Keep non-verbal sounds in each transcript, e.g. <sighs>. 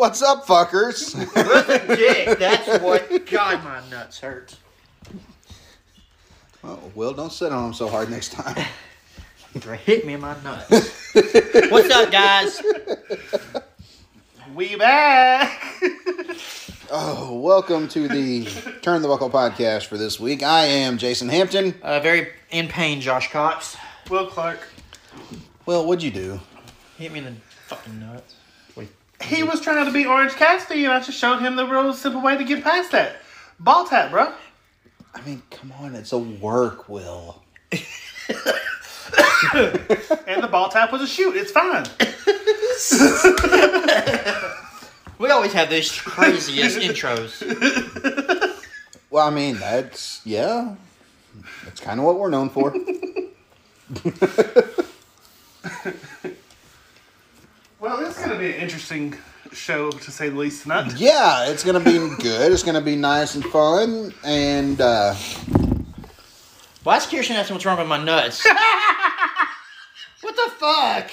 What's up, fuckers? <laughs> Dick, that's what. God, my nuts hurt. oh, Will, don't sit on them so hard next time. Hit me in my nuts. <laughs> What's up, guys? We back. Oh, welcome to the Turn the Buckle podcast for this week. I am Jason Hampton. Uh, very in pain, Josh Cox. Will Clark. Well, what'd you do? Hit me in the fucking nuts. Wait. He was trying to be Orange Cassidy, and I just showed him the real simple way to get past that. Ball tap, bro. I mean, come on, it's a work, Will. And the ball tap was a shoot. It's fine. We always have these craziest intros. Well, I mean, that's, yeah, that's kind of what we're known for. <laughs> Well, it's going to be an interesting show, to say the least, tonight. yeah, it's going to be good. It's going to be nice and fun. And, uh, Why is Kirsten asking what's wrong with my nuts? <laughs> what the fuck?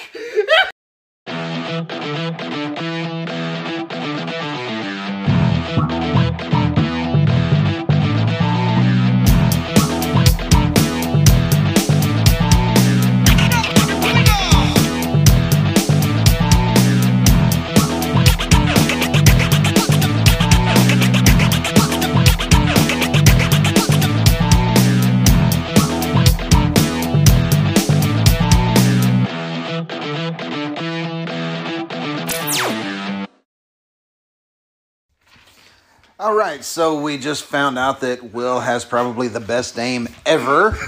All right, so we just found out that Will has probably the best aim ever. <laughs>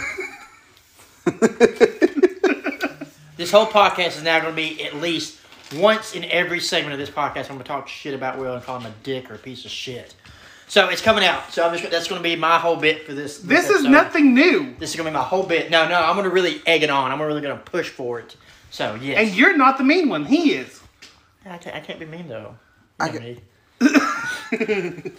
This whole podcast is now going to be at least once in every segment of this podcast. I'm going to talk shit about Will and call him a dick or a piece of shit. So it's coming out. So I'm just that's going to be my whole bit for this. This is nothing new. This is going to be my whole bit. No, no, I'm going to really egg it on. I'm really going to push for it. So yes. And you're not the mean one. He is. I can't, I can't be mean though. I You know can- me. <laughs> <laughs>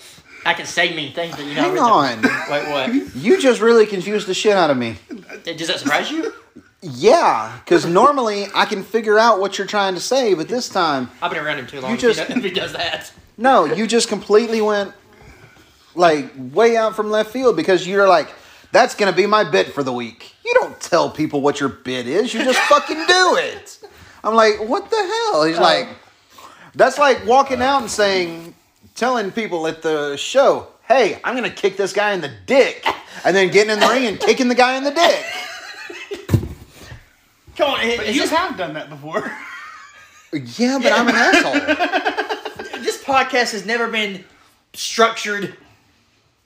I can say mean things, but you know. Hang on. Wait, what? You just really confused the shit out of me. Does that surprise you? Yeah, because normally I can figure out what you're trying to say, but this time, I've been around him too long. You if he just- does- if he does that. no, you just completely went like way out from left field because you're like, that's gonna be my bit for the week. You don't tell people what your bit is, you just fucking do it. I'm like, what the hell? He's oh. like, that's like walking out and saying, telling people at the show, hey, I'm gonna kick this guy in the dick, and then getting in the ring and kicking the guy in the dick. Come on, is But this, you have done that before. Yeah, but I'm an asshole. this podcast has never been structured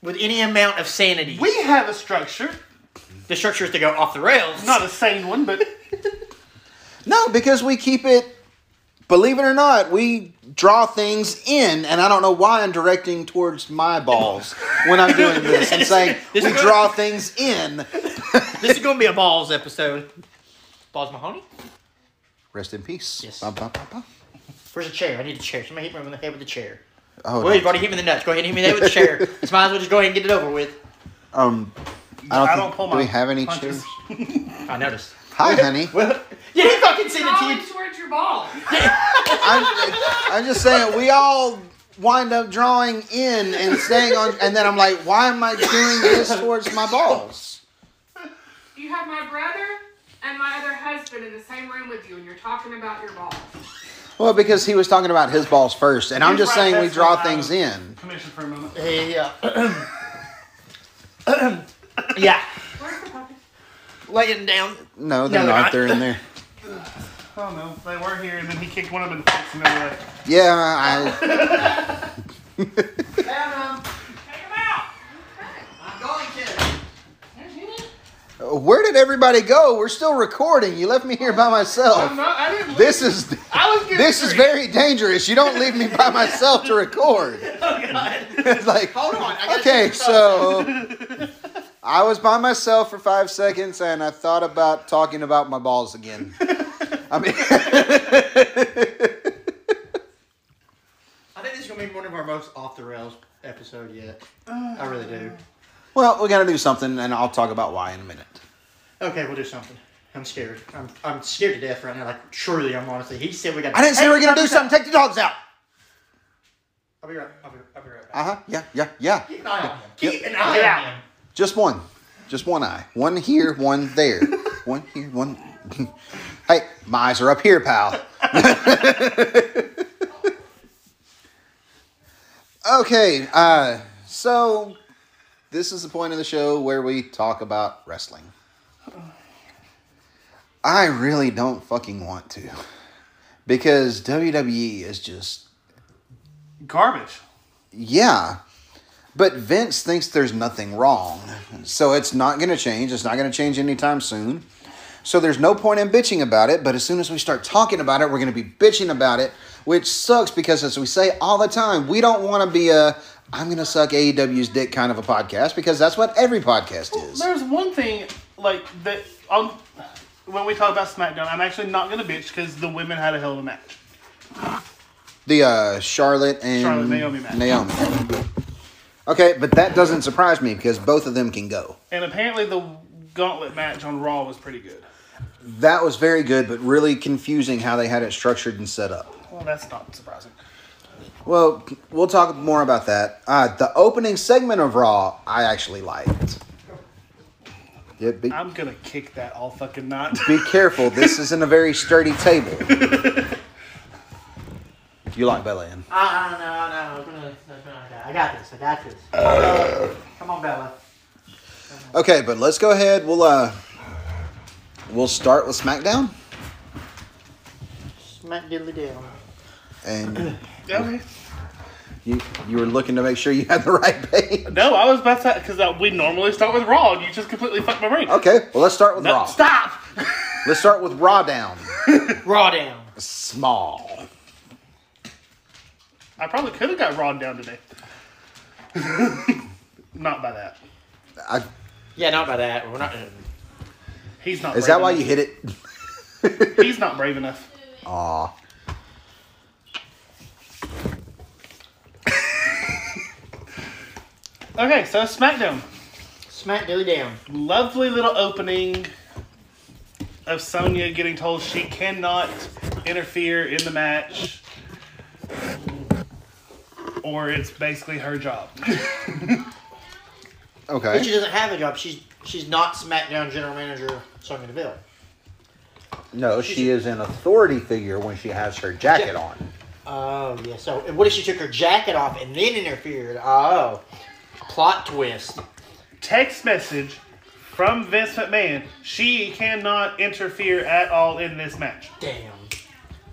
with any amount of sanity. We have a structure. the structure is to go off the rails. Not a sane one, but <laughs> No, because we keep it. Believe it or not, we draw things in, and I don't know why I'm directing towards my balls when I'm doing <laughs> this and saying we This is- draw things in. <laughs> this is going to be a balls episode. Balls Mahoney? Rest in peace. Yes. Ba, ba, ba, ba. Where's a chair? I need a chair. Somebody hit me in the head with a chair. Oh, Well, no. you've already hit me in the nuts. Go ahead and hit me in the head with a chair. Let's <laughs> might as well just go ahead and get it over with. um, I don't, think, do my we have any chairs? I noticed. Hi, honey. Well, yeah, he fucking sent it to you. towards your ball. <laughs> I'm, I'm just saying we all wind up drawing in and staying on, and then I'm like, why am I doing this towards my balls? You have my brother and my other husband in the same room with you, and you're talking about your balls. Well, because he was talking about his balls first, and I'm just right, saying we draw things in. commission for a moment. Hey, uh, <clears throat> yeah. Where's? Laying down. No, they're No, they're not. not. They're in there. <laughs> Oh no, they were here, and then he kicked one of them in the face, and they were like, Yeah, I. <laughs> Take Take him out. I'm going to. Uh, where did everybody go? We're still recording. You left me here by "I'm myself. not. I didn't." This is I was this is very dangerous. You don't leave me by myself to record. <laughs> Oh, God. It's like, Hold on. I okay, so I was by myself for five seconds, and I thought about talking about my balls again. <laughs> I mean, <laughs> I think this is going to be one of our most off the rails episode yet. I really do. well, we got to do something, and I'll talk about why in a minute. Okay, we'll do something. I'm scared. I'm, I'm scared to death right now. Like, truly, I'm honestly. He said we got. I didn't say we are gonna do something. Take the dogs out. I'll be right. I'll be, I'll be right back. Uh huh. Yeah, yeah, yeah. Keep an eye on him. Yep. Keep an eye Yeah. on him. Just one. Just one eye. One here, one there. <laughs> one here, one. <laughs> hey, my eyes are up here, pal. <laughs> okay, uh, so this is the point of the show where we talk about wrestling. I really don't fucking want to. Because WWE is just Garbage. yeah. But Vince thinks there's nothing wrong. So it's not going to change. It's not going to change anytime soon. So there's no point in bitching about it. But as soon as we start talking about it, we're going to be bitching about it, which sucks because, as we say all the time, we don't want to be a I'm going to suck AEW's dick kind of a podcast because that's what every podcast is. There's one thing like that. Um, when we talk about SmackDown, I'm actually not gonna bitch because the women had a hell of a match. The uh, Charlotte and Charlotte, Naomi match. Naomi. Okay, but that doesn't surprise me because both of them can go. And apparently the gauntlet match on Raw was pretty good. That was very good, but really confusing how they had it structured and set up. Well, that's not surprising. Well, we'll talk more about that. Uh, the opening segment of Raw, I actually liked. Yeah, be, I'm gonna kick that all fucking night. be careful. This <laughs> isn't a very sturdy table. <laughs> You like Bella Ann? Ah, no, no, no. no, no, no, I got this. I got this. Come on, Bella. Come on, Bella. Okay, but let's go ahead. We'll uh, we'll start with SmackDown, Smack diddly down. and <clears throat> okay. you you were looking to make sure you had the <laughs> right page. No, I was about to because we normally start with Raw, and you just completely fucked my brain. Okay, well let's start with No, Raw. stop. Let's start with Raw down. <laughs> Raw down. Small. I probably could have got Raw down today. <laughs> not by that. I, Yeah, not by that. We're not. Uh, He's not. is brave that why enough. you hit it? <laughs> He's not brave enough. Aw. Okay, so SmackDown. Smack dilly down. Lovely little opening of Sonya getting told she cannot interfere in the match. Or it's basically her job. Okay. But she doesn't have a job. She's she's not SmackDown General Manager Sonya Deville. No, she is an authority figure when she has her jacket on. Oh yeah. So and what if she took her jacket off and then interfered? Oh, plot twist. Text message from Vince McMahon. She cannot interfere at all in this match. Damn.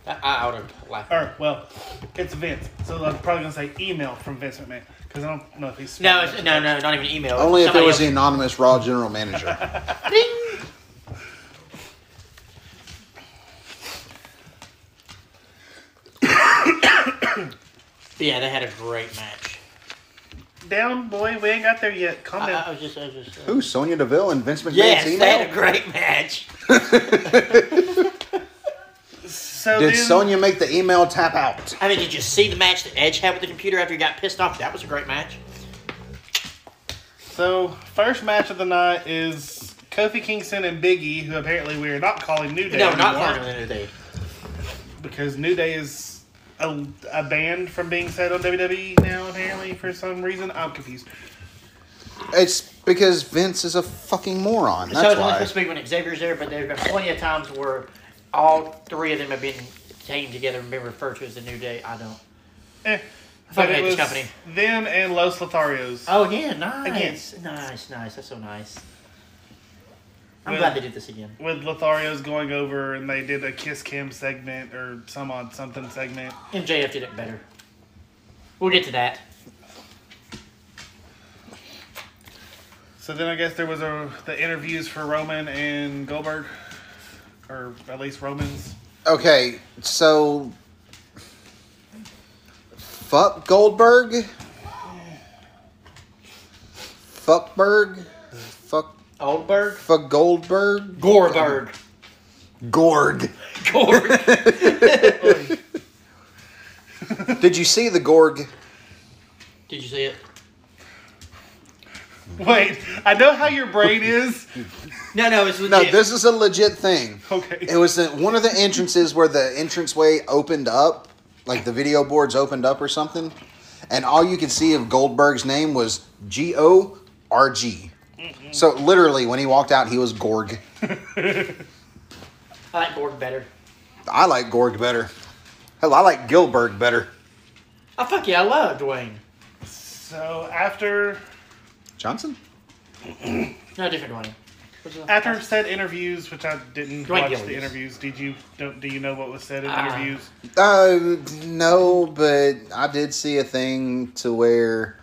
I, I would have laughed. Or, well, it's Vince. So I'm probably going to say email from Vince McMahon. Because I don't know if he's. No, it's, no, no, not even email. Only if it Somebody was the else. anonymous Raw general manager. <laughs> Ding. But yeah, they had a great match. Down, boy. We ain't got there yet. Calm I, down. I was just, I was just. uh, Who? Sonya Deville and Vince McMahon's yes, email? they had a great match. <laughs> so Did then, Sonya make the email tap out? I mean, did you see the match that Edge had with the computer after he got pissed off? That was a great match. So, first match of the night is Kofi Kingston and Big E, who apparently we are not calling New Day No, not anymore, calling it a day. because New Day is a, a band from being said on WWE now. Apparently, for some reason, I'm confused. It's because Vince is a fucking moron. so That's it's only why. supposed to be when Xavier's there, but there have been plenty of times where all three of them have been taken together and been referred to as the New Day. I don't. Eh. I But fucking it hate was this company. them and Los Lotharios. Oh yeah, nice, Again. nice, nice. That's so nice. I'm Well- glad they did this again. With Lotharios going over, and they did a Kiss cam segment or some on something segment. MJF did it better. We'll get to that. So then I guess there was a the interviews for Roman and Goldberg, or at least Roman's. Okay, so fuck Goldberg. Fuckberg. Fuck. Oldberg, Fuck Goldberg. Gorberg, Gorg. Gorg. <laughs> Did you see the Gorg? did you see it? Wait, I know how your brain is. No, no, it's legit. No, this is a legit thing. Okay. It was the, one of the entrances where the entranceway opened up, like the video boards opened up or something, and all you could see of Goldberg's name was G O R G. Mm-hmm. So literally, when he walked out, he was Gorg. <laughs> I like Gordon better. I like Gorg better. Hell, I like Gilbert better. Oh fuck yeah, I love Dwayne. So after Johnson? No different Dwayne. What's the- after said interviews, which I didn't Dwight watch Gillies. the interviews, did you don't do you know what was said in Ah. interviews? Uh, no, but I did see a thing to where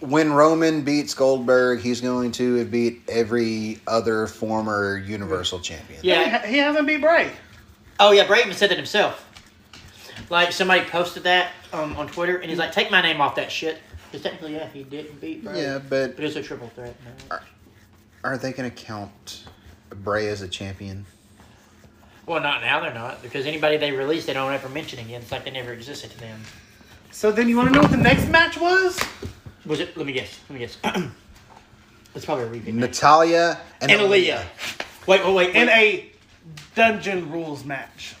when Roman beats Goldberg, he's going to beat every other former Universal Champion. Yeah. He, ha- he hasn't beat Bray. Oh yeah, Braitman said that himself. Like somebody posted that um, on Twitter, and he's like, "Take my name off that shit." Because technically, yeah, he didn't beat Bray. Yeah, but But it's a triple threat. No. Are they going to count Bray as a champion? Well, not now. They're not because anybody they release, they don't ever mention again. It's like they never existed to them. So then you want to know what the next match was? Was it? Let me guess. Let me guess. <clears throat> it's probably a repeat. match. Natalya and, and Aliyah. Wait, wait, wait. In a dungeon rules match.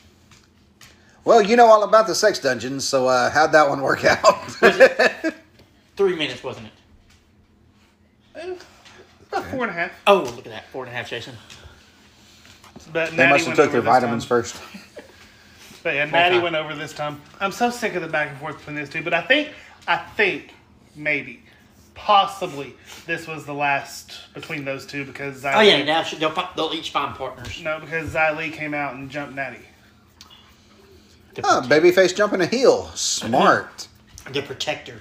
Well, you know all about the sex dungeons, so uh, how'd that one work out? <laughs> Three minutes, wasn't it? About four and a half. Oh, look at that. Four and a half, Jason. But they Natty must have went took over their this vitamins time. first. <laughs> But yeah, Natty time. went over this time. I'm so sick of the back and forth between these two. But I think, I think, maybe, possibly, this was the last between those two because Xia Li, Oh yeah, now should- they'll fi- they'll each find partners. no, because Xia Li came out and jumped Natty. The, Oh, babyface jumping a heel. <laughs> Smart. the protector.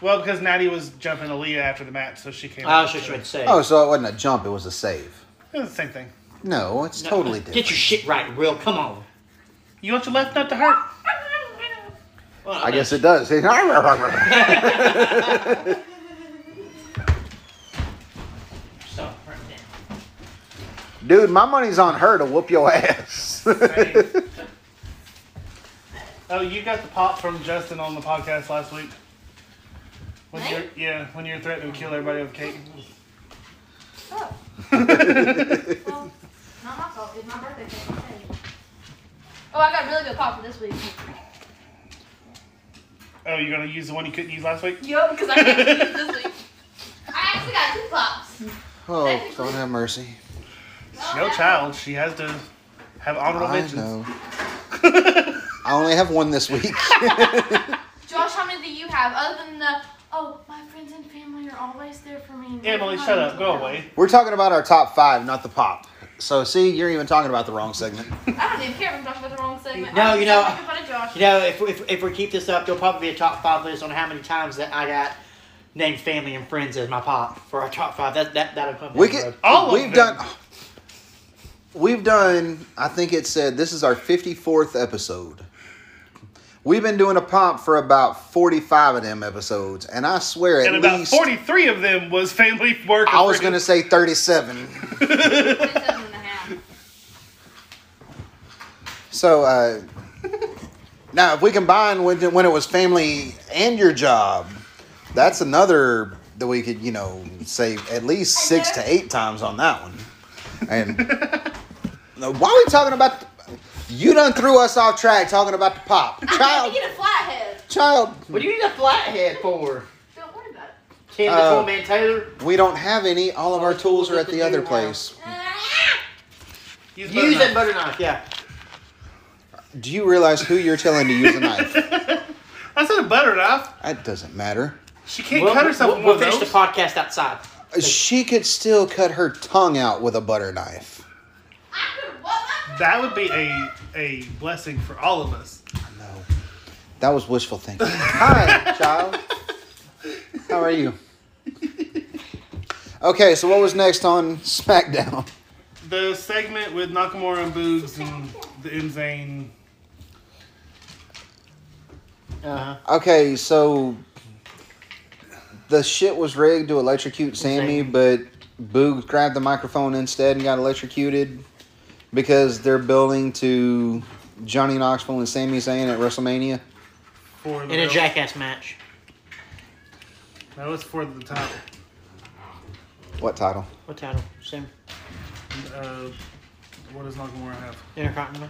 Well, because Natty was jumping Aliyah after the match, so she came Oh, out. so she would say. Oh, so it wasn't a jump, it was a save. It was the same thing. No, it's totally different. Get your shit right, Will. Come on. You want your left nut to hurt? Well, I guess it does. So, right now. Dude, my money's on her to whoop your ass. <laughs> oh, you got the pop from Justin on the podcast last week. When Me? you're, yeah, when you're threatening to kill everybody with cake. Oh. <laughs> well, not my fault. It's my birthday cake. Oh, I got really good pop for this week. Oh, you're gonna use the one you couldn't use last week? Yup, because I can't use this week. I actually got two pops. oh, don't have mercy. She's no child. She has to have honorable I mentions. know. <laughs> I only have one this week. Josh, how many do you have other than the, oh, my friends and family are always there for me. Emily, shut up. Go away. We're talking about our top five, not the pop. So, see, you're even talking about the wrong segment. I don't even care if I'm talking about the wrong segment. No, I'm you know- making fun of Josh. You know, if, if, if we keep this up, there'll probably be a top five list on how many times that I got named family and friends as my pop for our top five. That that that'll come. We down the could, road. All of we've them. done. We've done. I think it said this is our fifty fourth episode. We've been doing a pop for about forty five of them episodes, and I swear at And about least 43 of them was family work. I was going to say thirty seven. 27 and <laughs> a half. So uh, now, if we combine when when it was family and your job, that's another that we could you know say at least six to eight times on that one. And <laughs> now, why are we talking about? The, you done threw us off track talking about the pop I child. need a flathead. Child, What do you need a flathead for? Don't worry about it. Tim the Uh, Tool Man Taylor. we don't have any. All of our tools are at the other place. Use Use butter that knife. butter knife. Yeah. Do you realize who you're telling to use a knife? <laughs> I said a butter knife. That doesn't matter. She can't We'll, cut herself we'll, we'll one of finish the podcast outside. She could still cut her tongue out with a butter knife. I could what? That would be a a blessing for all of us. No. That was wishful thinking. <laughs> Hi, child. How are you? Okay, so what was next on SmackDown? The segment with Nakamura and Boogs and the insane. Uh-huh. Okay, so the shit was rigged to electrocute Sami, Insane. but Boog grabbed the microphone instead and got electrocuted because they're building to Johnny Knoxville and Sami Zayn at WrestleMania. For the In a jackass match. That was for the title. What title? What title? Sam? Uh, what does Nakamura have? Intercontinental.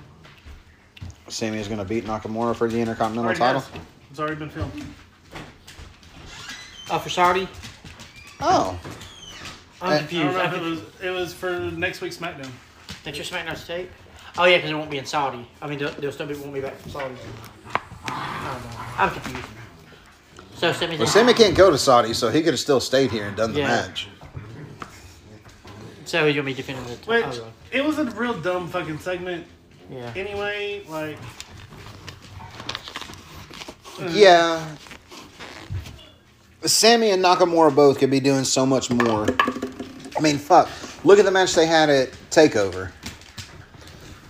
Sami is going to beat Nakamura for the Intercontinental Already title. has. It's already been filmed. Oh, for Saudi? Oh, I'm I confused. don't know if it was. It was for next week's SmackDown. Think you're SmackDown's tape? Oh yeah, because it won't be in Saudi. I mean, they'll, they'll still be won't be back from Saudi. I don't know. I'm confused. So Sami well, Sami can't go to Saudi, so he could have still stayed here and done the Yeah. match. So he's gonna be defending the. Which oh, it was a real dumb fucking segment. yeah. Anyway, like mm. Yeah. Sami and Nakamura both could be doing so much more. I mean, fuck. Look at the match they had at TakeOver.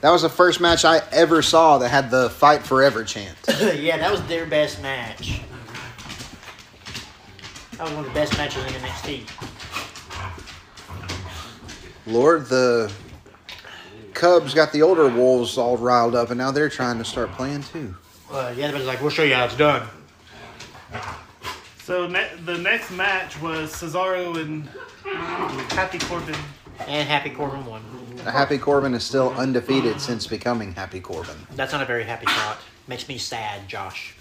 That was the first match I ever saw that had the Fight Forever chant. <coughs> yeah, that was their best match. That was one of the best matches in NXT. Lord, the Cubs got the older Wolves all riled up, and now they're trying to start playing too. Uh, yeah, everybody's like, we'll show you how it's done. so. Ne- the next match was Cesaro and Happy Corbin. And Happy Corbin won. Happy Corbin is still undefeated since becoming Happy Corbin. That's not a very happy thought. Makes me sad, Josh.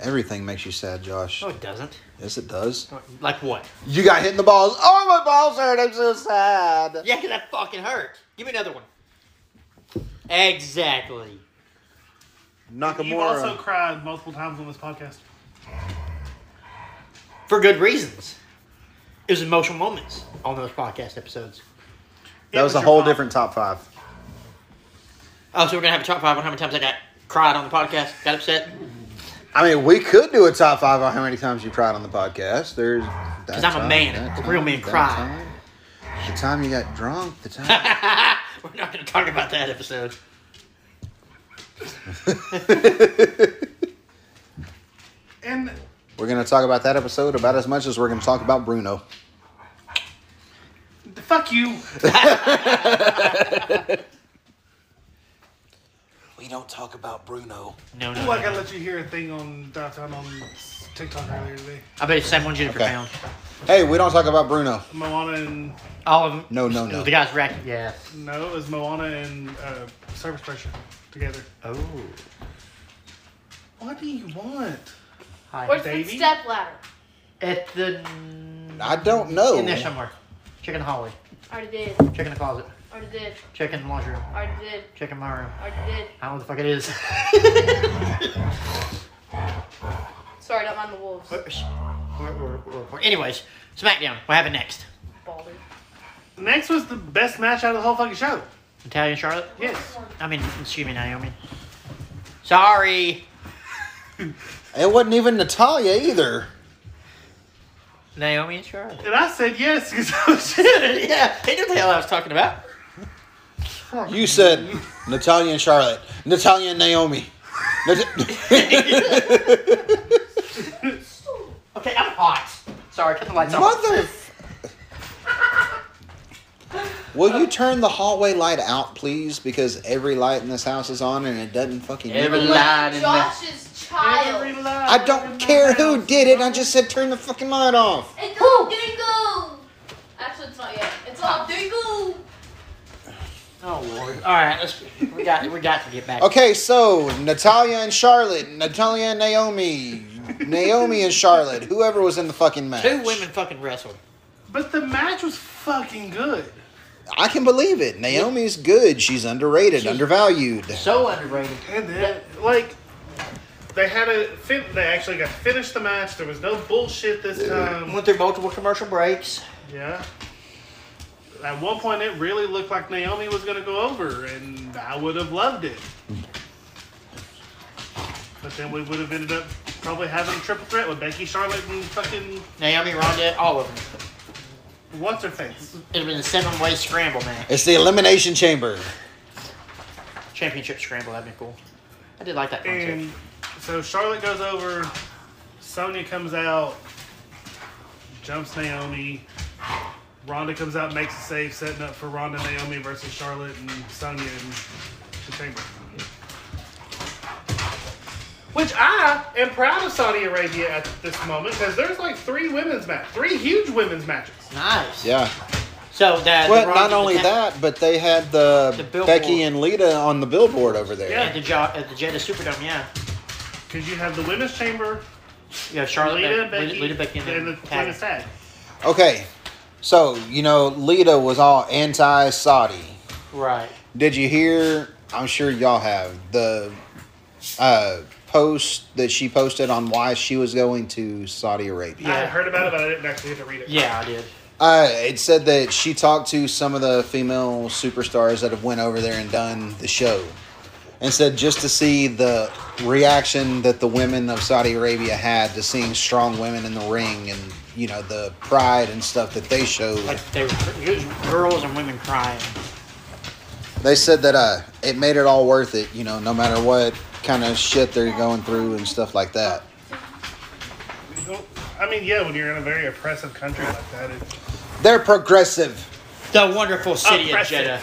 Everything makes you sad, Josh. No, it doesn't. Yes, it does. Like what? You got hit in the balls. Oh, my balls hurt. I'm so sad. Yeah, 'cause that fucking hurt. Give me another one. Exactly. Nakamura. You've also cried multiple times on this podcast. For good reasons. It was emotional moments on those podcast episodes. that It was a your whole fault. different top five. Oh, so we're gonna have a top five on how many times I got cried on the podcast, got upset. I mean, we could do a top five on how many times you cried on the podcast. There's Because I'm a man. A real man cry. The time you got drunk. The time. <laughs> we're not gonna talk about that episode. <laughs> And we're gonna talk about that episode about as much as we're gonna talk about Bruno. fuck you. <laughs> We don't talk about Bruno. No, no. Like I no. let you hear a thing on downtown on TikTok earlier today. I bet it's the same one Jennifer Okay. found. Hey, we don't talk about Bruno. Moana and All of them. No, no, no. The guys racked. Yeah. no, it was Moana and uh, Service Pressure together. Oh. What do you want? Hi. Where's the Davey? step ladder? At the. I don't know. In there somewhere. Check in the hallway. Already did. Check in the closet. Already did. Check in the laundry room. Already did. Check in my room. Already did. I don't know what the fuck it is. <laughs> Sorry, don't mind the wolves. We're- we're- we're- we're- Anyways, SmackDown. What happened next? Balder. Next was the best match out of the whole fucking show. Natalya and Charlotte? Yes. I mean, excuse me, Naomi. Sorry. <laughs> It wasn't even Natalya either. Naomi and Charlotte. And I said yes because I was shit. yeah, he knew what the hell I was talking about. You said Natalya and Charlotte. Natalya and Naomi. Nat- <laughs> Okay, I'm hot. Sorry, cut the lights off. Mother. Will you turn the hallway light out, please? Because every light in this house is on and it doesn't fucking. Every move. light in the- Josh's child. Every lie I don't in care who did it. I just said turn the fucking light off. It's all Dingo. Actually, it's not yet. It's all Dingo. Oh lord. All right, let's. We got. We got to get back. Okay, so Natalya and Charlotte, Natalya and Naomi, Naomi and Charlotte, whoever was in the fucking match. Two women fucking wrestled. But the match was fucking good. I can believe it. Naomi's good. She's underrated, She's- undervalued. So underrated. And then, like, they had a fin- they actually got to finish the match. There was no bullshit this time. Went through multiple commercial breaks. Yeah. At one point, it really looked like Naomi was going to go over, and I would have loved it. But then we would have ended up probably having a triple threat with Becky, Charlotte, and fucking Naomi, Ronda, all of them. What's her face. It'd been a seven-way scramble match. It's the Elimination Chamber. Championship scramble. That'd be cool. I did like that concept. And so Charlotte goes over, Sonya comes out, jumps Naomi. Ronda comes out, makes a save, setting up for Ronda Naomi versus Charlotte and Sonya in the chamber. Which I am proud of Saudi Arabia at this moment because there's like three women's match, three huge women's matches. Nice. Yeah. So that. Well, the not only the- that, but they had the, The. Becky and Lita on the billboard over there. Yeah. At the, jo- at the Jeddah Superdome, yeah. Because you have the women's chamber, Yeah, Charlotte, Lita, Beck- Becky, Lita, Lita, Becky, and, and the women's tag. Okay, so you know Lita was all anti-Saudi. Right. Did you hear? I'm sure y'all have the uh, post that she posted on why she was going to Saudi Arabia. I Yeah. had heard about it, but I didn't actually get to read it. Yeah, I did. Uh, it said that she talked to some of the female superstars that have went over there and done the show, and said just to see the reaction that the women of Saudi Arabia had to seeing strong women in the ring and you know the pride and stuff that they showed. Like they were it was girls and women crying. They said that uh, it made it all worth it. You know, no matter what kind of shit they're going through and stuff like that. I mean, yeah, when you're in a very oppressive country like that, it, They're progressive. The wonderful city of Jeddah.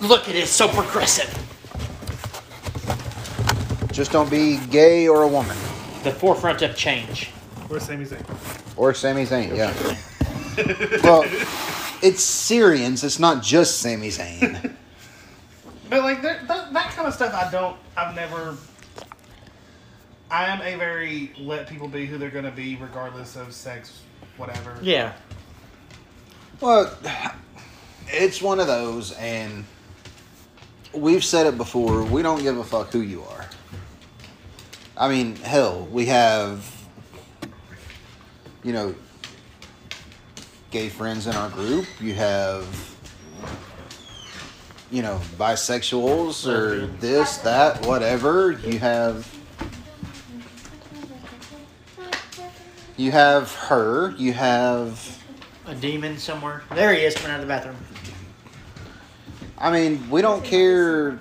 Look at it, so progressive. Just don't be gay or a woman The forefront of change. where's Sami Zayn? or Sami Zayn. Yeah. well, it's Syrians. It's not just Sami Zayn. <laughs> But like that, that, that kind of stuff, I don't. I've never. I am a very let people be who they're gonna be, regardless of sex, whatever. Yeah. Well, it's one of those, and we've said it before. We don't give a fuck who you are. I mean, hell, we have, you know, gay friends in our group. You have, you know, bisexuals or this, that, whatever. You have. You have her. You have. A demon somewhere. There he is coming out of the bathroom. I mean, we don't care.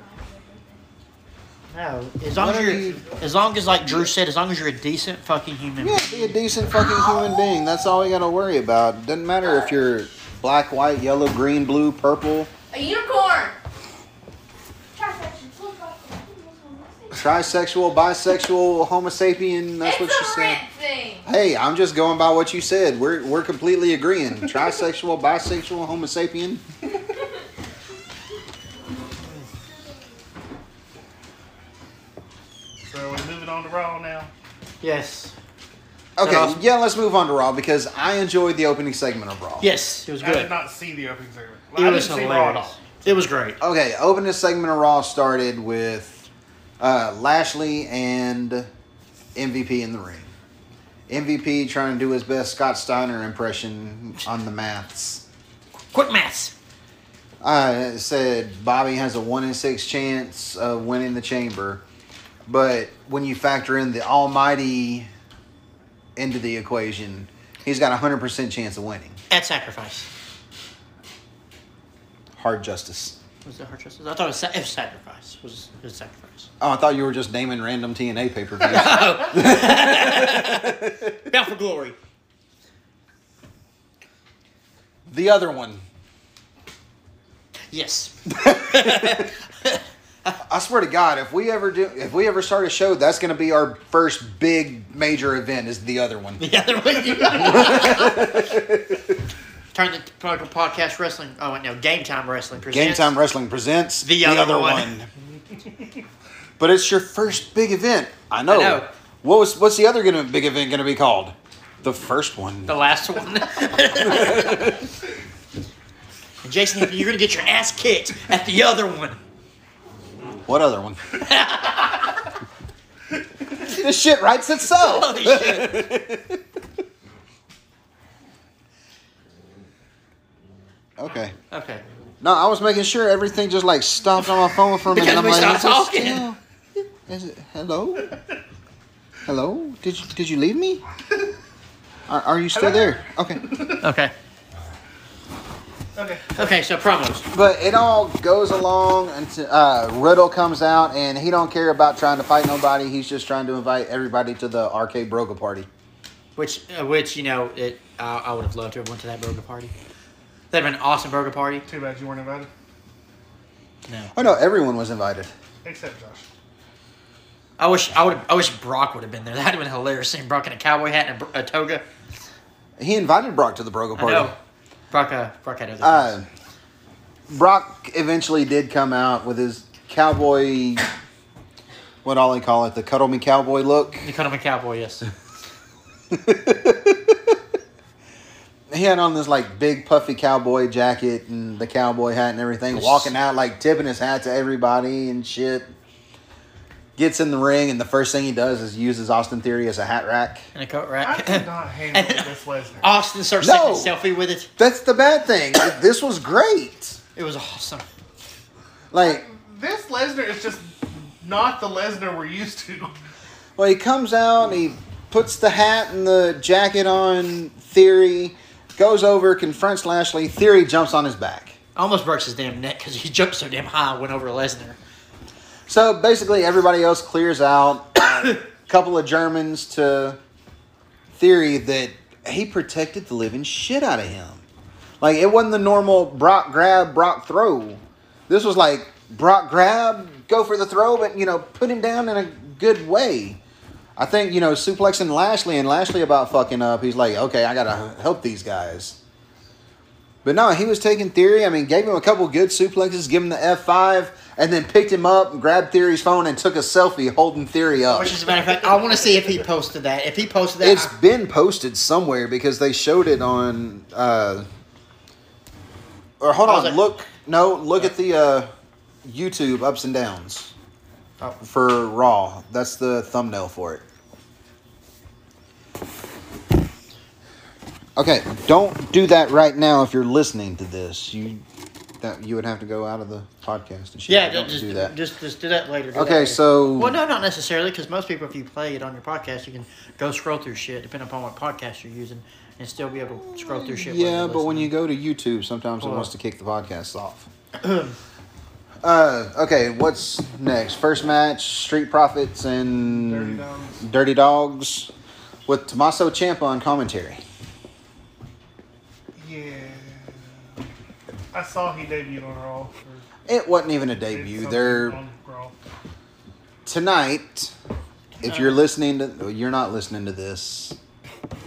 No. As long What as you're you- as long as like Drew said, as long as you're a decent fucking human Yeah, being. be a decent fucking human being. That's all we gotta worry about. Doesn't matter if you're black, white, yellow, green, blue, purple, A unicorn. Trisexual, bisexual, homo sapien. That's it's what she said. thing. Hey, I'm just going by what you said. We're we're completely agreeing. Trisexual, bisexual, homo sapien. So we're moving on to Raw now. Yes. Okay, awesome? Um, yeah, let's move on to Raw because I enjoyed the opening segment of Raw. Yes, it was good. I did not see the opening segment. It I was didn't see Raw at hilarious. all. It was great. Okay, opening segment of Raw started with uh, Lashley and MVP in the ring. MVP trying to do his best Scott Steiner impression on the maths. Quick maths. Uh, it said Bobby has a one in six chance of winning the chamber, but when you factor in the Almighty into the equation, he's got a hundred percent chance of winning. At sacrifice. Hard justice. Was it hard justice? I thought it was, sa- it sacrifice. Was, it was sacrifice. Oh, I thought you were just naming random TNA <laughs> pay per views. <laughs> Bound for glory. the other one. Yes. <laughs> I swear to God, if we ever do, if we ever start a show, that's going to be our first big major event. Is the other one? The other one. Turn the pro- podcast wrestling. Oh wait, no, game time wrestling. Presents. Game Time Wrestling presents The other one. <laughs> but it's your first big event. I know. I know. What was what's the other gonna, big event going to be called? The first one. The last one. and <laughs> Jason, you're gonna get your ass kicked at the other one. What other one? <laughs> this shit writes itself. Holy shit. Okay. Okay. No, I was making sure everything just like stopped on my phone for a minute. Because I'm we like, stopped is talking. still- Is it hello? Hello? Did you did you leave me? Are, are you still there? Okay. Okay. Okay. Okay. So promos. But it all goes along until uh, Riddle comes out, and he don't care about trying to fight nobody. He's just trying to invite everybody to the arcade broga party. Which, uh, which you know, it. I I would have loved to have went to that broga party. That'd been an awesome broga party. Too bad you weren't invited, No. Oh no, everyone was invited. except Josh. I wish I would. I wish Brock would have been there. That'd have been hilarious. Seeing Brock in a cowboy hat and a, a toga. He invited Brock to the broga I party. know. Brock. Uh, Brock had other. Uh. Brock eventually did come out with his cowboy what all they call it, the cuddle me cowboy look. You cut him a cowboy, yes. <laughs> He had on this like big puffy cowboy jacket and the cowboy hat and everything, walking out like tipping his hat to everybody and shit. Gets in the ring and the first thing he does is uses Austin Theory as a hat rack. And a coat I rack. could not <laughs> handle this Lesnar. Austin starts No. taking a selfie with it. That's the bad thing. <coughs> this was great. It was awesome. Like, This Lesnar is just not the Lesnar we're used to. well, he comes out and he puts the hat and the jacket on Theory, goes over, confronts Lashley. Theory jumps on his back. Almost breaks his damn neck because he <laughs> jumped so damn high, went over Lesnar. So basically, everybody else clears out. <coughs> A couple of Germans to Theory that he protected the living shit out of him. Like it wasn't the normal Brock grab, Brock throw. This was like Brock grab, go for the throw, but you know put him down in a good way. I think you know suplexing Lashley and Lashley about fucking up. He's like, okay, I gotta help these guys. But no, he was taking Theory. I mean, gave him a couple good suplexes, give him the F five, and then picked him up, grabbed Theory's phone, and took a selfie holding Theory up. Which, as a matter of fact, I want to see if he posted that. If he posted that, It's I- been posted somewhere because they showed it on. Uh, or hold on, like- look. No, look at the uh, YouTube ups and downs Oh. for Raw. That's the thumbnail for it. Okay, don't do that right now if you're listening to this. You that you would have to go out of the podcast and shit. yeah, don't just do that. Just, just do that later. do that Okay, later. so Well, no, not necessarily, because most people, if you play it on your podcast, you can go scroll through shit, depending upon what podcast you're using, and still be able to scroll through shit. Yeah, but when you go to YouTube, sometimes it wants to kick the podcasts off. <clears throat> uh, okay, what's next? First match: Street Profits and Dirty Dogs. Dirty Dogs with Tommaso Ciampa on commentary. Yeah. I saw he debuted on Raw. It wasn't even a debut. something They're Raw. tonight. If you're uh, listening to, you're not listening to this.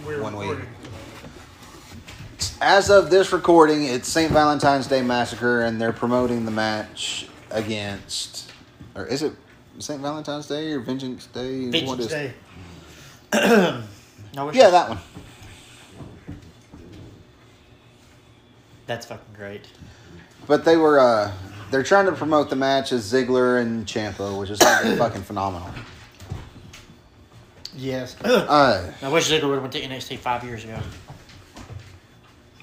We're One week. recording. As of this recording, it's St. Valentine's Day Massacre, and they're promoting the match against, or is it St. Valentine's Day or Vengeance Day? Vengeance is- Day. <clears throat> no, Yeah, that one. That's fucking great. But they were uh they're trying to promote the match as Ziggler and Ciampa, which is <coughs> fucking phenomenal. Yes. <coughs> Uh I wish Ziggler would have went to NXT five years ago.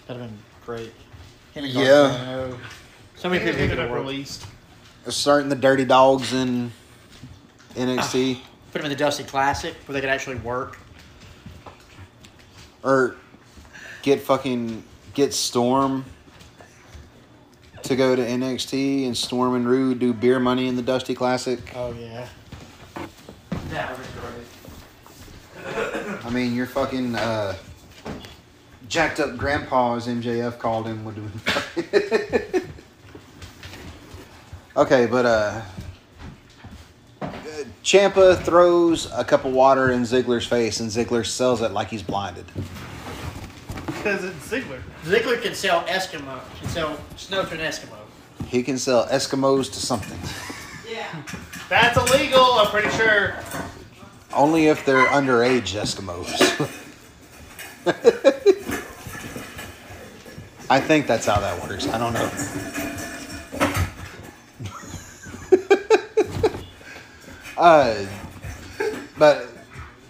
That'd have been great. Him and Yeah. Gargano. So many people ended could up have worked. released. starting the Dirty Dogs in NXT. Put them in the Dusty Classic where they could actually work. Or get fucking get Storm to go to NXT and Storm and Roode do beer money in the Dusty Classic. Oh yeah. That would great. <coughs> I mean your fucking uh jacked up grandpa as MJF called him would <laughs> do Okay, but uh Ciampa throws a cup of water in Ziggler's face and Ziggler sells it like he's blinded. Because it's Ziggler. Ziggler can sell Eskimo. He can sell snow to an Eskimo. He can sell Eskimos to something. Yeah. That's illegal, I'm pretty sure. Only if they're underage Eskimos. <laughs> I think that's how that works. I don't know. <laughs> uh, but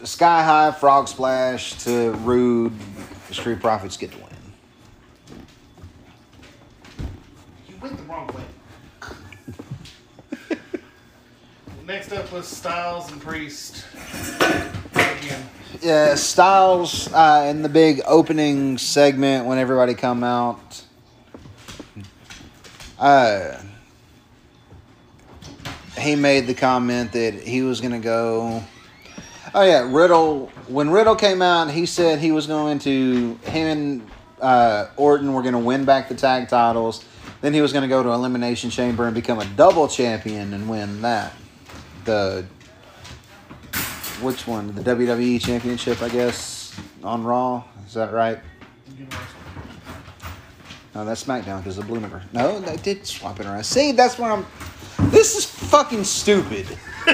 Sky High, Frog Splash to Roode, Street Profits get the win. You went the wrong way. Next up was Styles and Priest. Again. Yeah, Styles uh, in the big opening segment when everybody come out. Uh, he made the comment that he was gonna go. Oh yeah, Riddle. When Riddle came out, he said he was going to him and uh, Orton were gonna win back the tag titles. Then he was gonna go to Elimination Chamber and become a double champion and win that. The which one? The WWE Championship, I guess, on Raw. Is that right? No, that's SmackDown because the blue number. No, they did swap it around. See, that's where I'm. This is fucking stupid. <laughs>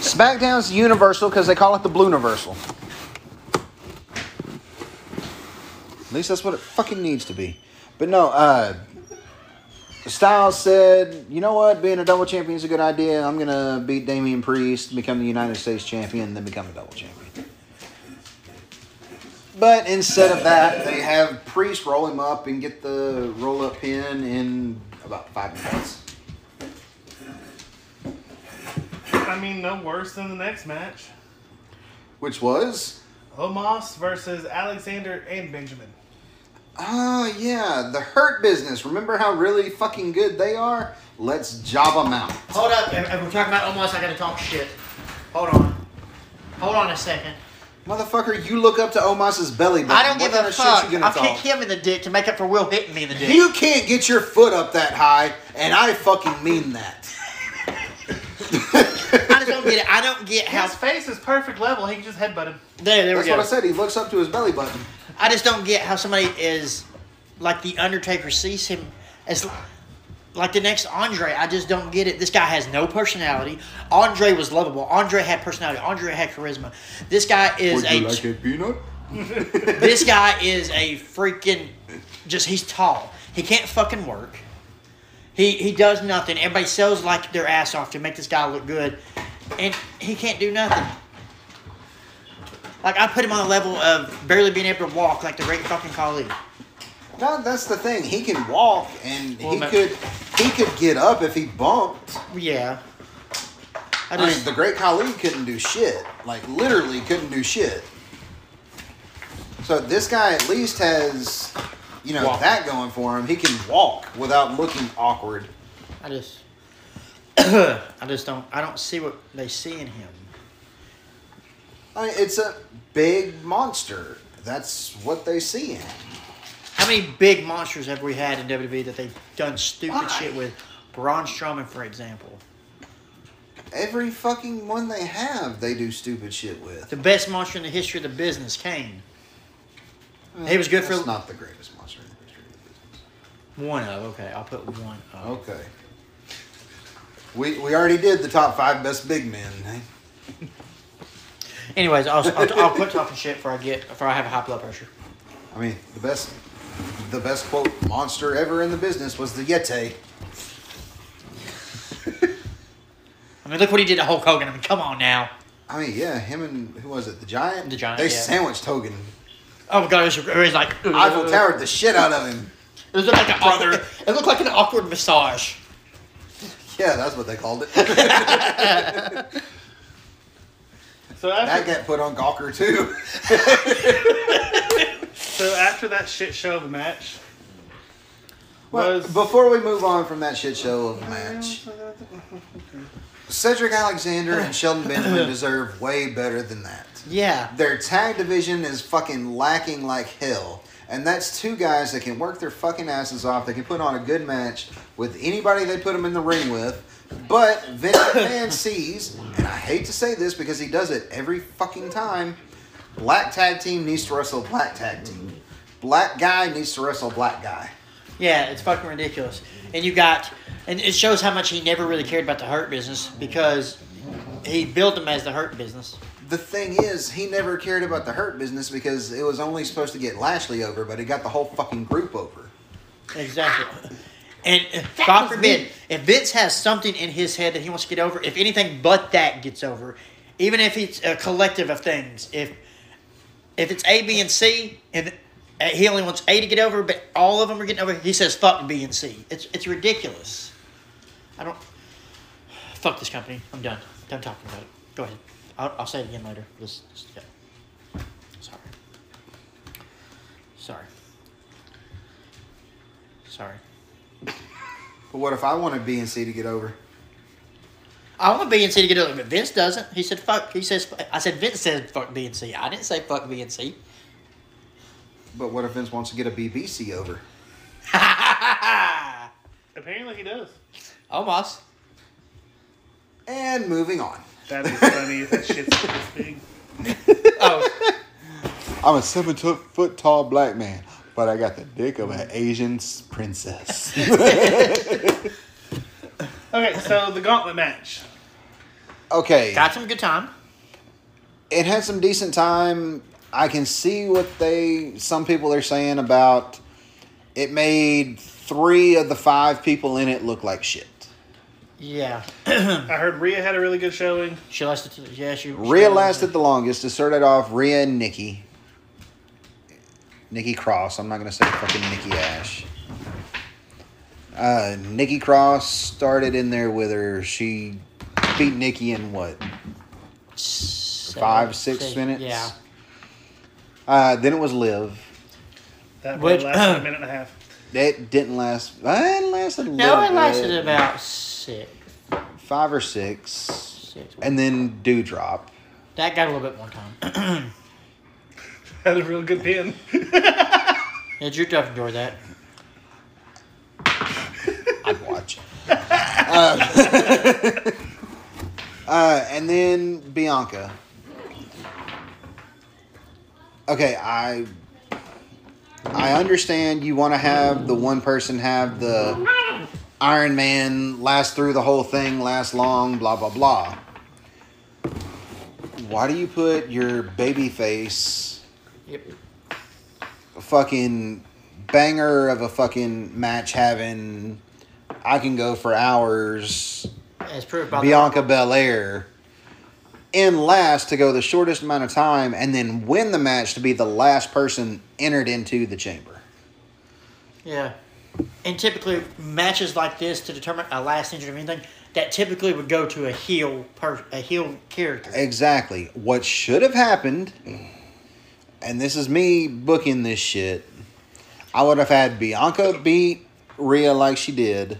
SmackDown's Universal because they call it the Blue Universal. At least that's what it fucking needs to be. But no, uh, Styles said, you know what, being a double champion is a good idea. I'm gonna beat Damian Priest, become the United States champion, and then become a double champion. But instead of that, they have Priest roll him up and get the roll up pin in about five minutes. I mean, no worse than the next match. Which was Omos versus Alexander and Benjamin. Oh, yeah, the Hurt Business. Remember how really fucking good they are? Let's job them out. Hold up. If, if we're talking about Omos, I gotta talk shit. Hold on. Hold on a second. Motherfucker, you look up to Omos's belly button. I don't what give kind a of shit fuck. you I'll gonna kick him in the dick to make up for Will hitting me in the dick. You can't get your foot up that high, and I fucking mean that. <laughs> I just don't get it. I don't get how. His face is perfect level. He can just headbutt him. There, there That's we go. what I said. He looks up to his belly button. I just don't get how somebody is like the Undertaker sees him as like the next Andre. I just don't get it. This guy has no personality. Andre was lovable. Andre had personality. Andre had charisma. This guy is a a peanut? this guy is a freaking just he's tall. He can't fucking work. He he does nothing. Everybody sells like their ass off to make this guy look good. And he can't do nothing. Like I put him on the level of barely being able to walk like the great fucking Khali. No, that's the thing. He can walk, and Well, he ma- could he could get up if he bumped. Yeah. I I mean, the Great Khali couldn't do shit. Like literally couldn't do shit. So this guy at least has, you know, Walk. that going for him. He can walk without looking awkward. I just <coughs> I just don't I don't see what they see in him. I mean, it's a big monster. That's what they see in him. How many big monsters have we had in WWE that they've done stupid Why? shit with? Braun Strowman, for example. Every fucking one they have, they do stupid shit with. The best monster in the history of the business, Kane. He was good for- That's not the greatest monster in the history of the business. One of, okay, I'll put one of. Okay. We, we already did the top five best big men. eh? <laughs> Anyways, I'll, I'll, I'll quit talking shit before I get before I have a high blood pressure. I mean, the best the best quote monster ever in the business was the Yeti. <laughs> I mean, look what he did to Hulk Hogan. I mean, come on now. I mean, yeah, him and who was it? The Giant. The Giant, They yeah. sandwiched Hogan. Oh my god, it was, it was like Eiffel towered the shit out of him. It was like an Brother. awkward, it looked like an awkward massage. Yeah, that's what they called it. <laughs> So that after, got put on Gawker too. <laughs> so after that shit show of a match, Well, was before we move on from that shit show of a match, Cedric Alexander and Shelton Benjamin <coughs> deserve way better than that. Yeah, Their tag division is fucking lacking like hell. And that's two guys that can work their fucking asses off. They can put on a good match with anybody they put them in the ring with. But Vince <coughs> McMahon sees, and I hate to say this because he does it every fucking time, black tag team needs to wrestle black tag team. Black guy needs to wrestle black guy. yeah, it's fucking ridiculous. And you got, and it shows how much he never really cared about the hurt business because he built them as the hurt business. The thing is, he never cared about the hurt business because it was only supposed to get Lashley over, but it got the whole fucking group over. Exactly. <laughs> And God forbid, if Vince has something in his head that he wants to get over, if anything but that gets over, even if it's a collective of things, if if it's A, B, and C, and uh, he only wants A to get over, but all of them are getting over, he says fuck B and C. It's it's ridiculous. I don't. <sighs> Fuck this company. I'm done. Done talking about it. Go ahead. I'll, I'll say it again later. Just, just yeah. Sorry. Sorry. Sorry. But what if I wanted B and C to get over? I want B and C to get over, but Vince doesn't. He said fuck. He says I said Vince said fuck B and C. I didn't say fuck B and C. But what if Vince wants to get a BBC over? <laughs> apparently he does. Omos. And moving on. That'd be funny if that shit's this big. <laughs> Oh, I'm a seven foot, foot tall black man, but I got the dick of an Asian princess. <laughs> Okay, so the gauntlet match. okay, Got some good time. it had some decent time. I can see what they some people are saying about it made three of the five people in it look like shit. Yeah. <clears throat> I heard Rhea had a really good showing. She lasted. To, yeah, she. she lasted the longest. To start It started off Rhea and Nikki. Nikki Cross. I'm not gonna say fucking Nikki Ash. Uh, Nikki Cross started in there with her. She beat Nikki in what seven, five, six minutes? Yeah. Uh, then it was Liv. That Which- Which, lasted a <clears throat> minute and a half. It didn't last. It lasted a No, little it lasted bit. about six. five or six, Six. and then Doudrop. That got a little bit more time. <clears throat> Had a real good pin. <laughs> yeah, Drew Duff enjoyed that. <laughs> I'd watch. <laughs> uh, uh, and then Bianca. Okay, I I understand you want to have the one person have the Iron Man last through the whole thing, last long, blah blah blah. Why do you put your baby face Yep. fucking banger of a fucking match having I can go for hours As proved by Bianca Belair in last to go the shortest amount of time and then win the match to be the last person entered into the chamber. Yeah. And typically, matches like this to determine a last injury or anything, that typically would go to a heel per a heel character. Exactly. What should have happened, and this is me booking this shit, I would have had Bianca beat Rhea like she did.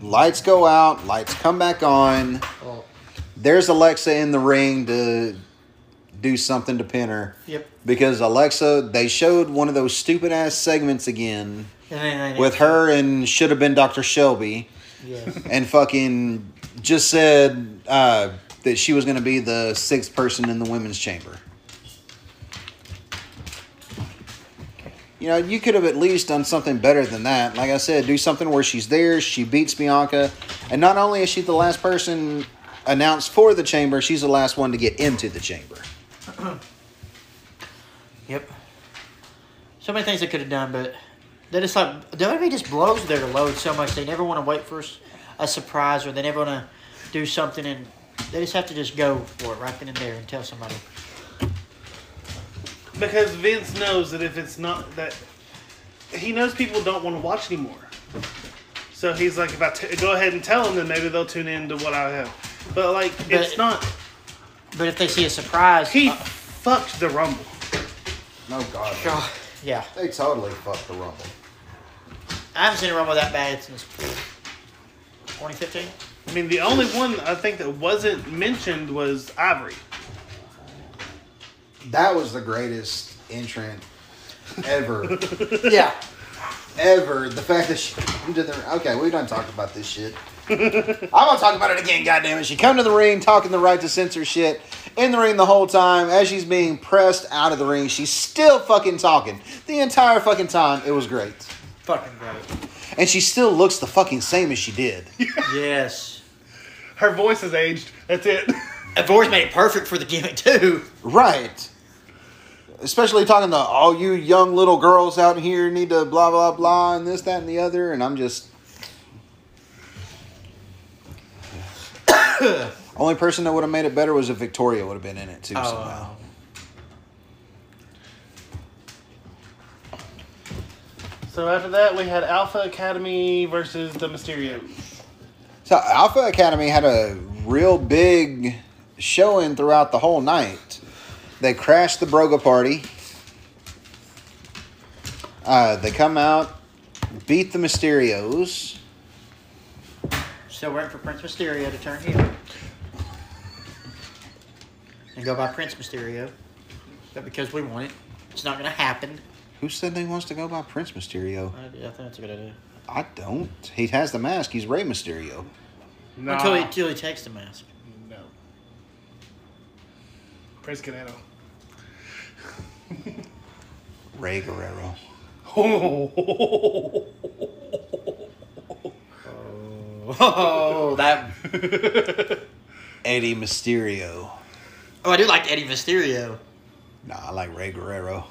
Lights go out, lights come back on. Well, There's Alexa in the ring to do something to pin her. yep. Because Alexa, they showed one of those stupid ass segments again And then, and with her and should have been Dr. Shelby Yes. and fucking just said uh, that she was going to be the sixth person in the women's chamber. You know, you could have at least done something better than that. Like I said, do something where she's there, she beats Bianca, and not only is she the last person announced for the chamber, she's the last one to get into the chamber. <clears throat> Yep. So many things I could have done, but they just like WWE just blows their load so much. They never want to wait for a surprise, or they never want to do something, and they just have to just go for it right then and there and tell somebody. Because Vince knows that if it's not that, he knows people don't want to watch anymore. So he's like, if I t- go ahead and tell them, then maybe they'll tune in to what I have. But like, it's not. But if they see a surprise, He uh, fucked the Rumble. No, God. God, yeah, They totally fucked the Rumble. I haven't seen a rumble that bad since 2015. I mean, the only one I think that wasn't mentioned was Ivory. That was the greatest entrant ever. <laughs> Yeah, ever. The fact that she come to the okay, we done talked about this shit. I'm gonna talk about it again. Goddamn it! She come to the ring talking the right to censor shit in the ring the whole time. As she's being pressed out of the ring, she's still fucking talking the entire fucking time. It was great, fucking great. and she still looks the fucking same as she did. <laughs> Yes, Her voice has aged. That's it. and voice made it perfect for the gimmick too. Right. Especially talking to all you young little girls out here need to blah blah blah and this that and the other, and I'm just. <coughs> Only person that would have made it better was if Victoria would have been in it too oh, somehow. So after that, we had Alpha Academy versus the Mysterios. So Alpha Academy had a real big showing throughout the whole night. They crashed the Broga party. Uh, they come out, beat the Mysterios. Still waiting for Prince Mysterio to turn heel. And go by Prince Mysterio. But because we want it, it's not going to happen. Who said they wants to go by Prince Mysterio? I, I think that's a good idea. I don't. He has the mask. He's Rey Mysterio. Nah, Until, he, until he takes the mask. no. Prince Canelo. <laughs> Rey Guerrero. <laughs> Oh, that. <laughs> Eddie Mysterio. Oh, I do like Eddie Mysterio. Nah, I like Rey Guerrero.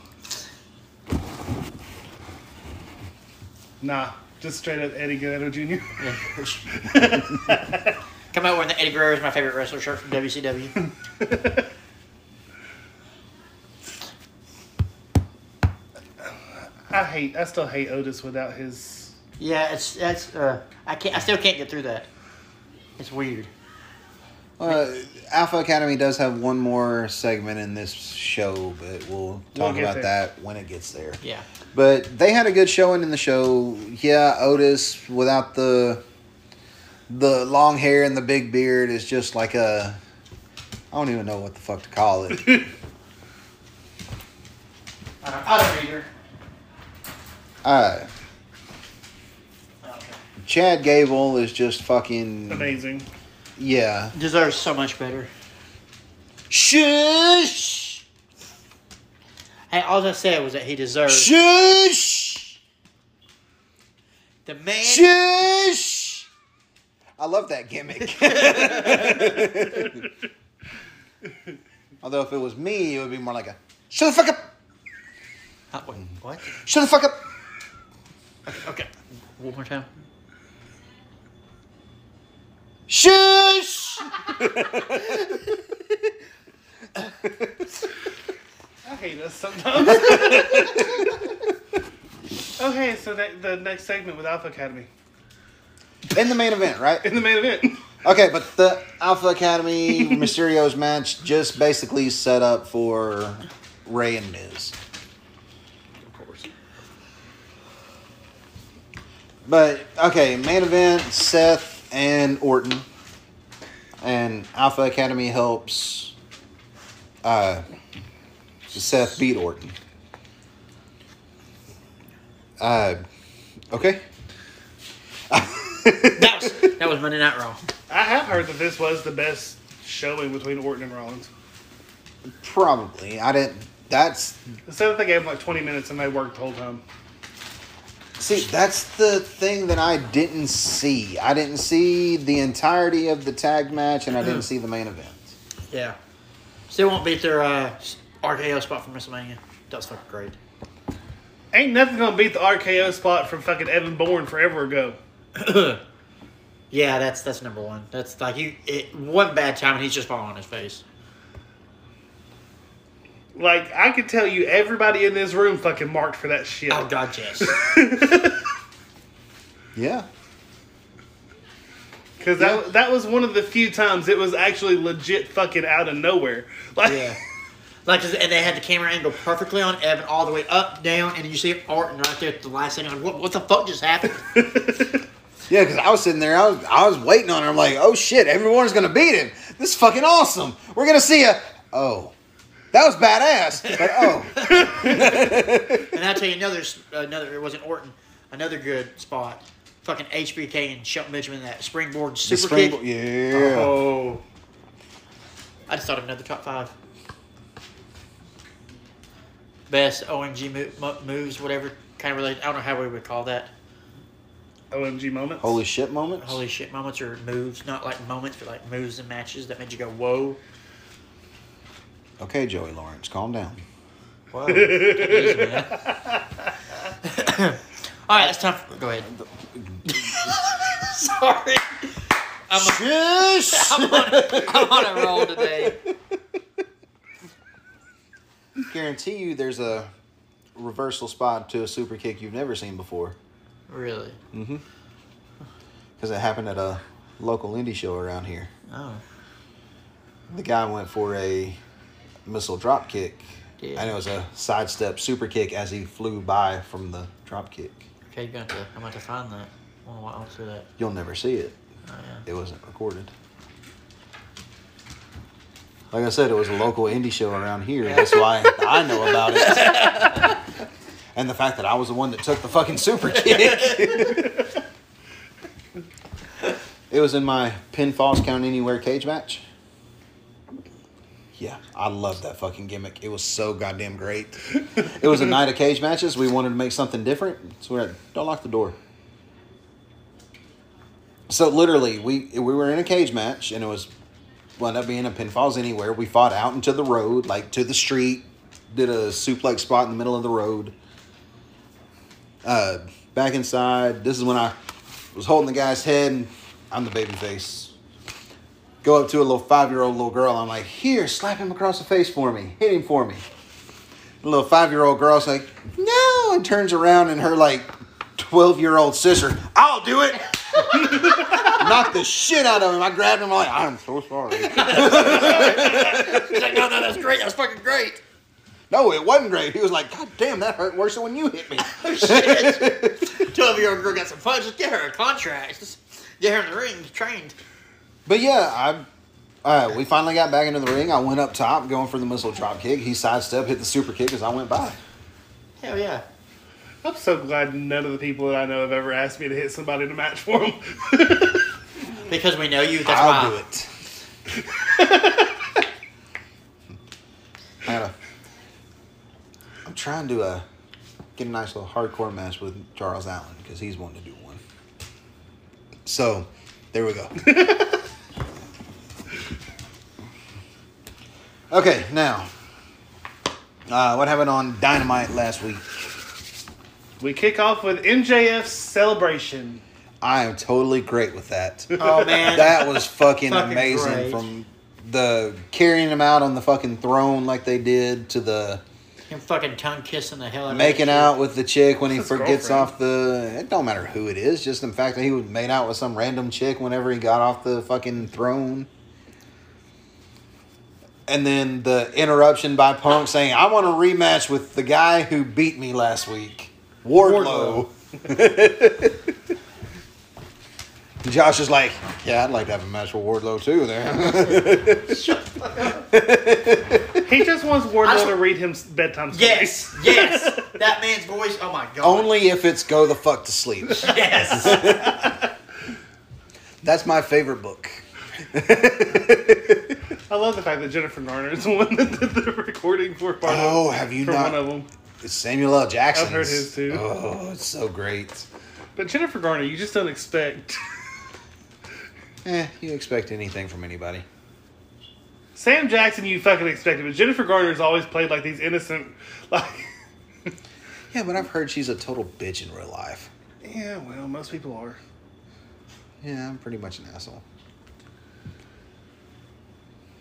Nah, just straight up Eddie Guerrero Jr. <laughs> Come out wearing the Eddie Guerrero is my favorite wrestler shirt from WCW. I hate. I still hate Otis without his. yeah, it's that's uh, I can't. I still can't get through that. It's weird. Uh, Alpha Academy does have one more segment in this show, but we'll talk get about there. that when it gets there. Yeah. But they had a good showing in the show. Yeah, Otis without the the long hair and the big beard is just like a I don't even know what the fuck to call it. I don't, I don't either. uh, Okay. Chad Gable is just fucking Amazing. Yeah. Deserves so much better. Shush, Hey, all I said was that he deserves shush, the man. shush. I love that gimmick. <laughs> <laughs> Although if it was me, it would be more like a shut the fuck up, Uh, wait, what? shut the fuck up. Okay. One more time. Shush! <laughs> I hate us sometimes. <laughs> okay, so that, the next segment with Alpha Academy In the main event, right? in the main event. <laughs> Okay, but the Alpha Academy Mysterio's match just basically set up for Rey and Miz. Of course. But okay, main event Seth and Orton, and Alpha Academy helps uh, Seth beat Orton. Uh, okay. <laughs> That was that was Monday Night Raw. I have heard that this was the best showing between Orton and Rollins. Probably. I didn't. That's Instead of they gave him like 20 minutes and they worked the whole time. See, that's the thing that I didn't see. I didn't see the entirety of the tag match, and I didn't see the main event. Yeah. Still won't beat their uh, RKO spot from WrestleMania. That was fucking great. Ain't nothing gonna beat the RKO spot from fucking Evan Bourne forever ago. <coughs> Yeah, that's that's number one. That's like you. It, one bad time and he's just falling on his face. Like, I could tell you everybody in this room fucking marked for that shit. Oh God, yes. <laughs> Yeah. Because that, that was one of the few times it was actually legit fucking out of nowhere. <laughs> Like, Yeah. Like, 'cause- and they had the camera angle perfectly on Evan, all the way up, down, and you see Orton right there at the last second. Like, what, what the fuck just happened? <laughs> Yeah, because I was sitting there, I was, I was waiting on her. I'm like, oh shit, everyone's gonna beat him. This is fucking awesome. We're gonna see a. Oh, that was badass. But oh, <laughs> and I'll tell you another, s- another. It wasn't Orton. Another good spot. Fucking HBK and Shelton Benjamin that springboard the super springboard. kick. Yeah. Oh. I just thought of another top five. Best OMG mo- mo- moves, whatever kind of related. I don't know how we would call that. OMG moments. Holy shit moments. Holy shit moments or moves, not like moments, but like moves and matches that made you go whoa. Okay, Joey Lawrence, calm down. Whoa. <laughs> Take man. <coughs> All right, it's time. For, go ahead. <laughs> Sorry, I'm, a, Shush! <laughs> I'm, on, I'm on a roll today. Guarantee you, there's a reversal spot to a super kick you've never seen before. Really? Mm hmm. Because it happened at a local indie show around here. Oh, The guy went for a missile drop kick, Yeah. and it was a sidestep super kick as he flew by from the drop kick. okay. You got to. I'm going to find that. I want to I'll see that. You'll never see it. Oh yeah. It wasn't recorded. Like I said, it was a local indie show around here. That's why I <laughs> know about it. And the fact that I was the one that took the fucking super kick. <laughs> it was in my pinfalls count anywhere cage match. Yeah, I love that fucking gimmick. It was so goddamn great. <laughs> It was a night of cage matches. We wanted to make something different. So we're like, don't lock the door. So literally, we we were in a cage match, and it was wound up being a pinfalls anywhere. We fought out into the road, like to the street, did a suplex spot in the middle of the road. Uh, back inside. This is when I was holding the guy's head. I'm the baby face. Go up to a little five year old little girl. I'm like, here, slap him across the face for me. Hit him for me. The little five year old girl's like, no, and turns around and her like 12 year old sister, I'll do it. <laughs> Knocked the shit out of him. I grabbed him. I'm like, I'm so sorry. <laughs> He's like, no, no, that's great. That's fucking great. no, it wasn't great. He was like, God damn, that hurt worse than when you hit me. <laughs> Oh shit. Twelve year old girl got some fun. Just get her a contract. Just get her in the ring, trained. But yeah, I. Uh, we finally got back into the ring. I went up top, going for the missile drop kick. He sidestepped, hit the super kick as I went by. Hell yeah. I'm so glad none of the people that I know have ever asked me to hit somebody in a match for them. <laughs> Because we know you. That's I'll why. do it. <laughs> I gotta, I'm trying to uh, get a nice little hardcore match with Charles Allen because he's wanting to do one. So, there we go. <laughs> okay, now, uh, what happened on Dynamite last week? we kick off with MJF's celebration. I am totally great with that. Oh man. <laughs> that was fucking, Fucking amazing great. from the carrying him out on the fucking throne like they did to the Him fucking tongue kissing the hell out of making that out with the chick when he His forgets girlfriend. off the it don't matter who it is just the fact that he was made out with some random chick whenever he got off the fucking throne and then the interruption by punk saying i want a rematch with the guy who beat me last week wardlow, <laughs> josh is like yeah i'd like to have a match with wardlow too there <laughs> He just wants Wardlow just- to read him bedtime stories. Yes, yes. <laughs> that man's voice. Oh my god. only if it's go the fuck to sleep Yes. that's my favorite book I love the fact that Jennifer Garner is the one that did the recording for part of- Oh, have you for not? one of them. Samuel L. Jackson. I've heard his too. Oh, it's so great. But Jennifer Garner, you just don't expect. <laughs> Eh, you expect anything from anybody. Sam Jackson, you fucking expected, but Jennifer Garner's always played like these innocent, like. <laughs> Yeah, but I've heard she's a total bitch in real life. Yeah, well, most people are. Yeah, I'm pretty much an asshole.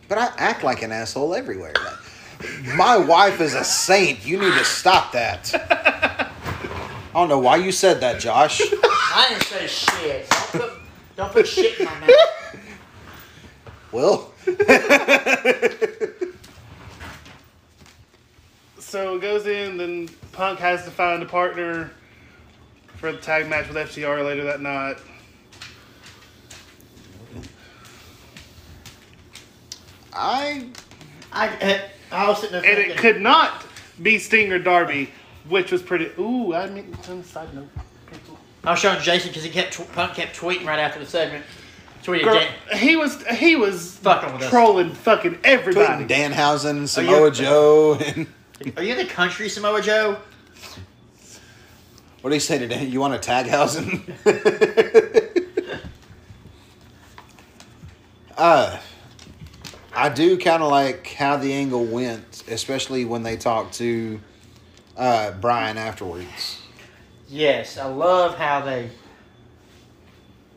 But I act like an asshole everywhere. Like, my wife is a saint. You need to stop that. I don't know why you said that, Josh. I didn't say shit. Don't put, don't put shit in my mouth. Well, So it goes in, then Punk has to find a partner for the tag match with FTR later that night. I I, I was sitting there And thinking, it could not be Sting or Darby, which was pretty. Ooh, I mean, on the side note. I was showing Jason because he kept tw- Punk kept tweeting right after the segment. Tweeted Girl, Dan- he was he was Fucking with us. trolling fucking everybody. tweeting Danhausen, you- Samoa Joe, and Are you in the country, Samoa Joe? what do you say today? You want a Taghausen? <laughs> uh, I do kind of like how the angle went, especially when they talked to uh, Brian afterwards. Yes, I love how they.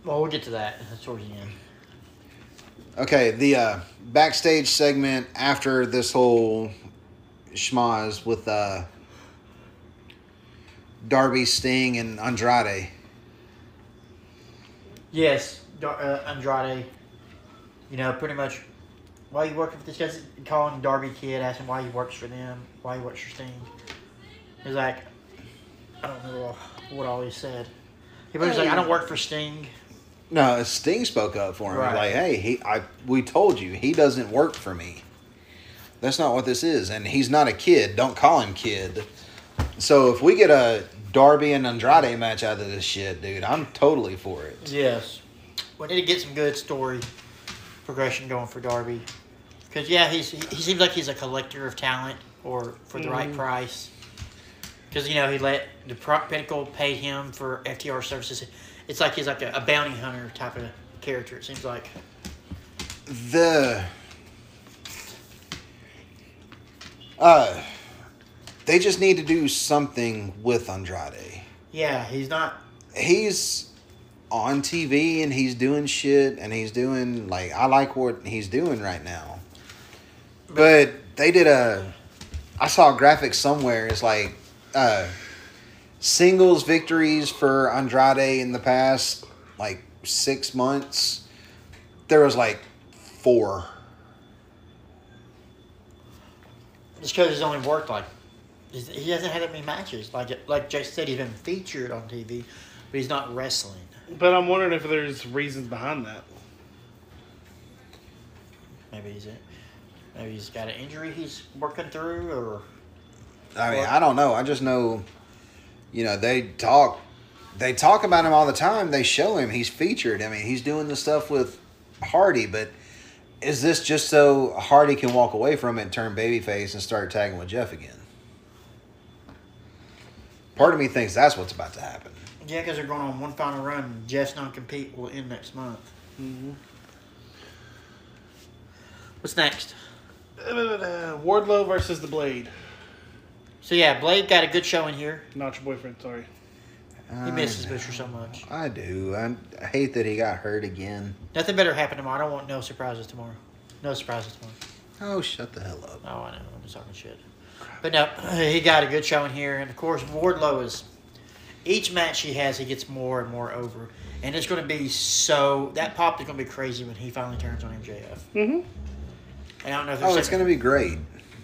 Well, we'll get to that towards the end. Okay, the uh, backstage segment after this whole schmoz with uh, Darby, Sting, and Andrade. Yes, Dar- uh, Andrade. You know, pretty much. Why you working for this guy? Calling Darby Kid, asking why he works for them, why he works for Sting. He's like, I don't know what all he said. He was like, I don't work for Sting. No, Sting spoke up for him. Right. Like, hey, he, I, we told you he doesn't work for me. That's not what this is, and he's not a kid. Don't call him kid. So if we get a Darby and Andrade match out of this shit, dude, I'm totally for it. Yes. We need to get some good story progression going for Darby. Because, yeah, he's, he, he seems like he's a collector of talent or for the right price. Because, you know, he let the Pro- Pinnacle pay him for FTR services. It's like he's like a, a bounty hunter type of character, it seems like. the uh they just need to do something with Andrade. Yeah, he's not. He's on TV and he's doing shit and he's doing like I like what he's doing right now. But they did a I saw a graphic somewhere. It's like uh singles victories for Andrade in the past like six months. There was like four. Just because he's only worked like. He hasn't had that many matches. Like like Jake said, he's been featured on TV, but he's not wrestling. But I'm wondering if there's reasons behind that. Maybe he's maybe he's got an injury he's working through, or I mean, Well- I don't know. I just know, you know, they talk, they talk about him all the time. They show him. He's featured. I mean, he's doing the stuff with Hardy, but is this just so Hardy can walk away from it and turn babyface and start tagging with Jeff again? Part of me thinks that's what's about to happen. yeah, because they're going on one final run. and Jeff's non compete will end next month. Mm-hmm. What's next? Uh, Wardlow versus the Blade. So yeah, Blade got a good showing here. Not your boyfriend, sorry. He misses Butcher so much. I do. I, I hate that he got hurt again. Nothing better happen tomorrow. I don't want no surprises tomorrow. No surprises tomorrow. Oh, shut the hell up. Oh, I know. I'm just talking shit. But no, <clears throat> he got a good showing here, and of course Wardlow is. Each match he has, he gets more and more over, and it's going to be so that pop is going to be crazy when he finally turns on MJF. Mm-hmm. And I don't know if Oh, it's going to be great.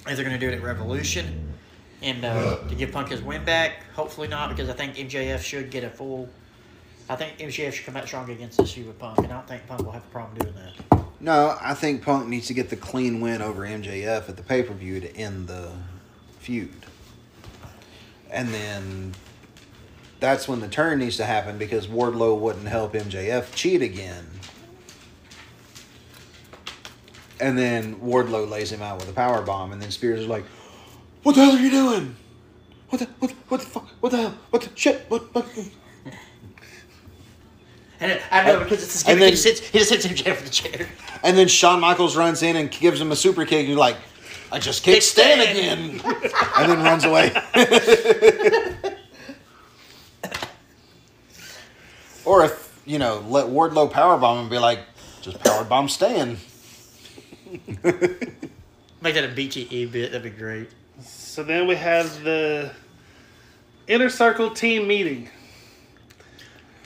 if they're going to do it at Revolution, and uh, to give Punk his win back. Hopefully not, because I think MJF should get a full. I think MJF should come out strong against this feud with Punk, and I don't think Punk will have a problem doing that. No, I think Punk needs to get the clean win over MJF at the pay per view to end the feud. And then that's when the turn needs to happen because Wardlow wouldn't help MJF cheat again. And then Wardlow lays him out with a power bomb, and then Spears is like, "What the hell are you doing? What the what what the fuck? What the hell? What the shit? What?" what? And I know because it's And then- he, just sits, he just sits MJF in the chair. And then Shawn Michaels runs in and gives him a super kick. And you're like, I just kicked Stan Stan." again. <laughs> and then runs away. <laughs> or if, you know, let Wardlow powerbomb and be like, just powerbomb Stan. <laughs> Make that a BTE bit. That'd be great. So then we have the Inner Circle team meeting,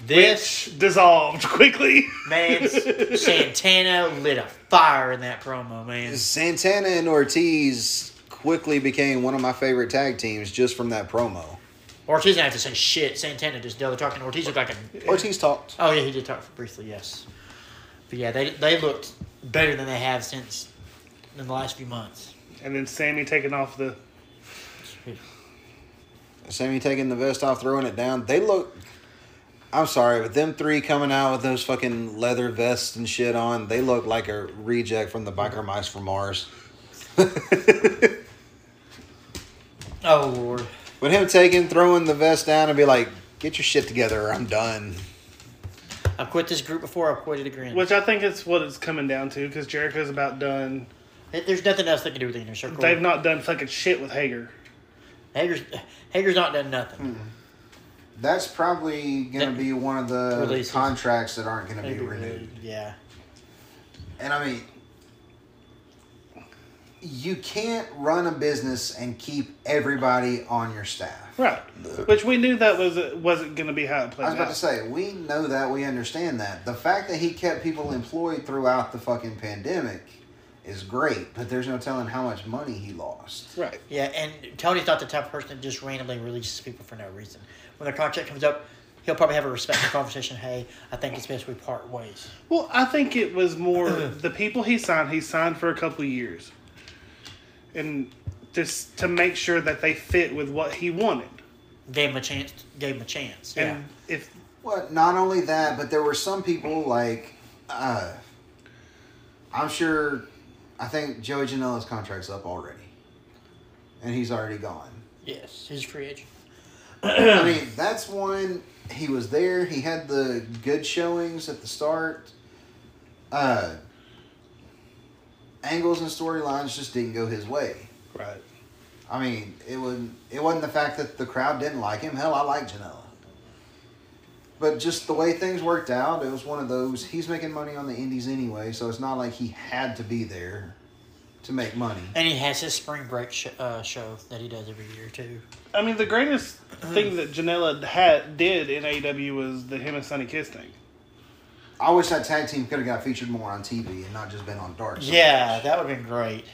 This which dissolved quickly. <laughs> man, Santana lit a fire in that promo, man. Santana and Ortiz quickly became one of my favorite tag teams just from that promo. Ortiz didn't have to say shit. Santana just did. They're talking. Ortiz looked like a. Ortiz talked. Oh yeah, he did talk briefly. Yes, but yeah, they they looked better than they have since in the last few months. and then Sammy taking off the. Sammy taking the vest off, throwing it down. They look. I'm sorry, but them three coming out with those fucking leather vests and shit on, they look like a reject from the biker mice from Mars. <laughs> Oh lord. But him taking, throwing the vest down and be like, "Get your shit together, or I'm done." I've quit this group before. I've quitted again. Which I think is what it's coming down to because Jericho's about done. There's nothing else they can do with the inner circle. They've not done fucking shit with Hager. Hager's Hager's not done nothing. Hmm. That's probably gonna be one of the Releases. contracts that aren't gonna be renewed. Yeah. And I mean, you can't run a business and keep everybody on your staff. Right. Which we knew that was wasn't going to be how it played. I was about out. to say, we know that, we understand that. The fact that he kept people employed throughout the fucking pandemic is great, but there's no telling how much money he lost. Right. Yeah, and Tony's not the type of person that just randomly releases people for no reason. When their contract comes up, he'll probably have a respectful conversation. Hey, I think it's best we part ways. Well, I think it was more the people he signed. He signed for a couple of years, and just to make sure that they fit with what he wanted. Gave him a chance. Gave him a chance. Yeah. And if Well, not only that, but there were some people like, uh, I'm sure, I think Joey Janela's contract's up already, and he's already gone. yes, he's free agent. I mean, that's one. He was there. He had the good showings at the start. Uh, angles and storylines just didn't go his way. Right. I mean, it wasn't it wasn't the fact that the crowd didn't like him. Hell, I like Janela. But just the way things worked out, it was one of those. He's making money on the indies anyway, so it's not like he had to be there to make money. And he has his spring break sh- uh, show that he does every year too. I mean, the greatest thing that Janela had did in AEW was the him and Sonny Kiss thing. I wish that tag team could have got featured more on TV and not just been on Dark. so Yeah, much. that would have been great.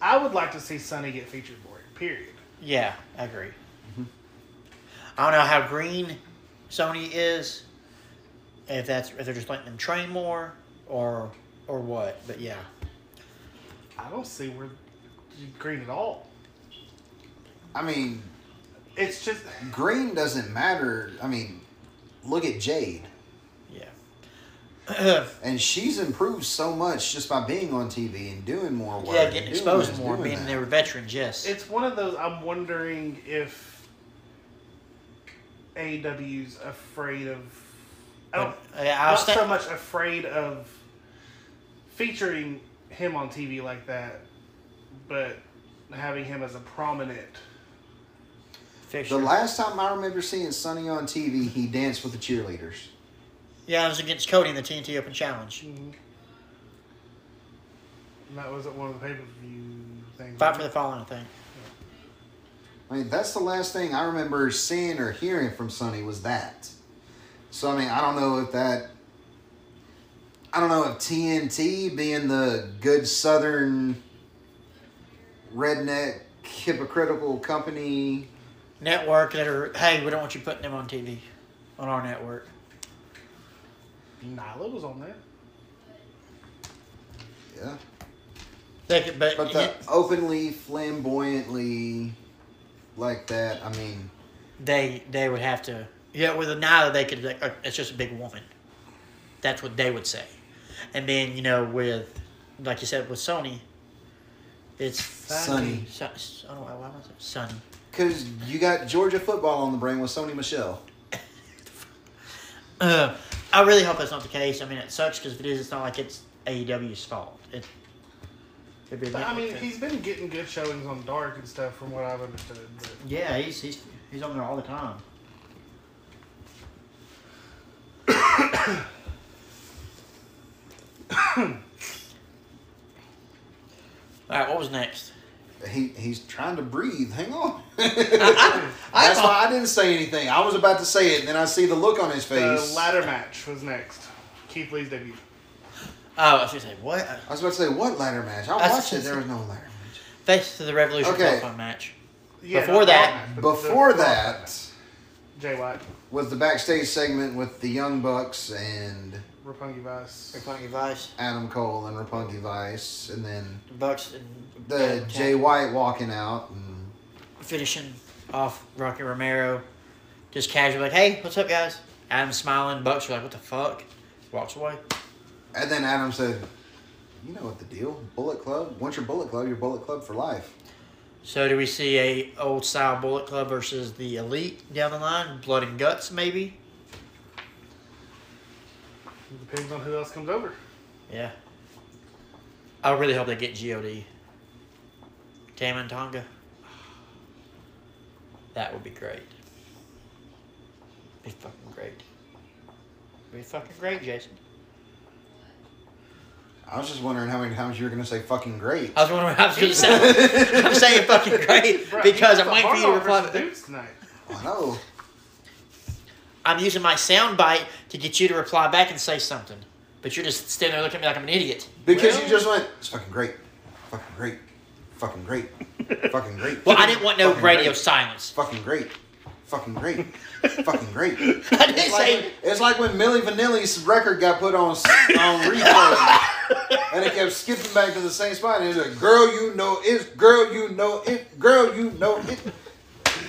I would like to see Sonny get featured more. Period. Yeah, I agree. Mm-hmm. I don't know how green Sony is. If that's if they're just letting them train more or or what, but yeah. I don't see where green at all. I mean, It's just green doesn't matter. I mean, look at Jade. Yeah. <clears throat> And she's improved so much just by being on TV and doing more work. yeah, getting doing exposed this, more, doing being that. they were veterans, yes. it's one of those. I'm wondering if AEW's afraid of. I don't. But, uh, I was not think- so much afraid of featuring him on TV like that, but having him as a prominent. fixture. The last time I remember seeing Sonny on TV, he danced with the cheerleaders. Yeah, it was against Cody in the TNT Open Challenge. Mm-hmm. And that wasn't one of the pay per view things. Fight for the Fallen, I think. I mean, that's the last thing I remember seeing or hearing from Sonny was that. So I mean, I don't know if that. I don't know if TNT being the good Southern redneck hypocritical company. Network that are hey, we don't want you putting them on TV. On our network. Nyla was on there. Yeah. They could, but, But the openly, flamboyantly, like that. I mean, they they would have to yeah with a Nyla they could like, uh, it's just a big woman that's what they would say and then you know with like you said with Sony it's Sonny. Son, I don't know why was it Sonny because you got Georgia football on the brain with Sony Michel. <laughs> uh, I really hope that's not the case I mean it sucks because if it is it's not like it's AEW's fault it, it'd be a But, I mean, thing. he's been getting good showings on Dark and stuff, from what I've understood. But yeah he's, he's he's on there all the time <coughs> all right what was next He he's trying to breathe. Hang on. <laughs> <laughs> I That's thought- why I didn't say anything. I was about to say it, and then I see the look on his face. the ladder match was next. Keith Lee's debut. Oh, I was gonna say what? I was about to say what ladder match. I That's- watched it. There was no ladder match. Face to the Revolution Okay. telephone match. Yeah, Before not that- match, Before the- that Jay White, was the backstage segment with the Young Bucks and Roppongi Vice. Roppongi Vice, Adam Cole and Roppongi Vice, and then Bucks, and the and Jay White walking out. And finishing off Rocky Romero, just casually like, "Hey, what's up, guys?" Adam smiling. Bucks are like, "What the fuck?" Walks away. And then Adam said, "You know what the deal? Bullet Club. Once you're Bullet Club, you're Bullet Club for life." So do we see a old style Bullet Club versus the Elite down the line? Blood and guts, maybe. Depends on who else comes over. Yeah. I really hope they get God. Tam and Tonga. That would be great. Be fucking great. Be fucking great, Jason. I was just wondering how many times you were going to say "fucking great." I was wondering how I was going to say. <laughs> I'm saying fucking great Bruh, because he I'm was waiting a for you to reply. versus Dukes tonight. I know. I'm using my sound bite to get you to reply back and say something. But you're just standing there looking at me like I'm an idiot. Because Well- you just went, it's fucking great. Fucking great. Fucking great. Fucking great. <laughs> Well, I didn't want no Fucking radio great. silence. Fucking great. Fucking great. <laughs> Fucking great. I didn't It's like, say. when, it's like when Milli Vanilli's record got put on on replay, <laughs> and it kept skipping back to the same spot. And it was like, "Girl, you know it. Girl, you know it. Girl, you know it."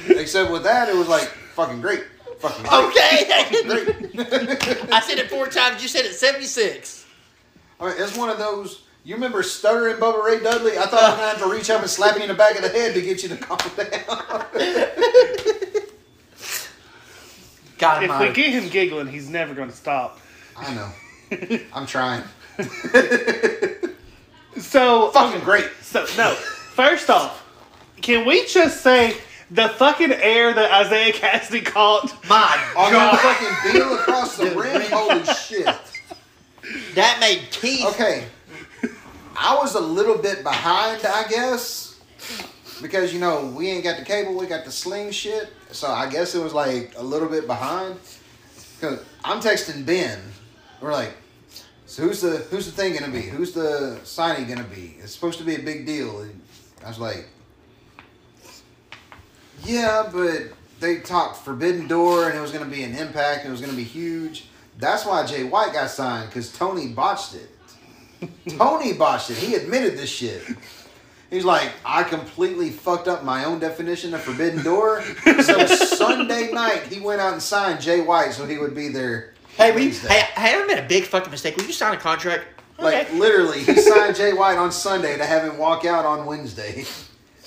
Except with that, it was like fucking great. Fucking great. Okay. Great. I said it four times. You said it 76. I mean, it's one of those. You remember stuttering Bubba Ray Dudley? I thought uh. I was gonna have to reach up and slap you in the back of the head to get you to calm down. <laughs> God If we get him giggling, he's never going to stop. I know. <laughs> I'm trying. <laughs> So Fucking great. So no. First off, can we just say the fucking air that Isiah Kassidy caught? My On God, that fucking deal across the The rim, rim. holy shit. that made Keith. Okay. I was a little bit behind, I guess. Because, you know, we ain't got the cable, we got the sling shit. So I guess it was like a little bit behind. Cause <laughs> I'm texting Ben. We're like, so who's the who's the thing gonna be? Who's the signing gonna be? It's supposed to be a big deal. And I was like, Yeah, but they talked Forbidden Door and it was gonna be an impact and it was gonna be huge. That's why Jay White got signed, because Tony botched it. Tony botched it. He admitted this shit. He's like, I completely fucked up my own definition of Forbidden Door. So Sunday night, he went out and signed Jay White so he would be there. Hey, we, Wednesday. hey, I ever made a big fucking mistake? Will you sign a contract? Like literally, he <laughs> signed Jay White on Sunday to have him walk out on Wednesday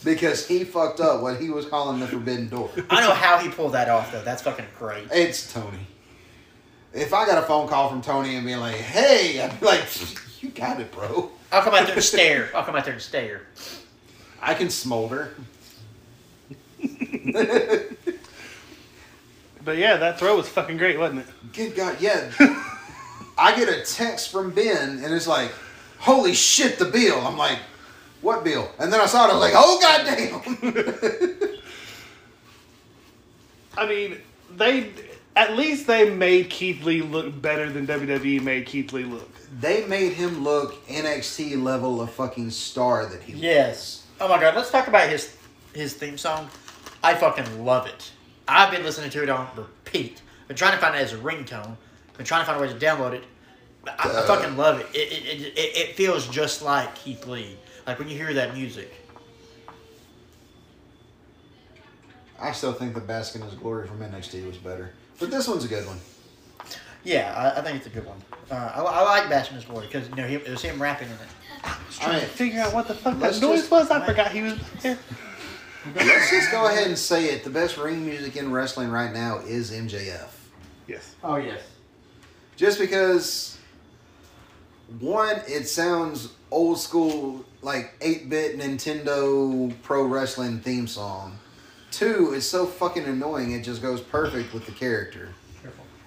because he fucked up what he was calling the Forbidden Door. I know how he pulled that off though. That's fucking great. It's Tony. If I got a phone call from Tony and be like, "Hey," I'd be like, "You got it, bro. I'll come out there and stare. I'll come out there and stare. I can smolder." But yeah, that throw was fucking great, wasn't it? Good God, yeah. I get a text from Ben and it's like, "Holy shit, the bill." I'm like, "What bill?" And then I saw it. I was like, "Oh goddamn!" <laughs> I mean, they at least they made Keith Lee look better than WWE made Keith Lee look. they made him look NXT level of fucking star that he was. Yes. Oh my god, let's talk about his his theme song. I fucking love it. I've been listening to it on repeat. Been trying to find it as a ringtone. Been trying to find a way to download it. I, I fucking love it. It, it, it. it it feels just like Keith Lee. Like when you hear that music. I still think the Bask in His Glory from NXT was better, but this one's a good one. Yeah, I, I think it's a good one. Uh, I, I like Bashing His Glory because you know he, it was him rapping in it. I to Figure out what the fuck Let's that noise just- was. I forgot he was there. let's just go ahead and say it. The best ring music in wrestling right now is MJF. Yes. Oh yes. Just because, one, it sounds old school, like 8 bit Nintendo pro wrestling theme song. Two, is so fucking annoying, it just goes perfect with the character.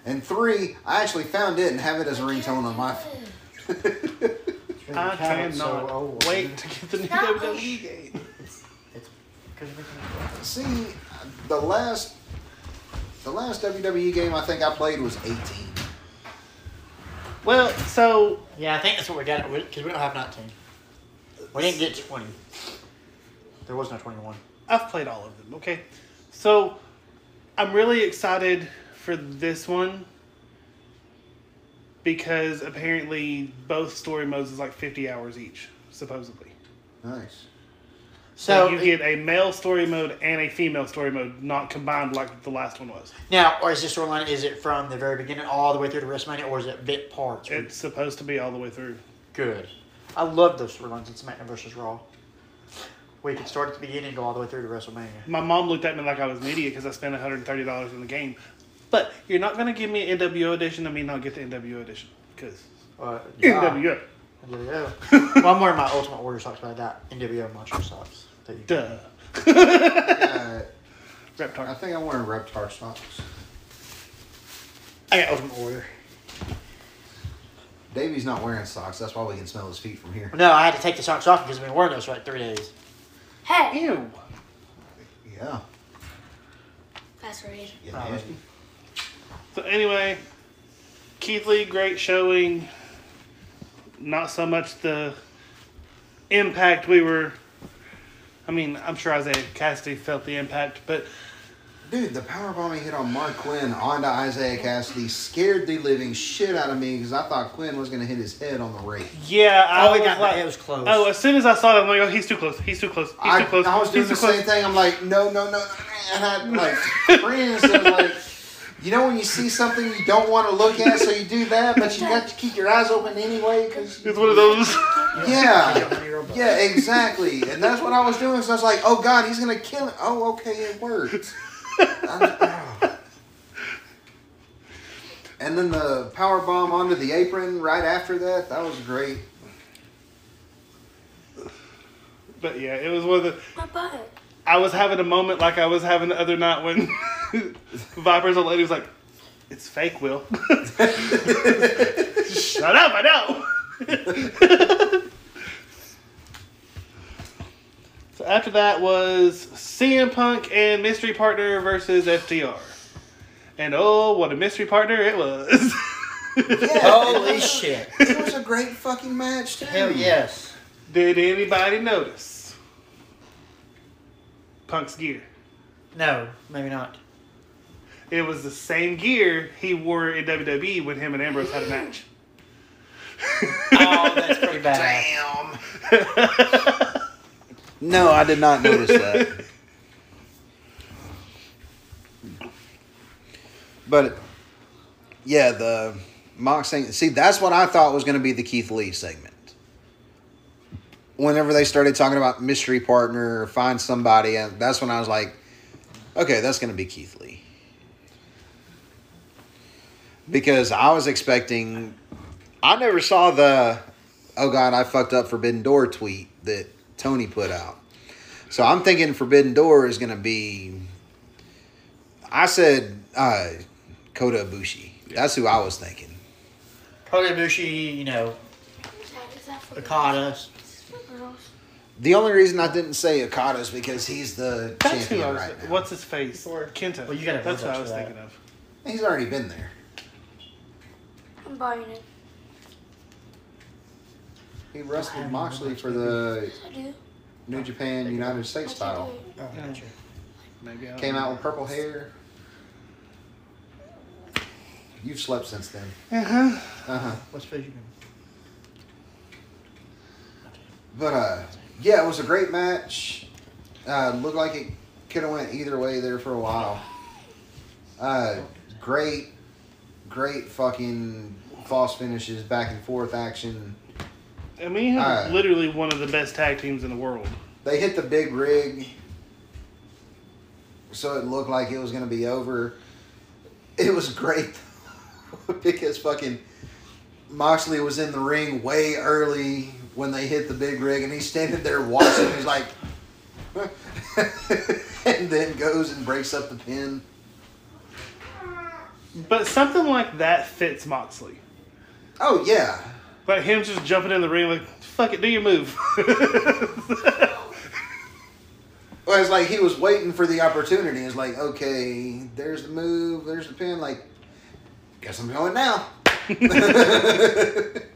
And three, I actually found it and have it as a ringtone on my phone. I cannot So old. wait to get the new Stop. WWE game. See, the last the last WWE game I think I played was 18. Well, so Yeah, I think that's what we got because we don't have 19. We didn't get 20. There was no 21. I've played all of them. Okay, so I'm really excited for this one because apparently both story modes is like 50 hours each, supposedly. Nice. So So you get a male story mode and a female story mode, not combined like the last one was. now, or is this storyline? Is it from the very beginning all the way through to WrestleMania, or is it bit parts? It's supposed to be all the way through. good. I love those storylines in SmackDown versus Raw. We could start at the beginning and go all the way through to WrestleMania. My mom looked at me like I was an idiot because I spent $130 in the game. But you're not going to give me an NWO edition and me not get the NWO edition because Uh, yeah. NWO. NWO. <laughs> well, I'm wearing my Ultimate Warrior socks, but I got NWO Monster socks. That you- Duh. Uh, <laughs> I think I'm wearing Reptar socks. I got Ultimate Warrior. Davey's not wearing socks. That's why we can smell his feet from here. No, I had to take the socks off because I've been wearing those for like three days. Hey, Ew. Yeah. that's right. You Probably. So anyway, Keith Lee, great showing. Not so much the impact we were. I mean, I'm sure Isiah Kassidy felt the impact, but Dude, the powerbomb he hit on Marq Quen onto Isiah Kassidy scared the living shit out of me because I thought Quen was going to hit his head on the rake. yeah, I Oh, we was got like, it was close. oh, as soon as I saw it, I'm like, oh, he's too close. He's too close. He's I, too close. I was doing he's the too close. same thing. I'm like, no, no, no, no. And I like, <laughs> friends, I was like, you know, when you see something you don't want to look at, so you do that, but you got to keep your eyes open anyway because <laughs> It's one of those. <laughs> Yeah. Yeah, exactly. And that's what I was doing. So I was like, oh God, he's gonna kill it. Oh, okay, it worked. I'm- <laughs> oh. And then the power bomb onto the apron right after that, that was great. But yeah, it was one of the. My butt. I was having a moment like I was having the other night when <laughs> Viper's old lady was like, "It's fake, Will." <laughs> Shut up! I know. So after that was CM Punk and Mystery Partner versus FTR, and oh, what a mystery partner it was! <laughs> Holy shit. It was a great fucking match, too. Hell yes. Did anybody notice Punk's gear? No, maybe not. It was the same gear he wore in WWE when him and Ambrose had a match. Oh, that's pretty bad. <laughs> Damn. <laughs> no, I did not notice that. <laughs> But yeah, the thing. See, that's what I thought was going to be the Keith Lee segment. Whenever they started talking about mystery partner, or find somebody, and that's when I was like, okay, that's going to be Keith Lee. Because I was expecting, I never saw the, oh God, I fucked up Forbidden Door tweet that Tony put out. So I'm thinking Forbidden Door is going to be, I said uh, Kota Ibushi. That's who I was thinking. Kota Ibushi, you know, Is that, is Okada. This is for girls. The only reason I didn't say Okada is because he's the That's who champion I was. right now. What's his face? Or Kenta. Well, you gotta That's what I was that. thinking of. He's already been there. I'm buying it. He wrestled Moxley for the New Japan United States title. Oh, gotcha. Maybe I don't Came out with purple hair. You've slept since then. Uh-huh. Uh huh. What's food you? But uh, yeah, it was a great match. Uh, looked like it could have went either way there for a while. Uh, great, great fucking false finishes, back and forth action. I mean, you have Uh, literally one of the best tag teams in the world. They hit the big rig, so it looked like it was gonna be over. It was great <laughs> because fucking Moxley was in the ring way early when they hit the big rig, and he's standing there watching. He's like, <laughs> and then goes and breaks up the pin. But something like that fits Moxley. Oh yeah, But him just jumping in the ring like, fuck it, do your move. <laughs> well, it's like he was waiting for the opportunity. It's like, okay, there's the move, there's the pin. Like, guess I'm going now. <laughs>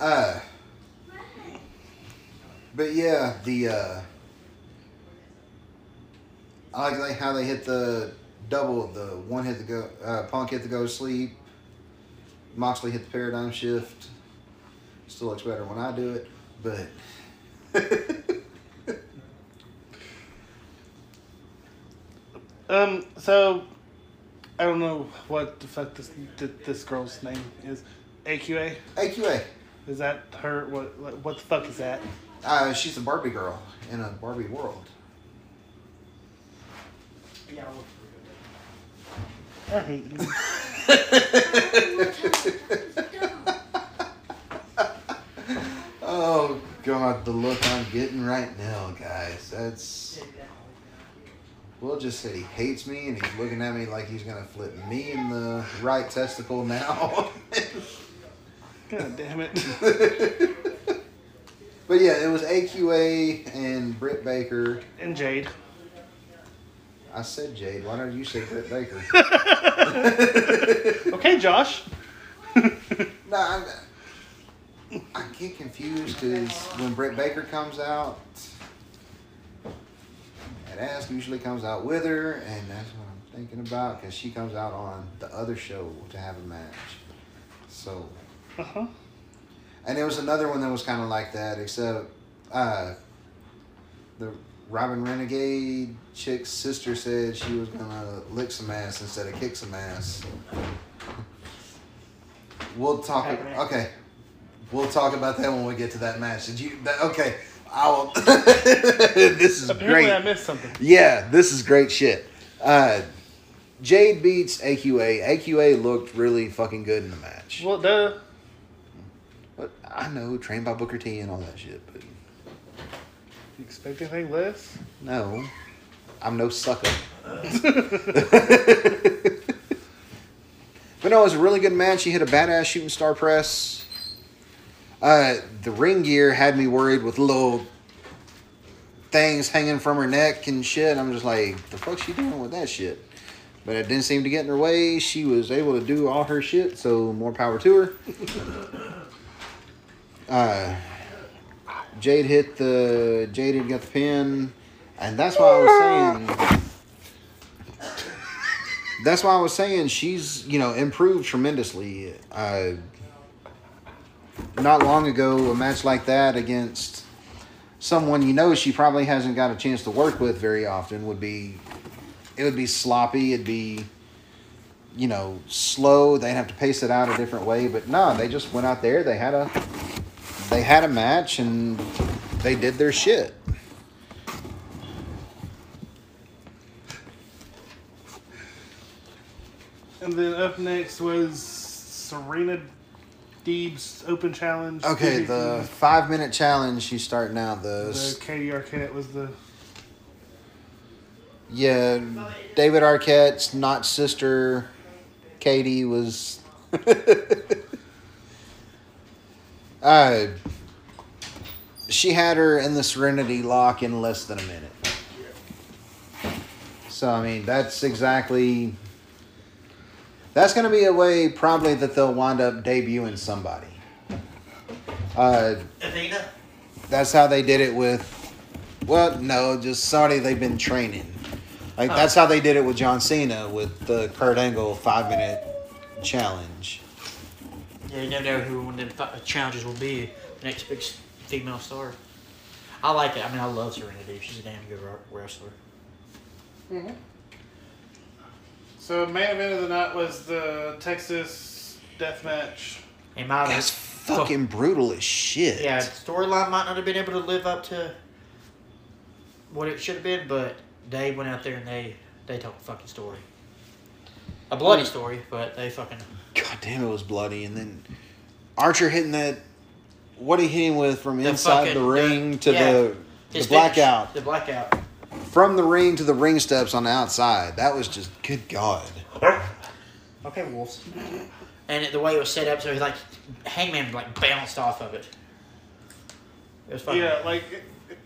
Uh, but yeah, the uh, I like like how they hit the double. The one hit the go, uh, Punk hit the go to sleep. Moxley hit the paradigm shift. Still looks better when I do it, but <laughs> um, so I don't know what the fuck this this girl's name is. AQA? AQA. Is that her? What what the fuck is that? Uh, she's a Barbie girl in a Barbie world. Yeah, I hate you. <laughs> oh God, the look I'm getting right now, guys. That's. We'll just say he hates me, and he's looking at me like he's gonna flip me in the right testicle now. God damn it. <laughs> but yeah, it was AQA and Britt Baker. And Jade. I said Jade. Why don't you say Britt Baker? <laughs> Okay, Josh. <laughs> No, I'm, I get confused because when Britt Baker comes out, that ass usually comes out with her, and that's what I'm thinking about because she comes out on the other show to have a match. So, Uh huh. and there was another one that was kind of like that, except uh, the Robyn Renegade chick's sister said she was gonna lick some ass instead of kick some ass. We'll talk. Okay. We'll talk about that when we get to that match. Did you? That, okay, I will. <laughs> this is Apparently, great. I missed something. Yeah, this is great shit. Uh, Jade beats AQA. AQA looked really fucking good in the match. Well, duh. But I know, trained by Booker T and all that shit, but You expect anything less? no, I'm no sucker. <laughs> but no, it was a really good match. He hit a badass shooting star press. Uh, the ring gear had me worried with little things hanging from her neck and shit. I'm just like, the fuck's she doing with that shit? But it didn't seem to get in her way. She was able to do all her shit, so more power to her. <laughs> uh, Jade hit the Jade had got the pin, and that's why I was saying. That's why I was saying she's you know improved tremendously. Uh, not long ago, a match like that against someone you know she probably hasn't got a chance to work with very often would be it would be sloppy it'd be you know slow they'd have to pace it out a different way but no they just went out there they had a they had a match and they did their shit. And then up next was Serena Deeb's Open Challenge. okay the five minute challenge she's starting out the, the Katie Arquette was the yeah david arquette's not sister. Katie was <laughs> uh she had her in the serenity lock in less than a minute. So i mean that's exactly that's going to be a way probably that they'll wind up debuting somebody. Uh Athena. that's how they did it with well no just somebody they've been training. Like that's how they did it with john cena with the kurt angle five minute challenge Yeah, you never know who one of them challenges will be. The next big female star. I like it. I mean, I love Serena Deeb. She's a damn good ro- wrestler. Mm-hmm. So main event of the night was the Texas Death Match. In my that's fucking brutal as shit Yeah, storyline might not have been able to live up to what it should have been, but they went out there and they they told a fucking story. A bloody story, but they fucking god damn it was bloody and then archer hitting that what he hit him with from The inside fucking- the ring to yeah. the the blackout finish, the blackout. from the ring to the ring steps on the outside that was just good god Okay, wolves. And it, the way it was set up, so he like Hangman like bounced off of it. It was fucking. Yeah, like it, it,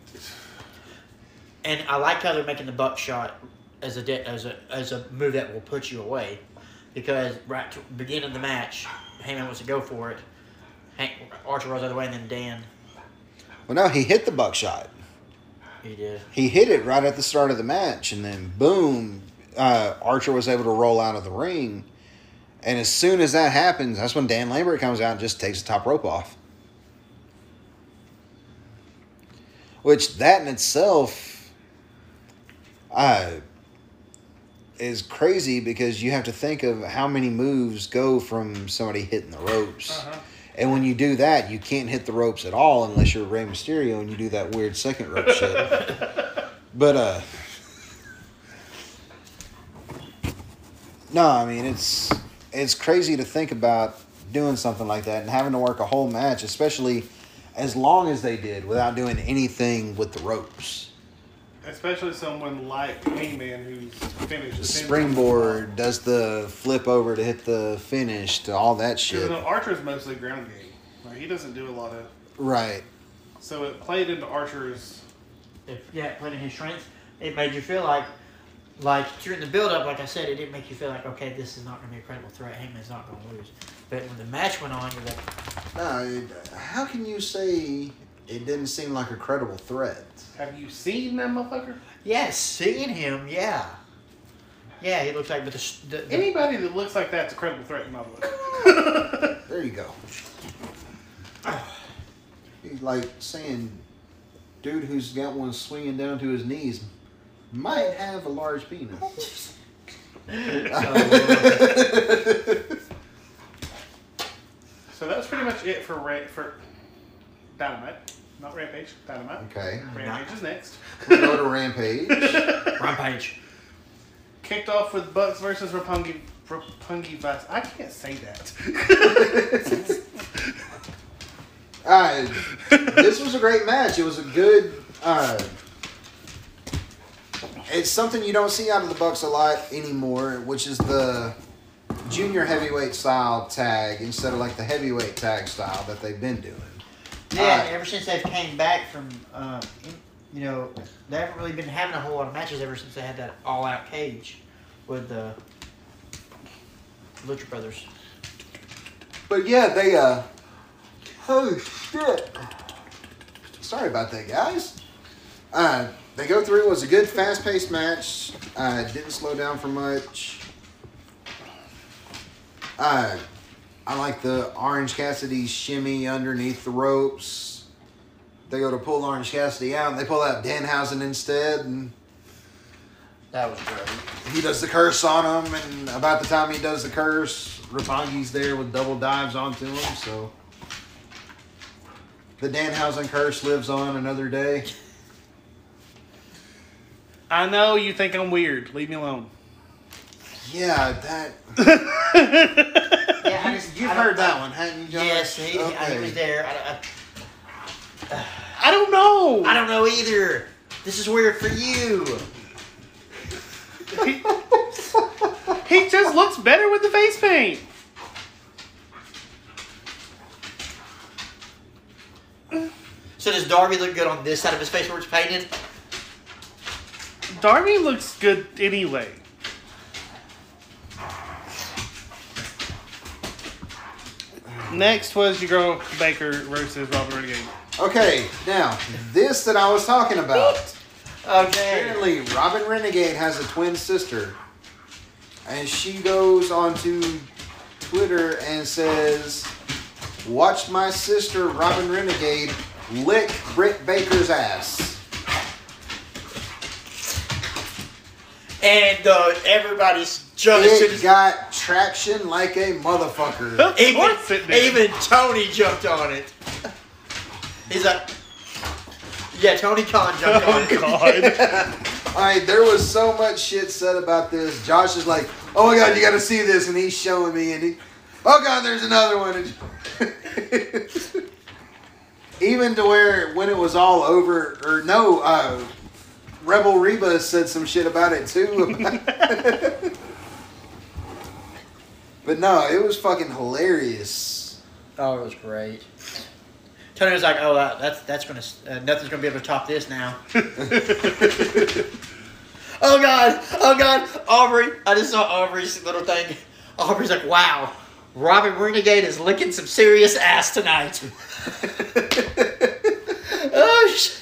And I like how they're making the buckshot as a de- as a as a move that will put you away, because right to beginning of the match, Hangman wants to go for it. Hank, Archer rolls out of the way, and then Dan well no he hit the buckshot he did. he hit it right at the start of the match, and then boom, uh, Archer was able to roll out of the ring. And as soon as that happens, that's when Dan Lambert comes out and just takes the top rope off. Which that in itself uh, is crazy because you have to think of how many moves go from somebody hitting the ropes. uh-huh. And when you do that, you can't hit the ropes at all unless you're Rey Mysterio and you do that weird second rope shit. <laughs> But uh No, I mean it's it's crazy to think about doing something like that and having to work a whole match, especially as long as they did without doing anything with the ropes. Especially someone like Hangman who's finished The springboard does the flip over to hit the finish to all that Because shit. no, Archer's mostly ground game. Like he doesn't do a lot of. Right. So it played into Archer's. If yeah, playing his strengths. it made you feel like, like during the build up, like I said, it didn't make you feel like okay, this is not going to be a credible threat. Hangman's not going to lose. But when the match went on, you're like, No, how can you say it didn't seem like a credible threat? Have you seen that motherfucker? yes, seeing him, yeah, yeah, he looks like with the, the, the Anybody that looks like that's a credible threat in my book. There you go. He's like saying, dude who's got one swinging down to his knees might have a large penis. <laughs> so that's pretty much it for for Dynamite, not Rampage. Dynamite. okay. Rampage is next. We'll go to Rampage. <laughs> rampage. Kicked off with Bucks versus Roppongi. Roppongi Vice. I can't say that. <laughs> Uh, this was a great match. It was a good. Uh, it's something you don't see out of the Bucks a lot anymore, which is the junior heavyweight style tag instead of like the heavyweight tag style that they've been doing. Yeah, Uh, ever since they've came back from, uh, you know, they haven't really been having a whole lot of matches ever since they had that all-out cage with the Lucha Brothers. But yeah, they uh oh shit. Sorry about that, guys. Uh they go through it was a good fast paced match. Uh didn't slow down for much. Uh I like the Orange Cassidy shimmy underneath the ropes. They go to pull Orange Cassidy out and they pull out Danhausen instead and That was great. he does the curse on him, and about the time he does the curse, Roppongi's there with double dives onto him. So the Danhausen curse lives on another day. I know you think I'm weird. Leave me alone. Yeah, that Yeah, <laughs> I just, you've I heard that one, hadn't you? John? Yes, he, I, he was there. I, I don't know. I, I don't know either. This is weird for you. He, <laughs> he just looks better with the face paint. So does Darby look good on this side of his face where it's painted? Darby looks good anyway. Next was your girl Baker versus Robert Renegade. Okay, now this that I was talking about. <laughs> Okay. Apparently, Robyn Renegade has a twin sister, and she goes onto Twitter and says, "Watched my sister Robyn Renegade lick Britt Baker's ass." And uh, everybody's jumping. It got traction like a motherfucker. Even, course it did. even Tony jumped on it. He's like, yeah, Tony Khan jumped on Oh it. God! <laughs> All right, there was so much shit said about this. Josh is like, "Oh my god, you got to see this," and he's showing me, and he, "Oh god, there's another one." And- <laughs> Even to where when it was all over, or no, uh, Rebel Reba said some shit about it too. <laughs> but no, it was fucking hilarious. Oh, it was great. Tony was like, "Oh, that, that's that's gonna uh, nothing's gonna be able to top this now." <laughs> oh God! Oh God! Aubrey, I just saw Aubrey's little thing. Aubrey's like, "Wow, Robyn Renegade is licking some serious ass tonight." <laughs> oh, sh-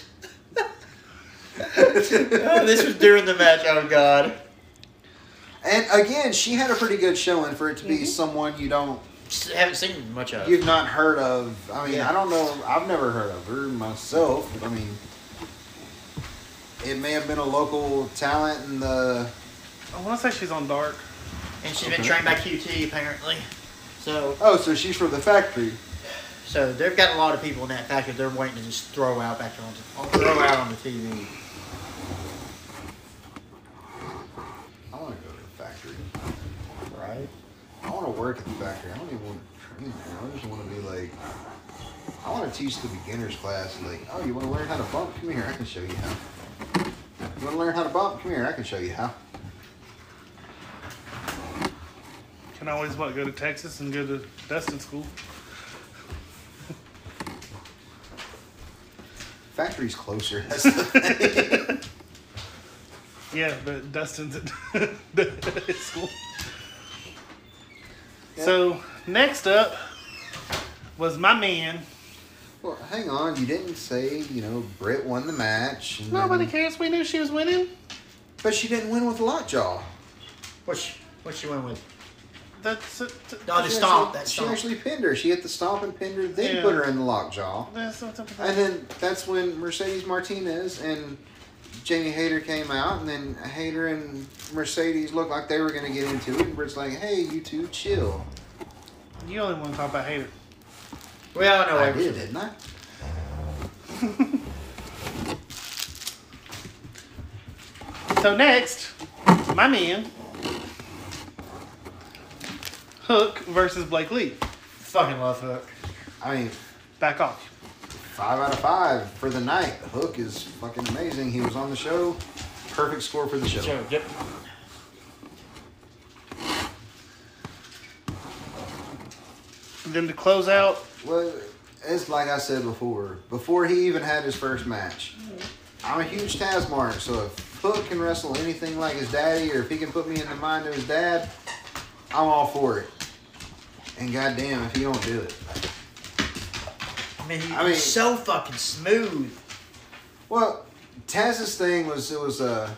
<laughs> oh, this was during the match. Oh God! And again, she had a pretty good showing for it to be mm-hmm. someone you don't Just haven't seen much of. you've not heard of. I mean, Yeah. I don't know. I've never heard of her myself. I mean, it may have been a local talent in the. I want to say she's on Dark. and she's been trained by QT apparently. So Oh, so she's from the factory. So they've got a lot of people in that factory they're waiting to just throw out back on throw out on the TV. I want to go to the factory. Right. I want to work at the factory. I don't even want to train there. I just want to be like. I want to teach the beginners class. Like, oh, you want to learn how to bump? Come here, I can show you how. You want to learn how to bump? Come here, I can show you how. Can always what go to Texas and go to Dustin school. Factory's closer. That's the thing. Yeah, but Dustin's at <laughs> at school. So next up was my man. well, hang on. You didn't say you know Britt won the match. and Nobody then- cares. We knew she was winning. But she didn't win with lockjaw. Which what she went with? That's it. Oh, the She stomp. actually- That she actually pinned her. She hit the stomp and pinned her, then Yeah. put her in the lockjaw. That's not something. And then that's when Mercedes Martinez and Jamie Hayter came out, and then Hayter and Mercedes looked like they were going to get into it. And Britt's like, hey, you two, chill. You only want to talk about Hayter. We all know I everything. did, didn't I? <laughs> So next, my man, Hook versus Blake Li. Fucking love Hook. I mean, Back off. Five out of five for the night. Hook is fucking amazing. He was on the show. Perfect score for the show. Yep. And then to close out, Well, it's like I said before. Before he even had his first match, I'm a huge Taz mark. So if Hook can wrestle anything like his daddy, or if he can put me in the mind of his dad, I'm all for it. And goddamn, if he don't do it. I mean, he's I mean- so fucking smooth. Well, Taz's thing was it was uh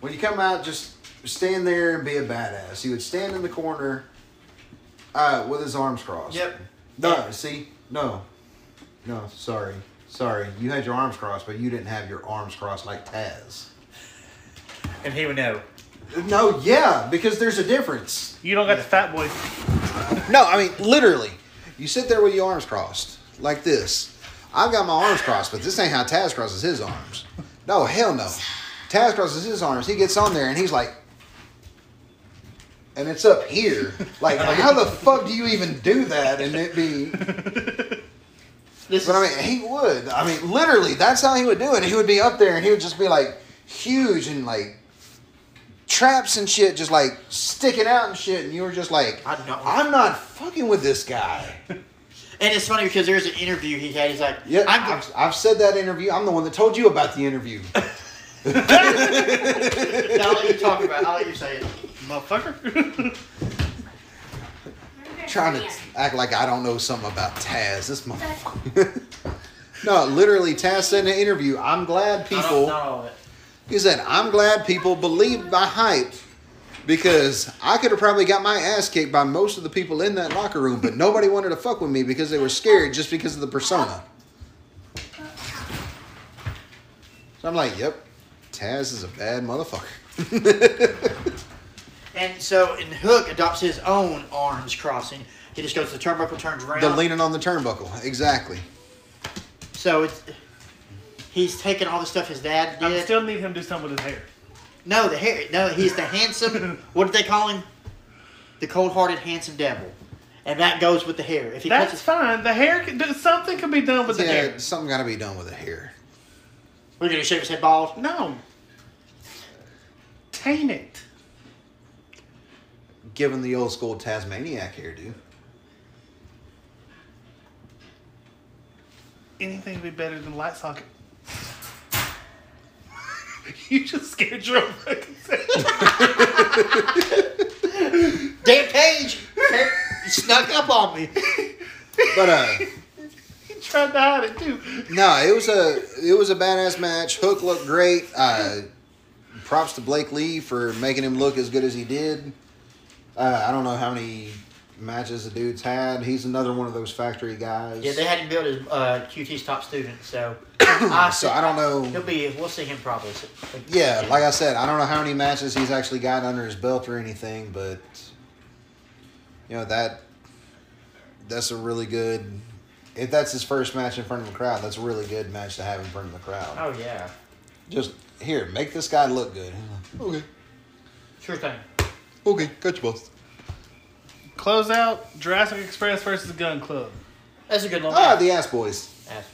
when you come out, just stand there and be a badass. He would stand in the corner uh, with his arms crossed. Yep. No, see, no, no, sorry, sorry. You had your arms crossed, but you didn't have your arms crossed like Taz. And he would know. No, yeah, because there's a difference. you don't got the fat boy. No, I mean literally. You sit there with your arms crossed like this. I've got my arms crossed, but this ain't how Taz crosses his arms. No, hell no. Taz crosses his arms. He gets on there and he's like, and it's up here. Like, <laughs> how the fuck do you even do that and it be? This But I mean, he would. I mean, literally, that's how he would do it. He would be up there and he would just be like huge and like traps and shit, just like sticking out and shit. And you were just like, I. I'm not fucking with this guy. And it's funny because there's an interview he had. He's like, Yeah, I'm I've, I've said that interview. I'm the one that told you about the interview. <laughs> <laughs> I'll let you talk about. it. I'll let you say it. Motherfucker. <laughs> Trying to act like I don't know something about Taz. This motherfucker. no, literally, Taz said in the interview, I'm glad I don't- people. Not all of it. He said, I'm glad people believe my hype because I could have probably got my ass kicked by most of the people in that locker room, but nobody wanted to fuck with me because they were scared just because of the persona. So I'm like, yep, Taz is a bad motherfucker. <laughs> And so, and Hook adopts his own arms crossing. He just goes to the turnbuckle, turns around. the leaning on the turnbuckle, exactly. So it's he's taking all the stuff his dad I still need him to do something with his hair. No, the hair. No, he's the handsome. <laughs> what did they call him? The cold-hearted, handsome devil. And that goes with the hair. If he That's cuts, his, fine. The hair, can, do- something can be done with the hair. something got to be done with the hair. we're gonna shave his head bald. No. Taint it. Given the old school Tasmaniac hairdo. Anything would be better than light socket. <laughs> you just scared your own fucking self. Damn Cage, Cage snuck up on me. But uh, He tried to hide it too. no, it was a it was a badass match. Hook looked great. Uh, props to Blake Li for making him look as good as he did. Uh, I don't know how many matches the dude's had. He's another one of those factory guys. Yeah, they had him build as uh, QT's top student, so <coughs> I so I don't know. He'll be. We'll see him probably. Yeah, like I said, I don't know how many matches he's actually got under his belt or anything, but you know that that's a really good. If that's his first match in front of a crowd, that's a really good match to have in front of the crowd. Oh yeah, Just here, make this guy look good. Okay, sure thing. okay, got you both. Close out Jurassic Express versus Gunn Club. That's a good one. Ah, the ass boys. Ass.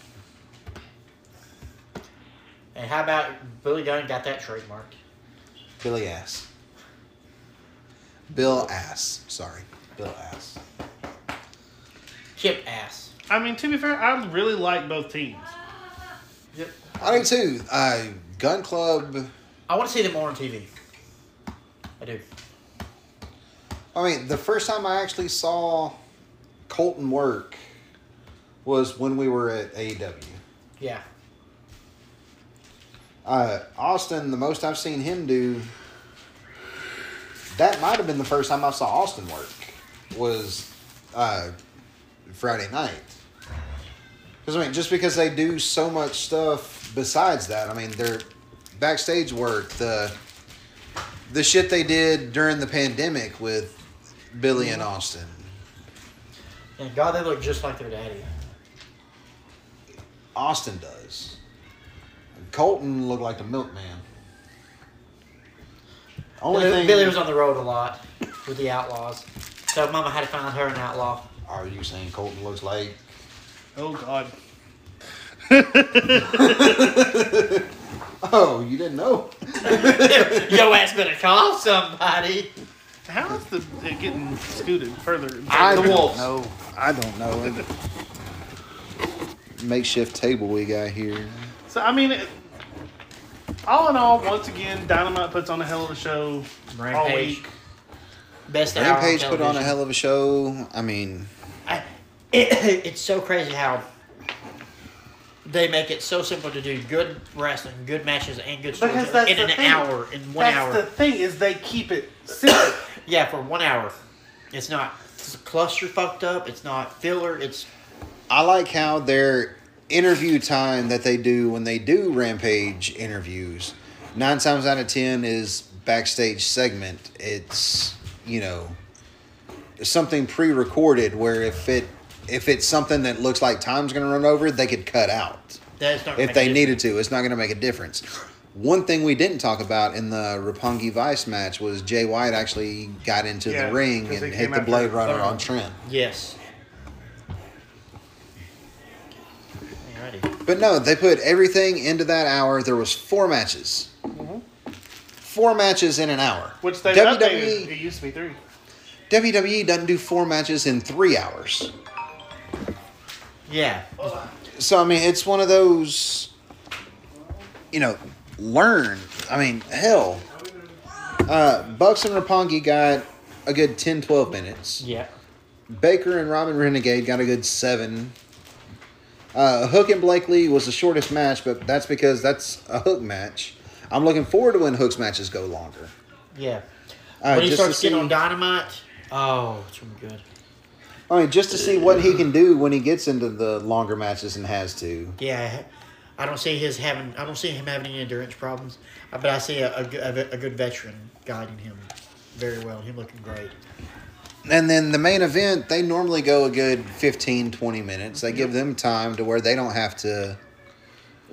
And how about Billy Gunn got that trademark? Billy Ass. Bill Ass. Sorry, Bill Ass. Kip ass. I mean, to be fair, I really like both teams. Yep. I do too. Uh, Gunn Club. I want to see them more on TV. I do. I mean, the first time I actually saw Colten work was when we were at AEW. Yeah. Uh, Austin, the most I've seen him do, that might have been the first time I saw Austin work, was uh, Friday night. Because, I mean, just because they do so much stuff besides that, I mean, their backstage work, the the shit they did during the pandemic with Billy and Austin. And God, they look just like their daddy. Austin does. Colten looked like the milkman. Only Billy, thing. Billy was on the road a lot with the Outlaws, so Mama had to find her an outlaw. Are you saying Colten looks like Oh God. <laughs> Oh, you didn't know? <laughs> Yo ass better call somebody. How is the it getting scooted further? I The don't wolves. know. I don't know. Makeshift table we got here. So I mean, it, all in all, once again, Dynamite puts on a hell of a show all Rampage. week. Best hour Rampage put on a television. hell of a show. I mean, I, it, <laughs> it's so crazy how they make it so simple to do good wrestling, good matches, and good stories in an thing. hour, in one That's hour. the thing is they keep it simple. <coughs> Yeah, for one hour. It's not cluster fucked up. It's not filler. It's I like how their interview time that they do when they do Rampage interviews, nine times out of ten is backstage segment. It's you know something pre-recorded where if it if it's something that looks like time's going to run over, they could cut out that's not if they needed to. It's not going to make a difference. One thing we didn't talk about in the Roppongi Vice match was Jay White actually got into Yeah, the ring and hit the after- Blade Runner on Trent. Yes. Alrighty. But no, they put everything into that hour. There was four matches. Mm-hmm. Four matches in an hour. Which they WWE updated. It used to be three. WWE doesn't do four matches in three hours. Yeah. So I mean, it's one of those. You know, learn. I mean, hell. Uh, Bucks and Roppongi got a good 10, 12 minutes. Yeah. Baker and Robyn Renegade got a good seven. Uh, Hook and Blakely was the shortest match, but that's because that's a Hook match. I'm looking forward to when Hook's matches go longer. Yeah. Uh, when he just starts getting on Dynamite, oh, it's really good. I mean, just to see what he can do when he gets into the longer matches and has to. Yeah, I don't see his having. I don't see him having any endurance problems. uh, But I see a, a, a good veteran guiding him very well. Him looking great. And then the main event, they normally go a good 15, 20 minutes. They give them time to where they don't have to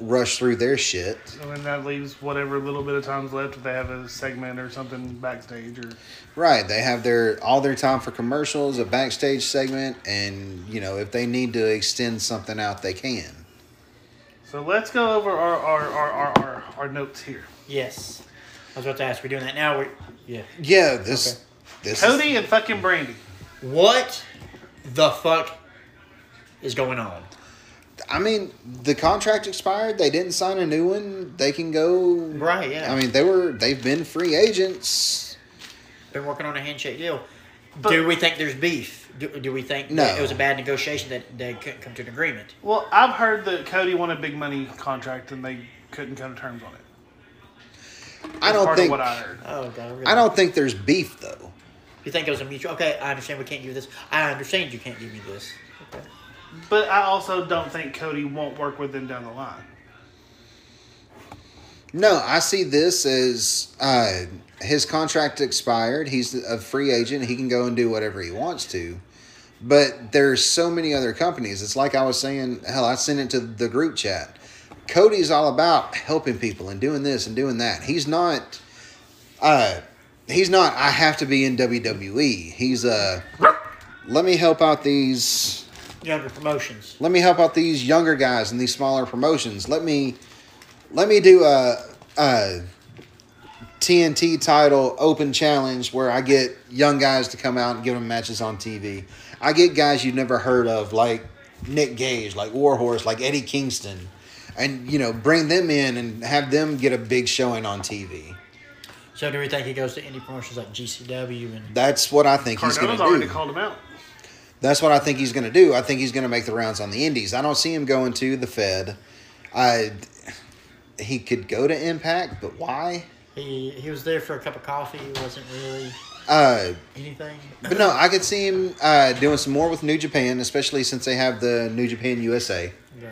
rush through their shit. And then that leaves whatever little bit of time's left if they have a segment or something backstage or Right. They have their all their time for commercials, a backstage segment, and you know, if they need to extend something out, they can. So let's go over our our, our, our, our, our notes here. Yes, I was about to ask. We're doing that now. We yeah. Yeah, this Okay. this is- Cody and fucking Brandi. What the fuck is going on? I mean, the contract expired. They didn't sign a new one. They can go. Right. Yeah. I mean, they were they've been free agents. been working on a handshake deal. But- do we think there's beef? Do, do we think No. that it was a bad negotiation that they couldn't come to an agreement? Well, I've heard that Cody won a big money contract and they couldn't come to terms on it. I don't part think. of what I heard. Oh god. Really? I don't think there's beef though. You think it was a mutual? Okay, I understand we can't give this. I understand you can't give me this. But I also don't think Cody won't work with them down the line. No, I see this as uh, his contract expired. He's a free agent. He can go and do whatever he wants to. But there's so many other companies. It's like I was saying, hell, I sent it to the group chat. Cody's all about helping people and doing this and doing that. He's not uh he's not I have to be in WWE. He's uh let me help out these Younger promotions. let me help out these younger guys in these smaller promotions. Let me let me do a, a TNT title open challenge where I get young guys to come out and give them matches on TV. I get guys you've never heard of like Nick Gage, like Warhorse, like Eddie Kingston, and you know bring them in and have them get a big showing on TV. So do we think he goes to indie promotions like GCW and That's what I think he's going to do. Cardona's to already called him out. That's what I think he's going to do. I think he's going to make the rounds on the Indies. I don't see him going to the Fed. I he could go to Impact, but why? he he was there for a cup of coffee? It wasn't really Uh, anything. but no, I could see him uh, doing some more with New Japan, especially since they have the New Japan USA. Yeah.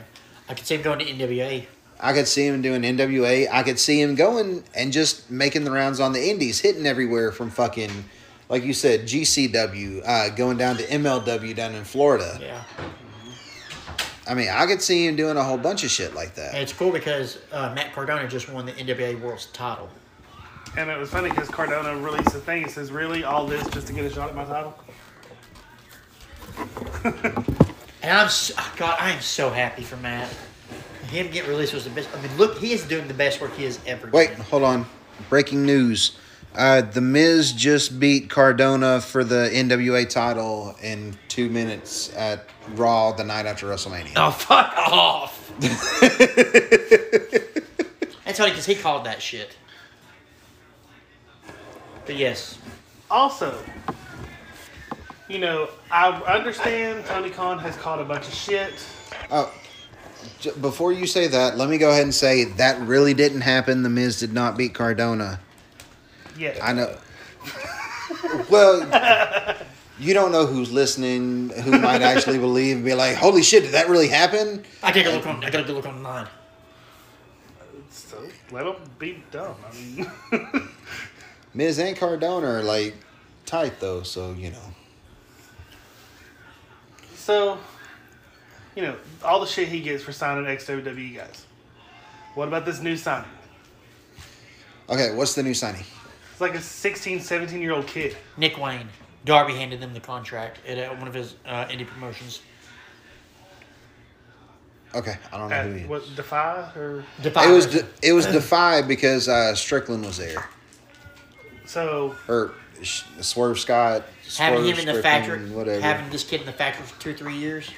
I could see him going to NWA. I could see him doing NWA. I could see him going and just making the rounds on the Indies, hitting everywhere from fucking, like you said, GCW, uh, going down to MLW down in Florida. Yeah. I mean, I could see him doing a whole bunch of shit like that. And it's cool because uh, Matt Cardona just won the NWA World's title. And it was funny because Cardona released a thing. It says, "Really, all this just to get a shot at my title?" <laughs> And I'm so, oh, God, I am so happy for Matt. Him getting released was the best. I mean, look, he is doing the best work he has ever Wait, done. hold on. Breaking news. Uh, the Miz just beat Cardona for the NWA title in two minutes at Raw the night after WrestleMania. Oh, fuck off. <laughs> That's funny because he called that shit. But yes, Also, you know, I understand Tony Khan has called a bunch of shit. Oh, j- before you say that, let me go ahead and say that really didn't happen. The Miz did not beat Cardona. Yeah. I know. well, you don't know who's listening, who might actually believe, and be like, "Holy shit, did that really happen?" I gotta go look on. I gotta go look online. So let them be dumb. I mean, <laughs> Miz and Cardona are like tight though, so you know. so you know all the shit he gets for signing ex WWE guys. What about this new signing? Okay, what's the new signing? It's like a 16, 17 year old kid. Nick Wayne. Darby handed them the contract at uh, one of his uh, indie promotions. Okay, I don't know At, who he is. what Defy or Defy It was De- it was Defy because uh, Strickland was there, so or Sh- Swerve Scott, having him in the Strickland, factory, whatever. having this kid in the factory for two, or three years.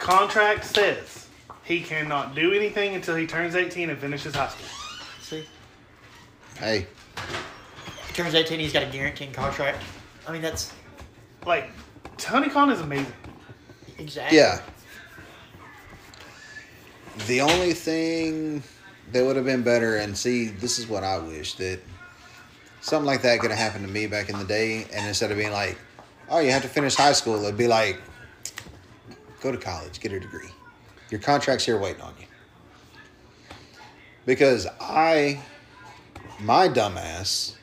contract says he cannot do anything until he turns 18 and finishes high school. See, hey, he turns eighteen, he's got a guaranteed contract. I mean, that's Like Tony Khan is amazing. exactly. yeah. The only thing that would have been better, and see, this is what I wish that something like that could have happened to me back in the day, and instead of being like, "Oh, you have to finish high school," it'd be like, "Go to college, get a degree. Your contract's here waiting on you." Because I, my dumbass,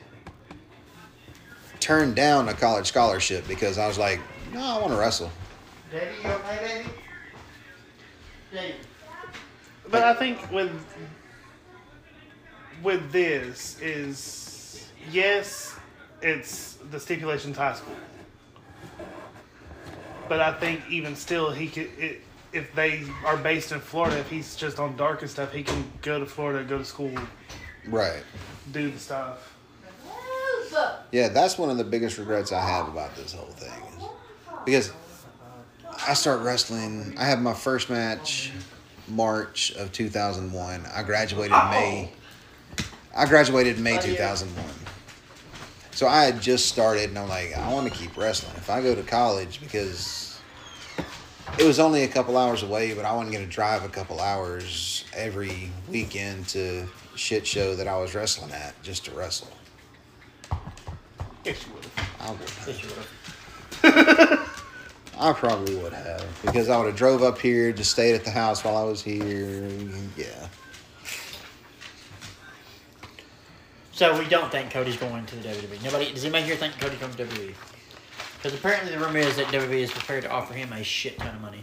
turned down a college scholarship because I was like, "No, I want to wrestle." Davey, you okay, baby? Davey. But I think with with this is yes, it's the stipulation's high school. But I think even still, he could it, if they are based in Florida. If he's just on dark and stuff, he can go to Florida, go to school, Right. do the stuff. Yeah, that's one of the biggest regrets I have about this whole thing. Is because I start wrestling. I have my first match March of 2001. I graduated May. I graduated May 2001. So I had just started, and I'm like, I want to keep wrestling. If I go to college, because it was only a couple hours away, but I wasn't going to drive a couple hours every weekend to shit show that I was wrestling at just to wrestle. Yes, you would. I would have. Yes, you would've. I probably would have because I would have drove up here, just stayed at the house while I was here. Yeah. So we don't think Cody's going to the WWE. Nobody does anybody here think Cody comes to WWE? Because apparently the rumor is that WWE is prepared to offer him a shit ton of money.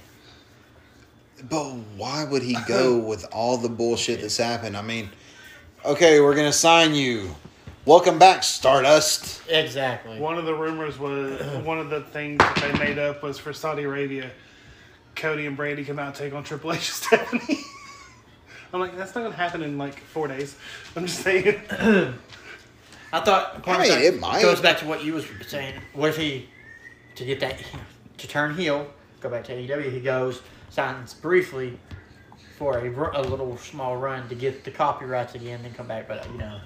But why would he <laughs> go with all the bullshit that's happened? I mean, okay, we're gonna sign you. Welcome back, Stardust. Exactly. One of the rumors was <clears throat> one of the things that they made up was for Saudi Arabia. Cody and Brandi come out and take on Triple H and <laughs> Stephanie. I'm like, that's not gonna happen in like four days. I'm just saying. <clears throat> I thought. I mean, it might. Goes back to what you was saying. What if he, to get that, to turn heel, go back to AEW, he goes signs briefly for a, a little small run to get the copyrights again, then come back. But you know,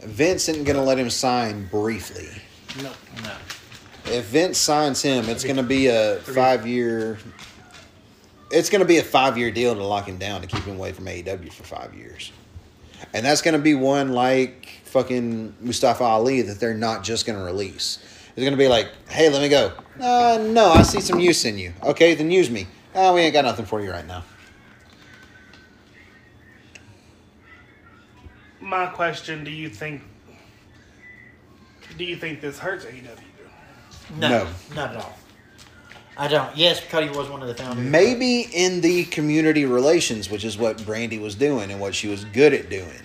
Vince isn't gonna let him sign briefly. No. no. If Vince signs him, it's gonna be a five year. It's gonna be a five year deal to lock him down to keep him away from AEW for five years, and that's gonna be one like fucking Mustafa Ali that they're not just gonna release. It's gonna be like, hey, let me go. Uh, no, I see some use in you. Okay, then use me. Oh, we ain't got nothing for you right now. My question: Do you think? Do you think this hurts AEW? No, No. not at all. I don't. Yes, Cody was one of the founders. Maybe in the community relations, which is what Brandi was doing and what she was good at doing.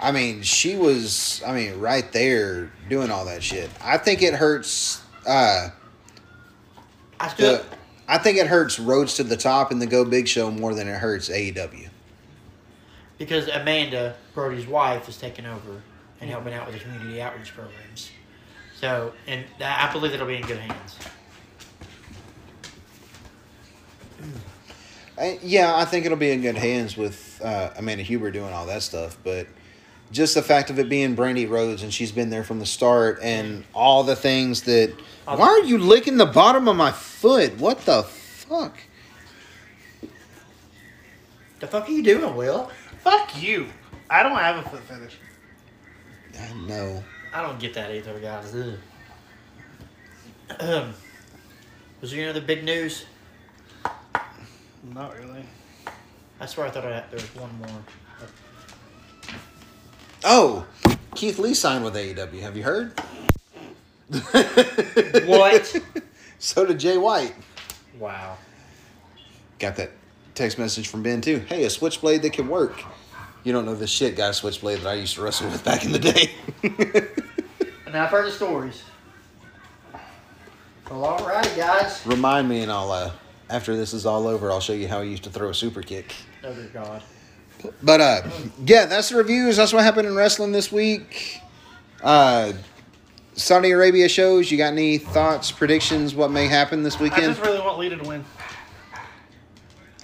I mean, she was, I mean, right there doing all that shit. I think it hurts. Uh, I still. the, I think it hurts Rhodes to the Top and the Go Big Show more than it hurts AEW. Because Amanda, Brodie's wife, is taking over and helping out with the community outreach programs. So, and I I believe it'll be in good hands. I, yeah, I think it'll be in good hands with uh, Amanda Huber doing all that stuff. But just the fact of it being Brandi Rhodes and she's been there from the start and all the things that. Why are you licking the bottom of my foot? What the fuck? The fuck are you doing, Will? Fuck you. I don't have a foot fetish. I know. I don't get that either, guys. Ugh. Um, was there any other big news? Not really. I swear I thought I, there was one more. Oh, Keith Lee signed with AEW. Have you heard? What? <laughs> so did Jay White. Wow. Got that text message from Ben too. Hey, a switchblade that can work. You don't know the shit guy switchblade that I used to wrestle with back in the day. <laughs> And I've heard the stories. Well, alrighty, guys. Remind me, and I'll uh, after this is all over, I'll show you how I used to throw a super kick. Oh, dear God. But uh, yeah, that's the reviews. That's what happened in wrestling this week. Uh, Saudi Arabia shows. You got any thoughts, predictions? What may happen this weekend? I just really want Lita to win.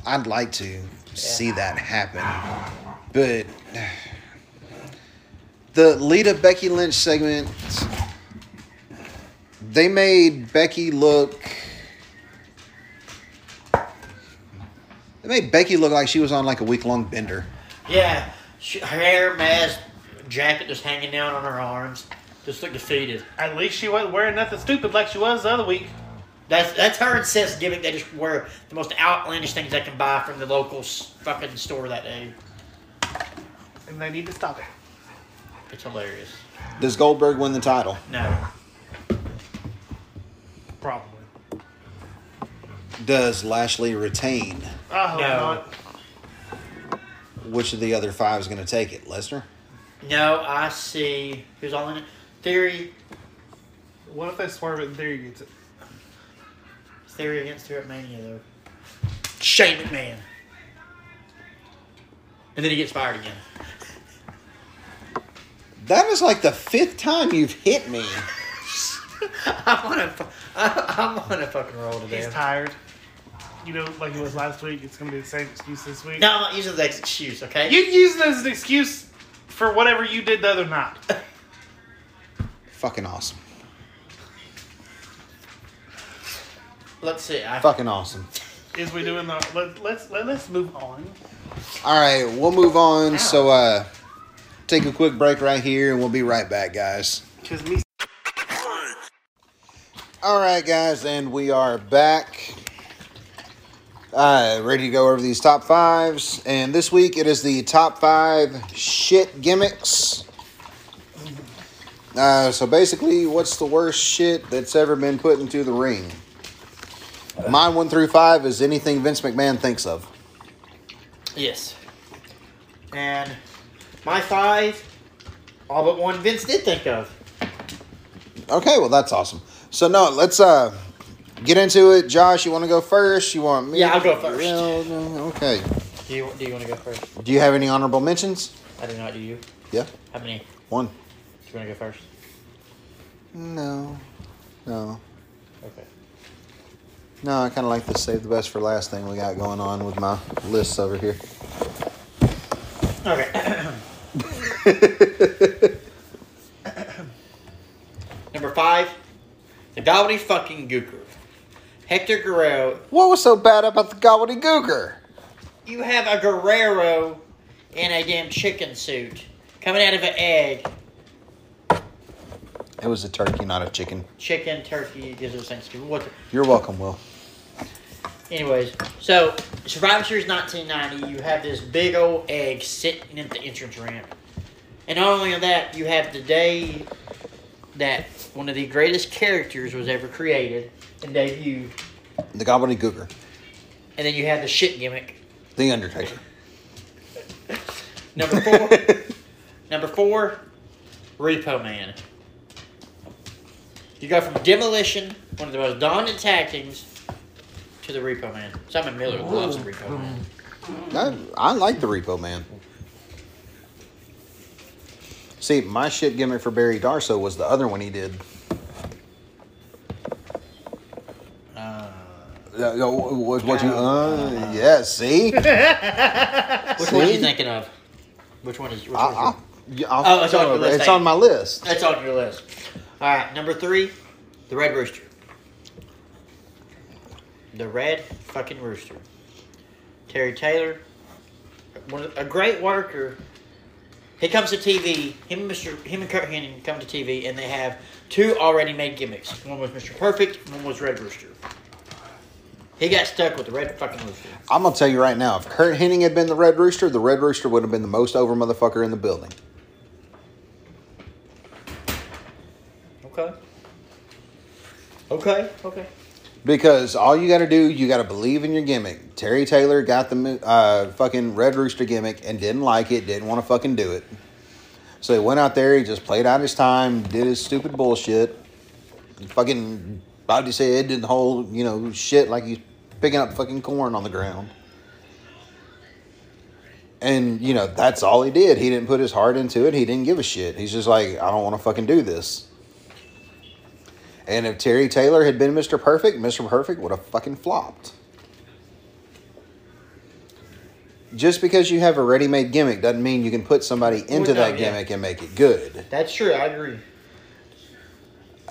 I'd like to see that happen, but the Lita Becky Lynch segment, they made Becky look. They made Becky look like she was on like a week long bender. Yeah, she, her hair, mask, jacket just hanging down on her arms. Just look defeated. At least she wasn't wearing nothing stupid like she was the other week. That's that's her and Seth's gimmick. They just wear the most outlandish things they can buy from the local fucking store that day. And they need to stop it. It's hilarious. Does Goldberg win the title? No. Probably. Does Lashley retain? I hope No. not. Which of the other five is going to take it? Lesnar? No, I see. Who's all in it? Theory. What if they swerve it and Theory gets it? Theory against her at Mania, though. Shane McMahon. And then he gets fired again. That is like the fifth time you've hit me. <laughs> I want to. I, I want to fucking roll today. He's tired. You know, like it was last week. It's gonna be the same excuse this week. No, I'm not using that excuse. Okay. You use it as an excuse for whatever you did the other night. Fucking awesome. Let's see. I, Fucking awesome. Is we doing the? Let, let's let, let's move on. All right, we'll move on. So, uh, take a quick break right here, and we'll be right back, guys. Cause me. All right, guys, and we are back. Uh, ready to go over these top fives. And this week it is the top five shit gimmicks. Uh, so basically, what's the worst shit that's ever been put into the ring? Mine one through five is anything Vince McMahon thinks of. yes. And my five, all but one Vince did think of. Okay, well that's awesome. So no, let's uh get into it. Josh, you want to go first? You want me? Yeah, I'll go first. Well, okay. Do you do you want to go first? Do you have any honorable mentions? I do not. Do you? Yeah, How many? one. Do you want to go first? No, no, Okay. No. I kind of like the save the best for last thing we got going on with my lists over here. Okay. <laughs> Number five, the Gobbly fucking Gooker. Hector Guerrero. What was so bad about the gobbledygooker? You have a Guerrero in a damn chicken suit coming out of an egg. It was a turkey, not a chicken. Chicken, turkey, gives us Thanksgiving. What? the- You're welcome, Will. Anyways, so Survivor Series 1990, you have this big old egg sitting at the entrance ramp. And not only that, you have the day that one of the greatest characters was ever created and debuted. The gobbledygooker, And then you have the shit gimmick. the Undertaker. Number four. <laughs> number four, Repo Man. You go from Demolition, one of the most dominant tag teams, to the Repo Man. Simon Miller loves the Repo Man. I, I like the Repo Man. See, my shit gimmick for Barry Darsow was the other one he did. Uh, Uh, what, what you? Uh, yeah. See, <laughs> which one are See? you thinking of? Which one is? Which I, one is I, yeah, I'll- Oh, it's on your list, It's on my list. That's on your list. All right, number three, the Red Rooster. The Red fucking Rooster. Terry Taylor, one of- a great worker. He comes to TV. Him and Mr. Him and Curt Hennig come to TV, and they have two already made gimmicks. One was Mr. Perfect. One was Red Rooster. He got stuck with the Red fucking Rooster. I'm gonna tell you right now, if Curt Hennig had been the Red Rooster, the Red Rooster would have been the most over motherfucker in the building. Okay. Okay. Okay. Because all you got to do, you got to believe in your gimmick. Terry Taylor got the uh, fucking Red Rooster gimmick and didn't like it, didn't want to fucking do it. So he went out there, he just played out his time, did his stupid bullshit. Fucking his head, did the whole, you know, shit like he's picking up fucking corn on the ground. And, you know, that's all he did. He didn't put his heart into it. He didn't give a shit. He's just like, I don't want to fucking do this. And if Terry Taylor had been Mr. Perfect, Mr. Perfect would have fucking flopped. Just because you have a ready made gimmick doesn't mean you can put somebody into no, that yeah. gimmick and make it good. That's true. I agree.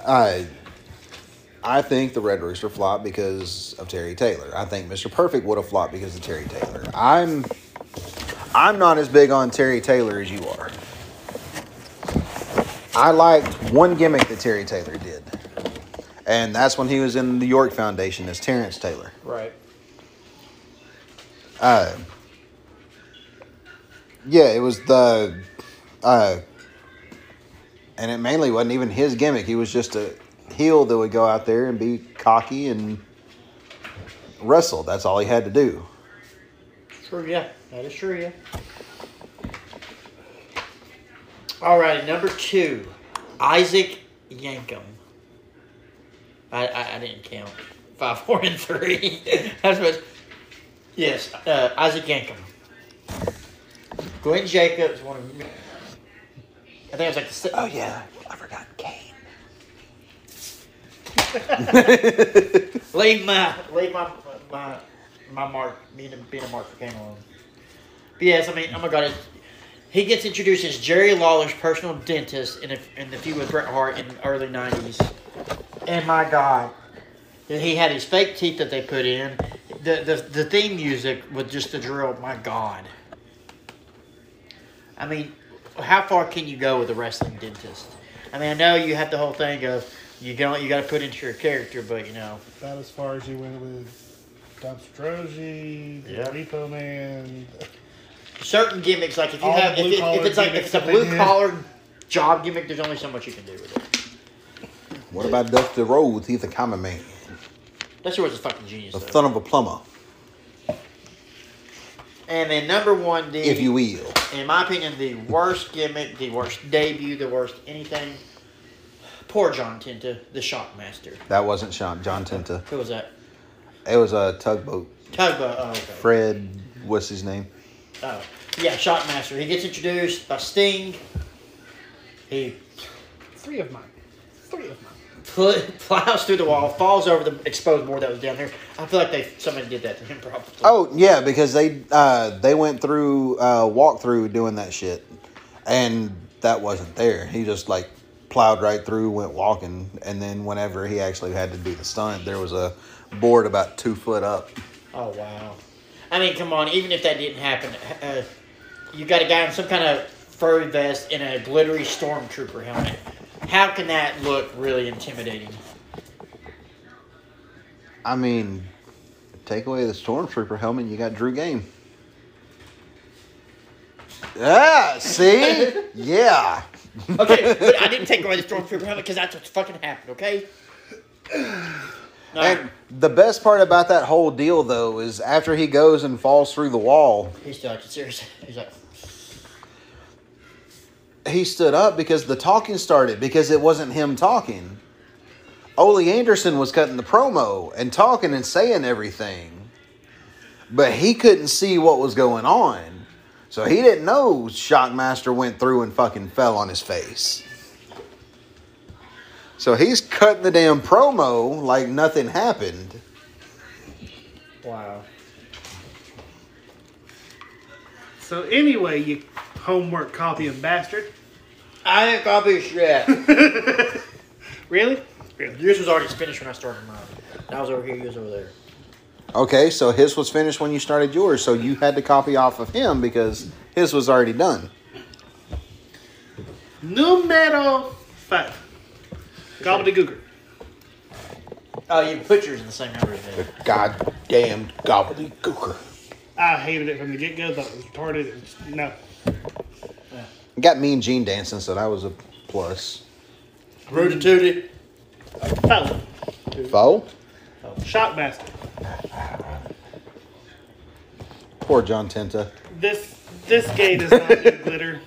I I think the Red Rooster flopped because of Terry Taylor. I think Mr. Perfect would have flopped because of Terry Taylor. I'm I'm not as big on Terry Taylor as you are. I liked one gimmick that Terry Taylor did. And that's when he was in the York Foundation as Terrence Taylor. Right. Uh, yeah, it was the, uh, and it mainly wasn't even his gimmick. He was just a heel that would go out there and be cocky and wrestle. That's all he had to do. True, yeah. That is true, yeah. All right, number two, Isaac Yankem. I, I, I didn't count. Five, four, and three. <laughs> That's what. Yes, uh, Isaac Yankem. Glenn Jacobs, one of. I think it was like the. Oh yeah, I forgot Kane. <laughs> Leave my leave my my my mark being a, being a mark for Kane alone. But yes, I mean, oh my god, he gets introduced as Jerry Lawler's personal dentist in a, in the feud with Bret Hart in the early '90s. And my god, he had his fake teeth that they put in. The the the theme music with just the drill. My god. I mean, how far can you go with a wrestling dentist? I mean, I know you have the whole thing of you got you got to put into your character, but you know. About as far as you went with the Yeah. Repo Man. certain gimmicks, like if you All have, if, it, if it's like if it's a blue collar job gimmick, there's only so much you can do with it. What about Dusty Rhodes? He's a common man, That's where it's a fucking genius. the though. son of a plumber, And then number one, the if you will. in my opinion, the worst gimmick, the worst debut, the worst anything. Poor John Tenta, the Shockmaster. That wasn't Sean John Tenta. Who was that? It was a tugboat. Tugboat. Oh, okay. Fred, what's his name? Oh, yeah, Shockmaster. He gets introduced by Sting. He Three of mine. Three of mine. Pl- <laughs> plows through the wall, falls over the exposed board that was down there. I feel like they somebody did that to him probably. Oh yeah, because they uh, they went through uh, walkthrough doing that shit, and that wasn't there. He just like plowed right through, went walking, and then whenever he actually had to do the stunt, there was a board about two foot up. Oh wow! I mean, come on. Even if that didn't happen, uh, you got a guy in some kind of furry vest and a glittery stormtrooper helmet. How can that look really intimidating? I mean, take away the stormtrooper helmet, you got Drew Game. Yeah, see, <laughs> yeah. Okay, but I didn't <laughs> take away the stormtrooper helmet because that's what fucking happened. Okay. No, And the best part about that whole deal, though, is after he goes and falls through the wall, He's still acted serious. He's like, he stood up because the talking started because it wasn't him talking. Ole Anderson was cutting the promo and talking and saying everything, but he couldn't see what was going on. So he didn't know Shockmaster went through and fucking fell on his face. So he's cutting the damn promo like nothing happened. Wow. So anyway, you homework copying bastard. I didn't copy shit. <laughs> Really? Really? Yours was already finished when I started mine. I was over here, yours over there. Okay, so his was finished when you started yours, so you had to copy off of him because his was already done. Numero five. Gobbledygooker. Oh, you put yours in the same number as me. Goddamn gobbledygooker. I hated it from the get go. Thought it was retarded. It was, no. Got me and Gene dancing, so that was a plus. Rooty tooty. Foul. Foe? Shockmaster. Poor John Tenta. This this gay does not need glitter.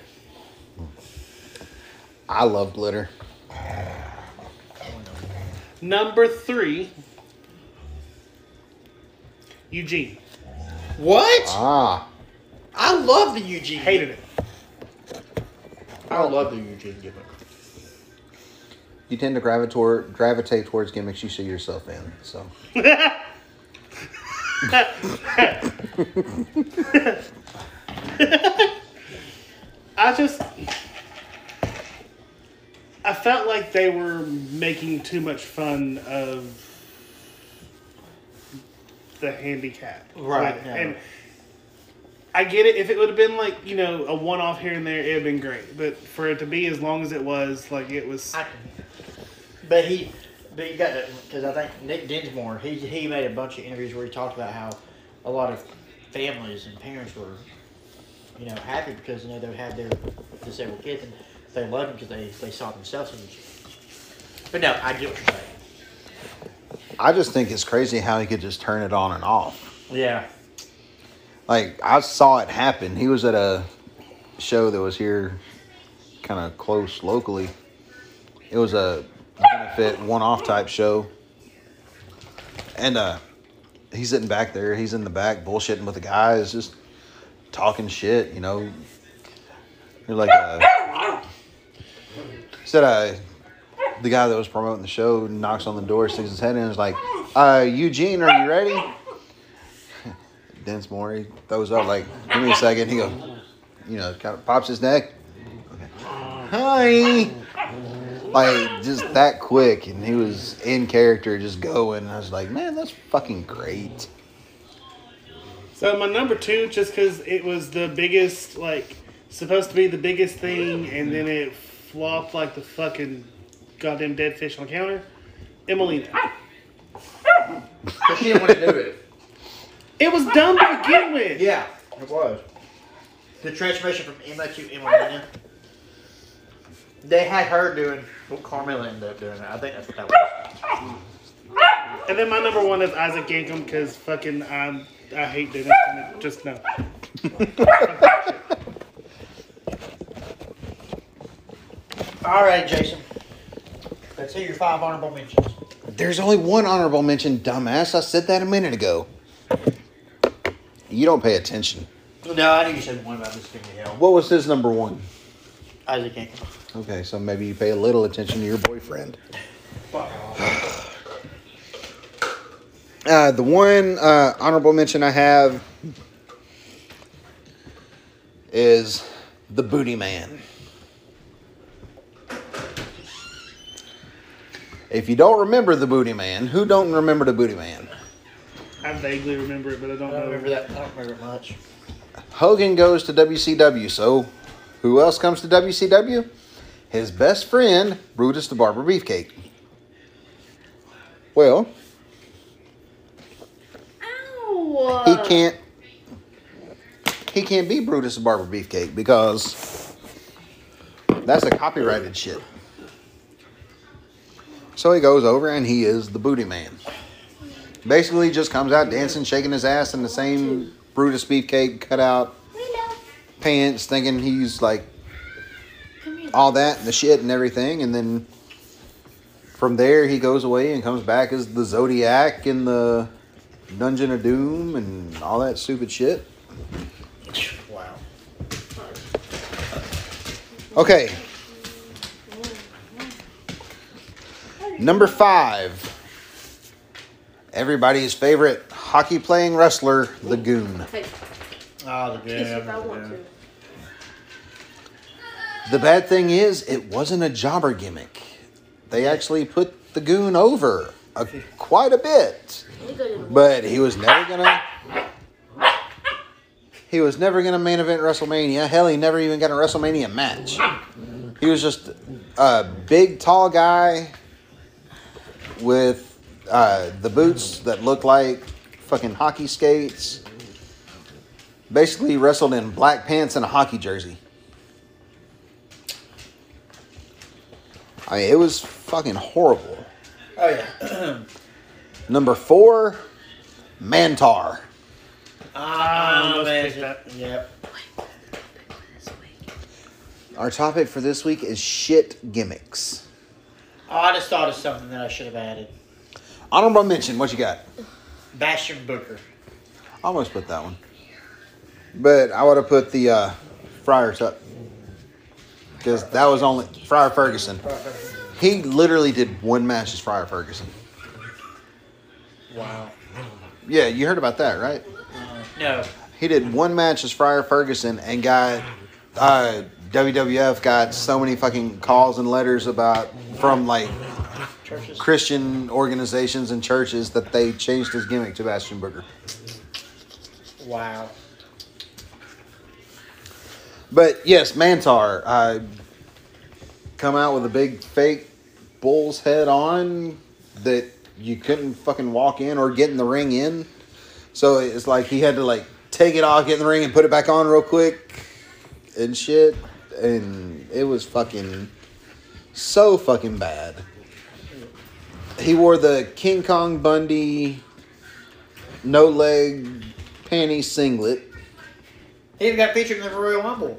<laughs> I love glitter. Number three. Eugene. What? Ah. I love the Eugene. Hated it. I love the Eugene gimmick. You tend to gravitate gravitate towards gimmicks you see yourself in. So <laughs> I just I felt like they were making too much fun of the handicap. Right, Like, yeah. And I get it. If it would have been like, you know, a one off here and there, it'd have been great. But for it to be as long as it was, like it was I, but he, but you got to because I think Nick Dinsmore he he made a bunch of interviews where he talked about how a lot of families and parents were, you know, happy because you know they had their disabled kids and they loved them because they they saw themselves in Eugene. But no, I get what you're saying. I just think it's crazy how he could just turn it on and off. Yeah. Like I saw it happen. He was at a show that was here kind of close locally. It was a benefit one-off type show. And uh he's sitting back there, he's in the back bullshitting with the guys just talking shit, you know. You're like uh said uh the guy that was promoting the show knocks on the door, sticks his head in, and is like, uh, Eugene, are you ready? Dinsmore, he throws up like, give me a second. He goes, you know, kind of pops his neck. Hi. Like just that quick, and he was in character, just going. I was like, man, that's fucking great. So my number two, just because it was the biggest, like supposed to be the biggest thing, and then it flopped like the fucking goddamn dead fish on the counter. Emmalina. <laughs> But she didn't want to do it. It was dumb to begin with. <laughs> Yeah, it was. The transformation from Emma to Emmalina. They had her doing what Carmella ended up doing. I think that's what that was. And then my number one is Isaac Yankem because fucking um, I hate Dennis. and Just no. <laughs> All right, Jason. Let's hear your five honorable mentions. There's only one honorable mention, dumbass. I said that a minute ago. You don't pay attention. No, I knew you said one about this thing to hell. What was his number one? Isaac Yankem. Okay, so maybe you pay a little attention to your boyfriend. Uh, the one uh, honorable mention I have is the Booty Man. If you don't remember the Booty Man, who don't remember the Booty Man? I vaguely remember it, but I don't I don't know. remember that. I don't remember it much. Hogan goes to WCW, so who else comes to WCW? His best friend, Brutus the Barber Beefcake. Well, Ow! he can't he can't be Brutus the Barber Beefcake because that's a copyrighted shit. So he goes over and he is the booty man. Basically just comes out dancing, shaking his ass in the same Brutus Beefcake cutout pants, thinking he's like all that and the shit and everything, and then from there, he goes away and comes back as the Zodiac in the Dungeon of Doom and all that stupid shit. Wow. Okay. Number five. Everybody's favorite hockey playing wrestler, the Goon. Hey, Oh, the kiss good. if I want to. The bad thing is, it wasn't a jobber gimmick. They actually put the Goon over a, quite a bit, Let me go to the- but he was never gonna. He was never gonna main event WrestleMania. Hell, he never even got a WrestleMania match. He was just a big, tall guy with uh, the boots that looked like fucking hockey skates. Basically, wrestled in black pants and a hockey jersey. I mean, it was fucking horrible. Oh yeah. <clears throat> Number four, Mantaur. Ah, almost man. Yep. Our topic for this week is shit gimmicks. Oh, I just thought of something that I should have added. Honorable mention, what you got? Bastion Booger. I almost put that one. But I would have put the uh, Friar Tuck. Because that was only Friar Ferguson. He literally did one match as Friar Ferguson. Wow. Yeah, you heard about that, right? No. He did one match as Friar Ferguson and got uh, WWF got so many fucking calls and letters about from like Churches. Christian organizations and churches that they changed his gimmick to Bastion Booger. Wow. But yes, Mantaur, uh, come out with a big fake bull's head on that you couldn't fucking walk in or get in the ring in. So it's like he had to like take it off, get in the ring, and put it back on real quick and shit. And it was fucking so fucking bad. He wore the King Kong Bundy no leg panty singlet. He even got featured in the Royal Rumble.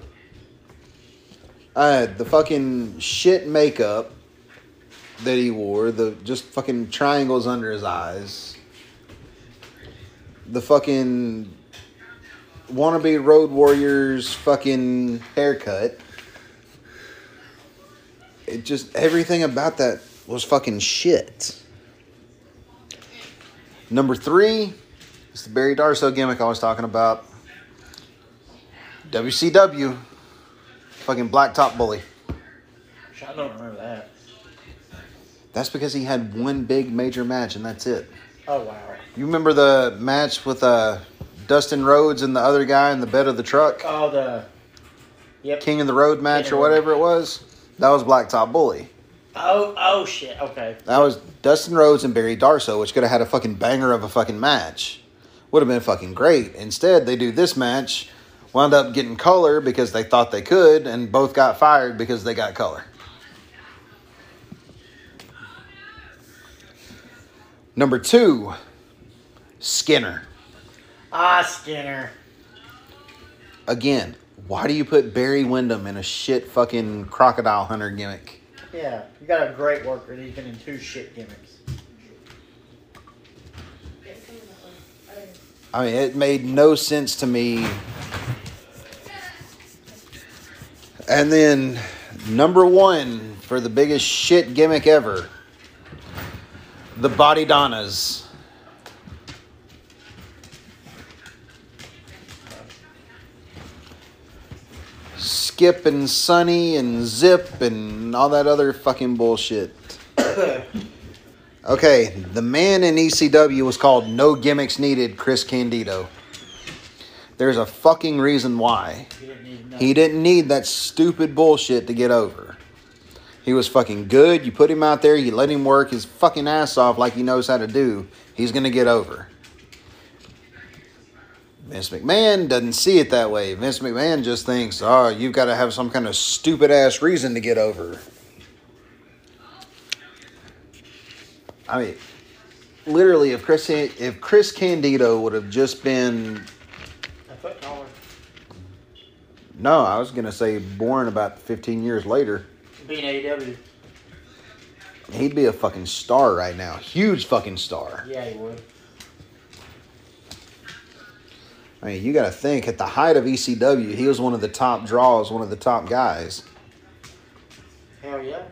Uh, the fucking shit makeup that he wore, the just fucking triangles under his eyes, the fucking wannabe Road Warriors fucking haircut. It just everything about that was fucking shit. Number three is the Barry Darsow gimmick I was talking about. WCW, fucking blacktop bully. I don't remember that. That's because he had one big major match and that's it. Oh wow. You remember the match with uh, Dustin Rhodes and the other guy in the bed of the truck? Oh the. Yep. King of the Road match or of the Road. whatever it was? That was Blacktop Bully. Oh oh shit. Okay. That was Dustin Rhodes and Barry Darsow, which could have had a fucking banger of a fucking match. Would have been fucking great. Instead, they do this match, wound up getting color because they thought they could, and both got fired because they got color. Number two, Skinner. Ah Skinner. Again, why do you put Barry Windham in a shit fucking crocodile hunter gimmick? Yeah, you got a great worker. been in two shit gimmicks. I mean, it made no sense to me. And then, number one for the biggest shit gimmick ever the Bodydonnas. Skip and Sunny and Zip and all that other fucking bullshit. <coughs> Okay, the man in ECW was called No Gimmicks Needed Chris Candido. There's a fucking reason why. He didn't need. He didn't need that stupid bullshit to get over. He was fucking good. You put him out there, you let him work his fucking ass off like he knows how to do. He's going to get over. Vince McMahon doesn't see it that way. Vince McMahon just thinks, oh, you've got to have some kind of stupid ass reason to get over. I mean, literally, if Chris if Chris Candido would have just been A foot taller. no, I was gonna say born about 15 years later. Being AEW. He'd be a fucking star right now. Huge fucking star. Yeah, he would. I mean, you got to think at the height of ECW, he was one of the top draws, one of the top guys. Hell yeah.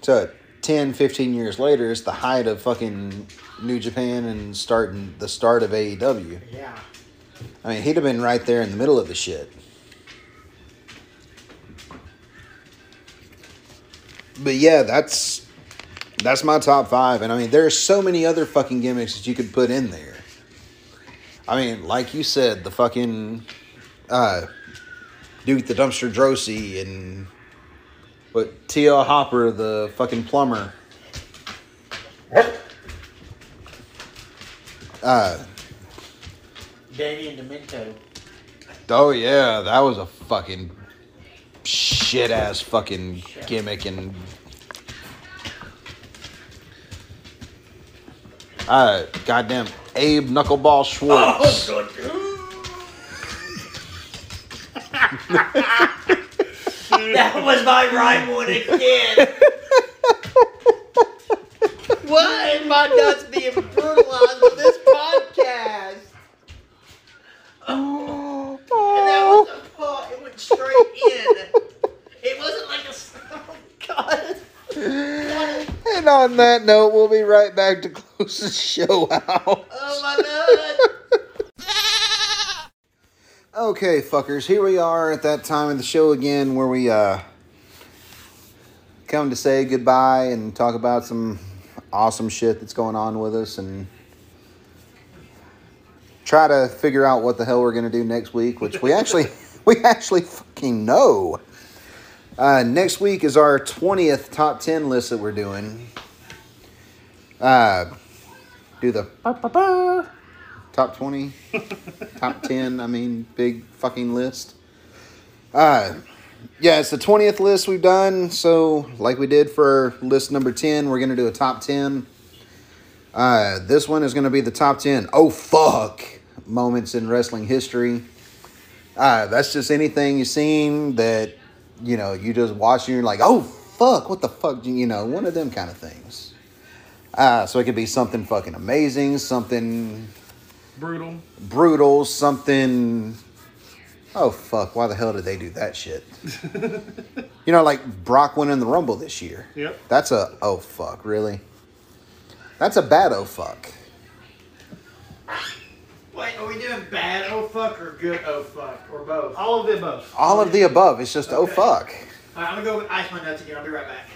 So 10, 15 years later, it's the height of fucking New Japan and starting the start of AEW. Yeah. I mean, he'd have been right there in the middle of the shit. But yeah, that's that's my top five, and I mean, there's so many other fucking gimmicks that you could put in there. I mean, like you said, the fucking uh, Duke the Dumpster Droese and what T.L. Hopper, the fucking plumber. Uh, Damien Demento. Oh yeah, that was a fucking shit ass fucking gimmick and uh goddamn Abe Knuckleball Schwartz. Oh, <laughs> that was my rhyme one again. Why am I not being brutalized on this podcast? Oh, and that was a paw. It went straight in. It wasn't like a. <laughs> Oh God. <laughs> And on that note, we'll be right back to close the show out. <laughs> Oh my God. <laughs> Okay, fuckers, here we are at that time of the show again where we uh come to say goodbye and talk about some awesome shit that's going on with us and try to figure out what the hell we're gonna do next week, which we actually we actually fucking know. Uh, next week is our twentieth top ten list that we're doing. Uh, do the top 20 <laughs> top 10 i mean big fucking list. Uh yeah it's the 20th list we've done. So like we did for list number 10 we're gonna do a top 10 uh this one is gonna be the top 10 oh fuck. Moments in wrestling history. Uh that's just anything you've seen that you know you just watch and you're like oh fuck what the fuck you know one of them kind of things uh so it could be something fucking amazing something Brutal. brutal, something. Oh fuck! Why the hell did they do that shit? <laughs> you know, like Brock winning the Rumble this year. Yep. That's a oh fuck, really? That's a bad oh fuck. Wait, are we doing bad oh fuck or good oh fuck or both? All All of the above. All of the above. It's just oh fuck. right, I'm gonna go ice my nuts again. I'll be right back.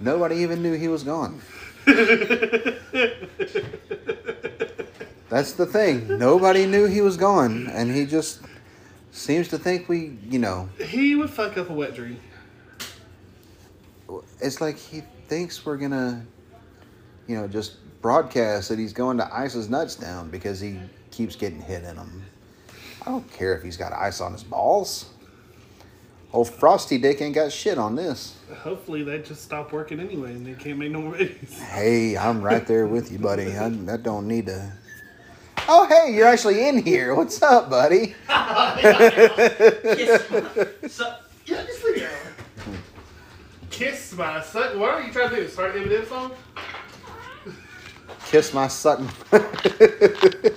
Nobody even knew he was gone. That's the thing. Nobody knew he was gone, and he just seems to think we, you know, He would fuck up a wet dream. it's like he thinks we're gonna, you know, just broadcast that he's going to ice his nuts down because he keeps getting hit in them. I don't care if he's got ice on his balls. Old Frosty Dick ain't got shit on this. Hopefully they just stop working anyway and they can't make no more videos. Hey, I'm right there with you, buddy. I, I don't need to. Oh, hey, you're actually in here. What's up, buddy? <laughs> <laughs> Kiss my, so, yeah, just leave it alone. Hmm. Kiss my son. What are you trying to do? Start the Eminem song? Kiss my suck. <laughs> it's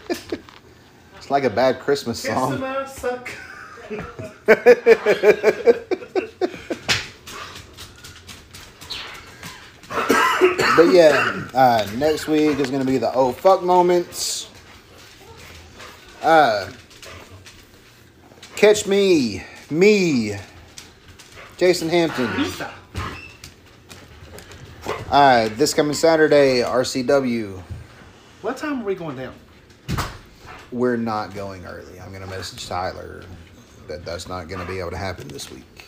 like a bad Christmas Kiss song. my suck. But yeah, uh, next week is gonna be the oh fuck moments. Uh, catch me, me, Jason Hampton. Uh, this coming Saturday, RCW. What time are we going down? We're not going early. I'm gonna message Tyler that that's not gonna be able to happen this week.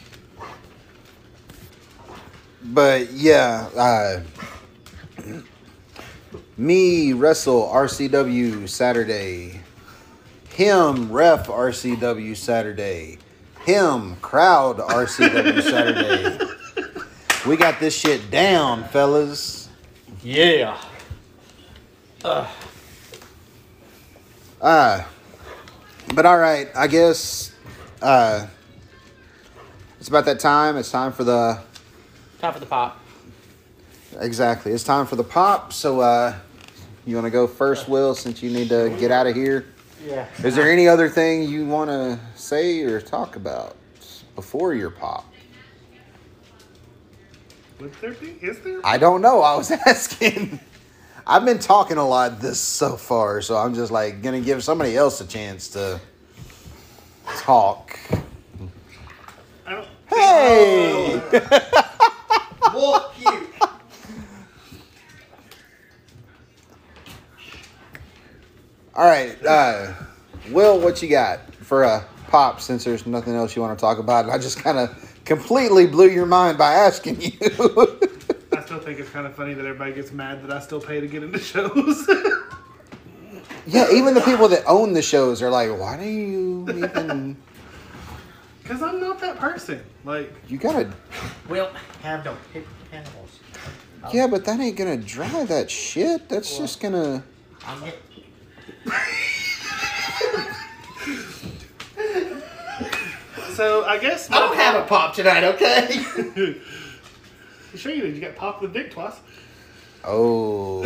But yeah, uh, me wrestle RCW Saturday. Him ref RCW Saturday. Him crowd RCW Saturday. <laughs> We got this shit down, fellas. Yeah. Uh, but all right, I guess uh, It's about that time. It's time for the Time for the pop. exactly. It's time for the pop. So, uh, you want to go first, Will, since you need to get out of here? Yeah. Is there any other thing you want to say or talk about before your pop? Would there be? Is there? I don't know. I was <laughs> asking. I've been talking a lot this so far, so I'm just like gonna give somebody else a chance to talk. I don't. Hey! <laughs> Walk you. All right, uh, Will, what you got for a pop? Since there's nothing else you want to talk about, I just kind of completely blew your mind by asking you. I still think it's kind of funny that everybody gets mad that I still pay to get into shows. <laughs> yeah, even the people that own the shows are like, "Why do you even?" <laughs> Because I'm not that person. Like, You gotta. We'll have no paper panels. Yeah, but that ain't gonna dry that shit. That's just gonna. I'll get. <laughs> so I guess I don't have a pop tonight, okay? You <laughs> sure you did? You got popped with dick twice. Oh,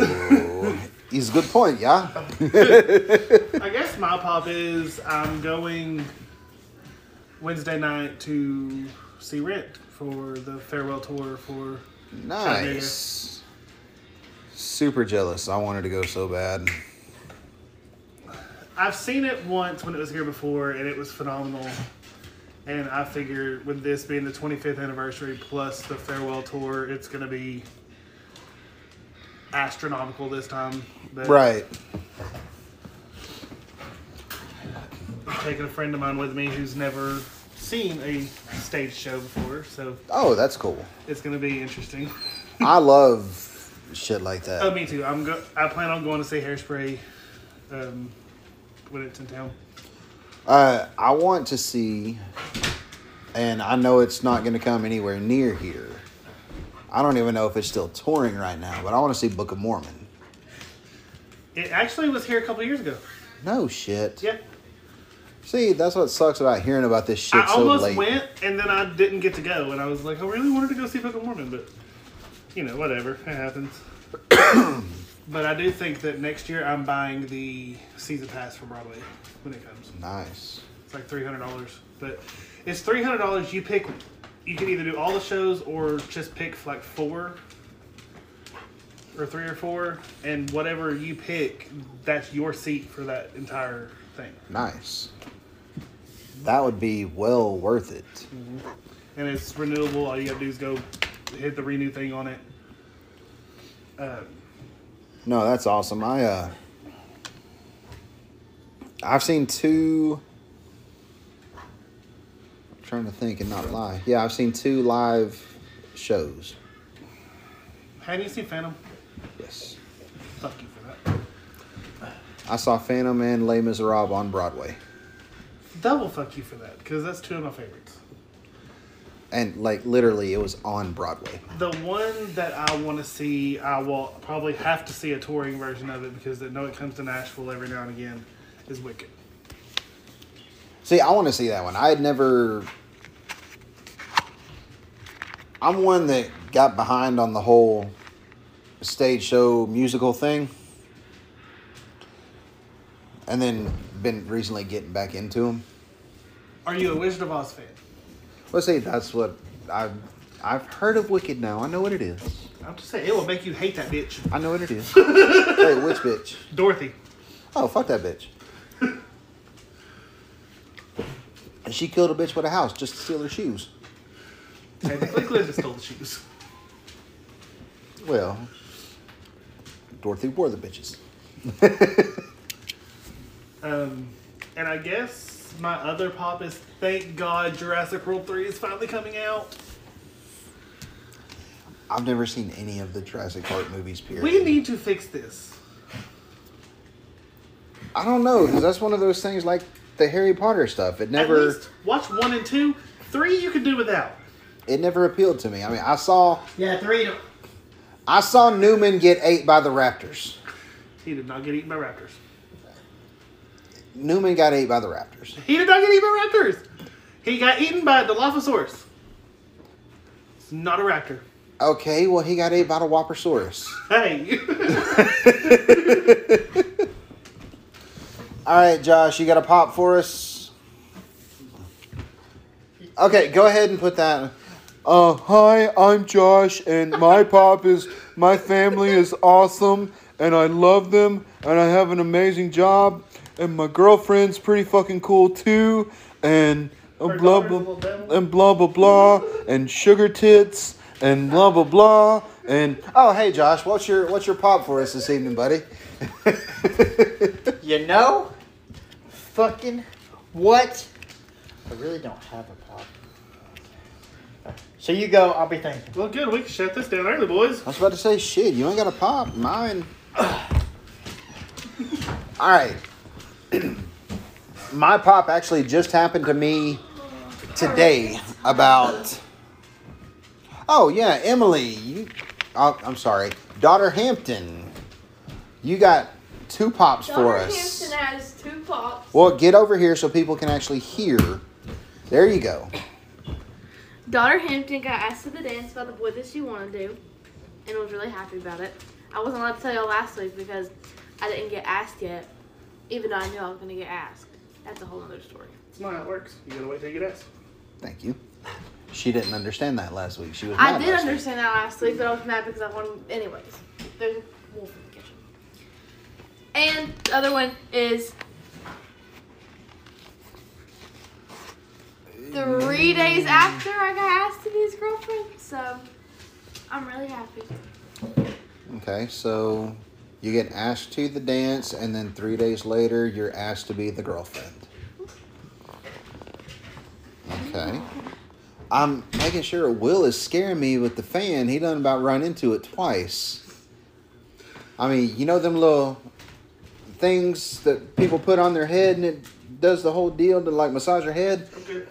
he's a good point, yeah. <laughs> I guess my pop is I'm going Wednesday night to see Rent for the farewell tour for. Nice. Super jealous. I wanted to go so bad. I've seen it once when it was here before, and it was phenomenal. And I figure with this being the 25th anniversary plus the farewell tour, it's going to be astronomical this time. But Right. I'm taking a friend of mine with me who's never seen a stage show before, so Oh, that's cool. it's going to be interesting. I love shit like that. Oh, me too. I'm go- I plan on going to see Hairspray um, when it's in town. Uh, I want to see, and I know it's not going to come anywhere near here. I don't even know if it's still touring right now, but I want to see Book of Mormon. It actually was here a couple years ago. No shit. Yeah. See, that's what sucks about hearing about this shit I so almost late. went and then I didn't get to go, and I was like, I really wanted to go see Book of Mormon, but you know, whatever, it happens. <coughs> but I do think that next year I'm buying the season pass for Broadway when it comes. Nice. It's like three hundred dollars, but it's three hundred dollars. You pick. You can either do all the shows or just pick like four or three or four, and whatever you pick, that's your seat for that entire thing. Nice. That would be well worth it. and it's renewable. All you gotta do is go hit the renew thing on it. Uh, No, that's awesome. I uh I've seen two I'm trying to think and not lie. Yeah, I've seen two live shows. have you seen Phantom? Yes. Fuck you for that. I saw Phantom and Les Miserables on Broadway. Double fuck you for that, because that's two of my favorites. And like literally it was on Broadway. The one that I want to see, I will probably have to see a touring version of it because I know it comes to Nashville every now and again. Is Wicked. See, I want to see that one. I had never I'm one that got behind on the whole stage show musical thing. And then been recently getting back into them. Are you a Wizard of Oz fan? Let's say that's what I've I've heard of Wicked now. I know what it is. I'm just saying it will make you hate that bitch, I know what it is. <laughs> Wait, which bitch? Dorothy. Oh, fuck that bitch. And she killed a bitch with a house just to steal her shoes. Technically, Glinda stole the shoes. Well, Dorothy wore the bitches. Um, and I guess my other pop is thank God Jurassic World 3 is finally coming out. I've never seen any of the Jurassic Park movies. Period. We need to fix this. I don't know because that's one of those things like the Harry Potter stuff. It At never least watch one and two. Three you can do without. it never appealed to me. I mean, I saw Yeah, three. I saw Newman get ate by the Raptors. He did not get eaten by raptors. Newman got ate by the Raptors. He did not get eaten by raptors. He got eaten by the Dilophosaurus. It's not a raptor. Okay, well, he got ate by the Whoppersaurus. Hey. <laughs> <laughs> All right, Josh, you got a pop for us? Okay, go ahead and put that. Uh, hi, I'm Josh, and my pop is my family is awesome, and I love them, and I have an amazing job, and my girlfriend's pretty fucking cool too, and uh, blah blah and blah blah blah, and sugar tits, and blah blah blah, and oh hey Josh, what's your what's your pop for us this evening, buddy? <laughs> You know, fucking what? I really don't have a pop. So you go. I'll be thinking. Well, good. We can shut this down early, boys. I was about to say, shit, you ain't got a pop. Mine. <laughs> All right. My pop actually just happened to me today about. Oh, yeah, Emily. You. Oh, I'm sorry. Daughter Hampton. You got two pops for us. Hampton has two pops. Well, get over here so people can actually hear. There you go. Daughter Hampton got asked to the dance by the boy that she wanted to, and was really happy about it. I wasn't allowed to tell y'all last week because I didn't get asked yet, even though I knew I was gonna get asked. That's a whole other story. It's not how it works. You gotta wait till you get asked. Thank you. She didn't understand that last week. She was. I did last week. understand that last week, but I was mad because I wanted. Anyways, there's And the other one is three days after I got asked to be his girlfriend. So I'm really happy. Okay, so you get asked to the dance, and then three days later, you're asked to be the girlfriend. Okay. I'm making sure Will is scaring me with the fan. He done about run into it twice. I mean, you know them little things that people put on their head and it does the whole deal to like massage your head? Okay.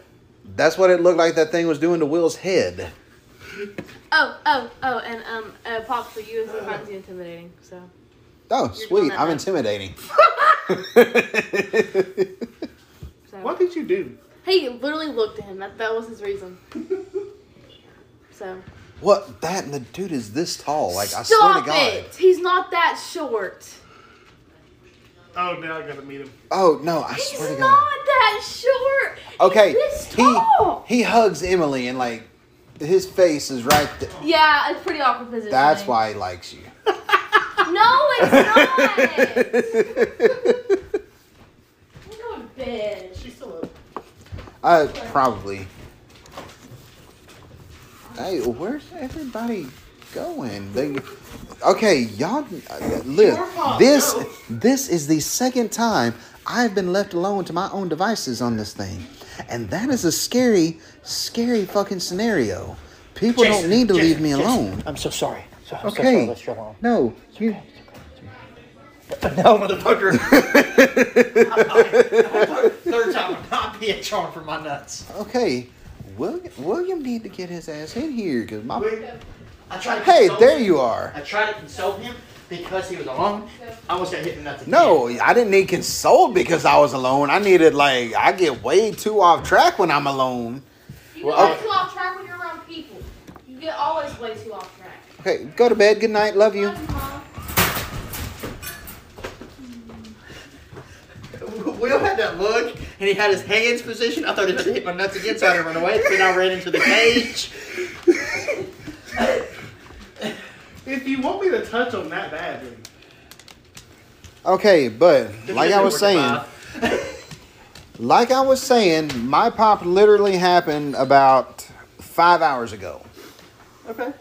That's what it looked like that thing was doing to Will's head. Oh, oh, oh, and um, uh, pop for you is he finds you intimidating. So Oh, You're sweet. I'm now. intimidating. so <laughs> <laughs> What did you do? he literally looked at him. That that was his reason. <laughs> So What? That and the dude is this tall. Like I swear stop to God. it. He's not that short. Oh, now I gotta meet him. Oh no! I He's swear to God. not God. that short. Okay, He's this he tall. he hugs Emily and like his face is right there. Yeah, it's pretty awkward position. That's why he likes you. No, it's not. Go to bed. She's still up. Uh, probably. Hey, where's everybody going? They, okay, y'all. uh, Live. This this is the second time I've been left alone to my own devices on this thing, and that is a scary, scary fucking scenario. People don't need to Jason, leave me Jason, alone. I'm so sorry. So, I'm so Okay. sorry. Let's go on. No, you. <laughs> No, motherfucker. <laughs> Third time, I'm not being charmed for my nuts. Okay, William, William need to get his ass in here because my. I tried to Hey, there him. you are. I tried to console him because he was alone. I almost got hit in the nuts. again. No, I didn't need consoled because I was alone. I needed like I get way too off track when I'm alone. You Well, get way too off track when you're around people. You get always way too off track. Okay, go to bed. Good night. Love you. Love you, Mom. <laughs> Will had that look, and he had his hands positioned. I thought he was going to hit my nuts again, so I had to run away. Then I ran into the cage. <laughs> If you want me to touch on that badly, Okay, but like I was saying, <laughs> like I was saying, my pop literally happened about five hours ago. Okay.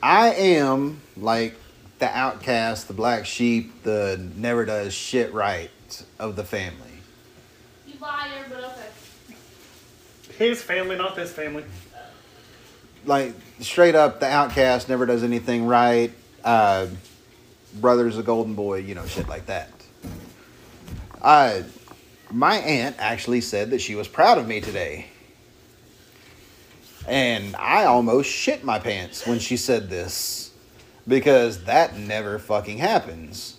I am like the outcast, the black sheep, the never does shit right of the family. You liar, but okay. his family, not this family. Like straight up the outcast never does anything right. Uh brother's a golden boy you know shit like that. Uh my aunt actually said that she was proud of me today. And i almost shit my pants when she said this because that never fucking happens.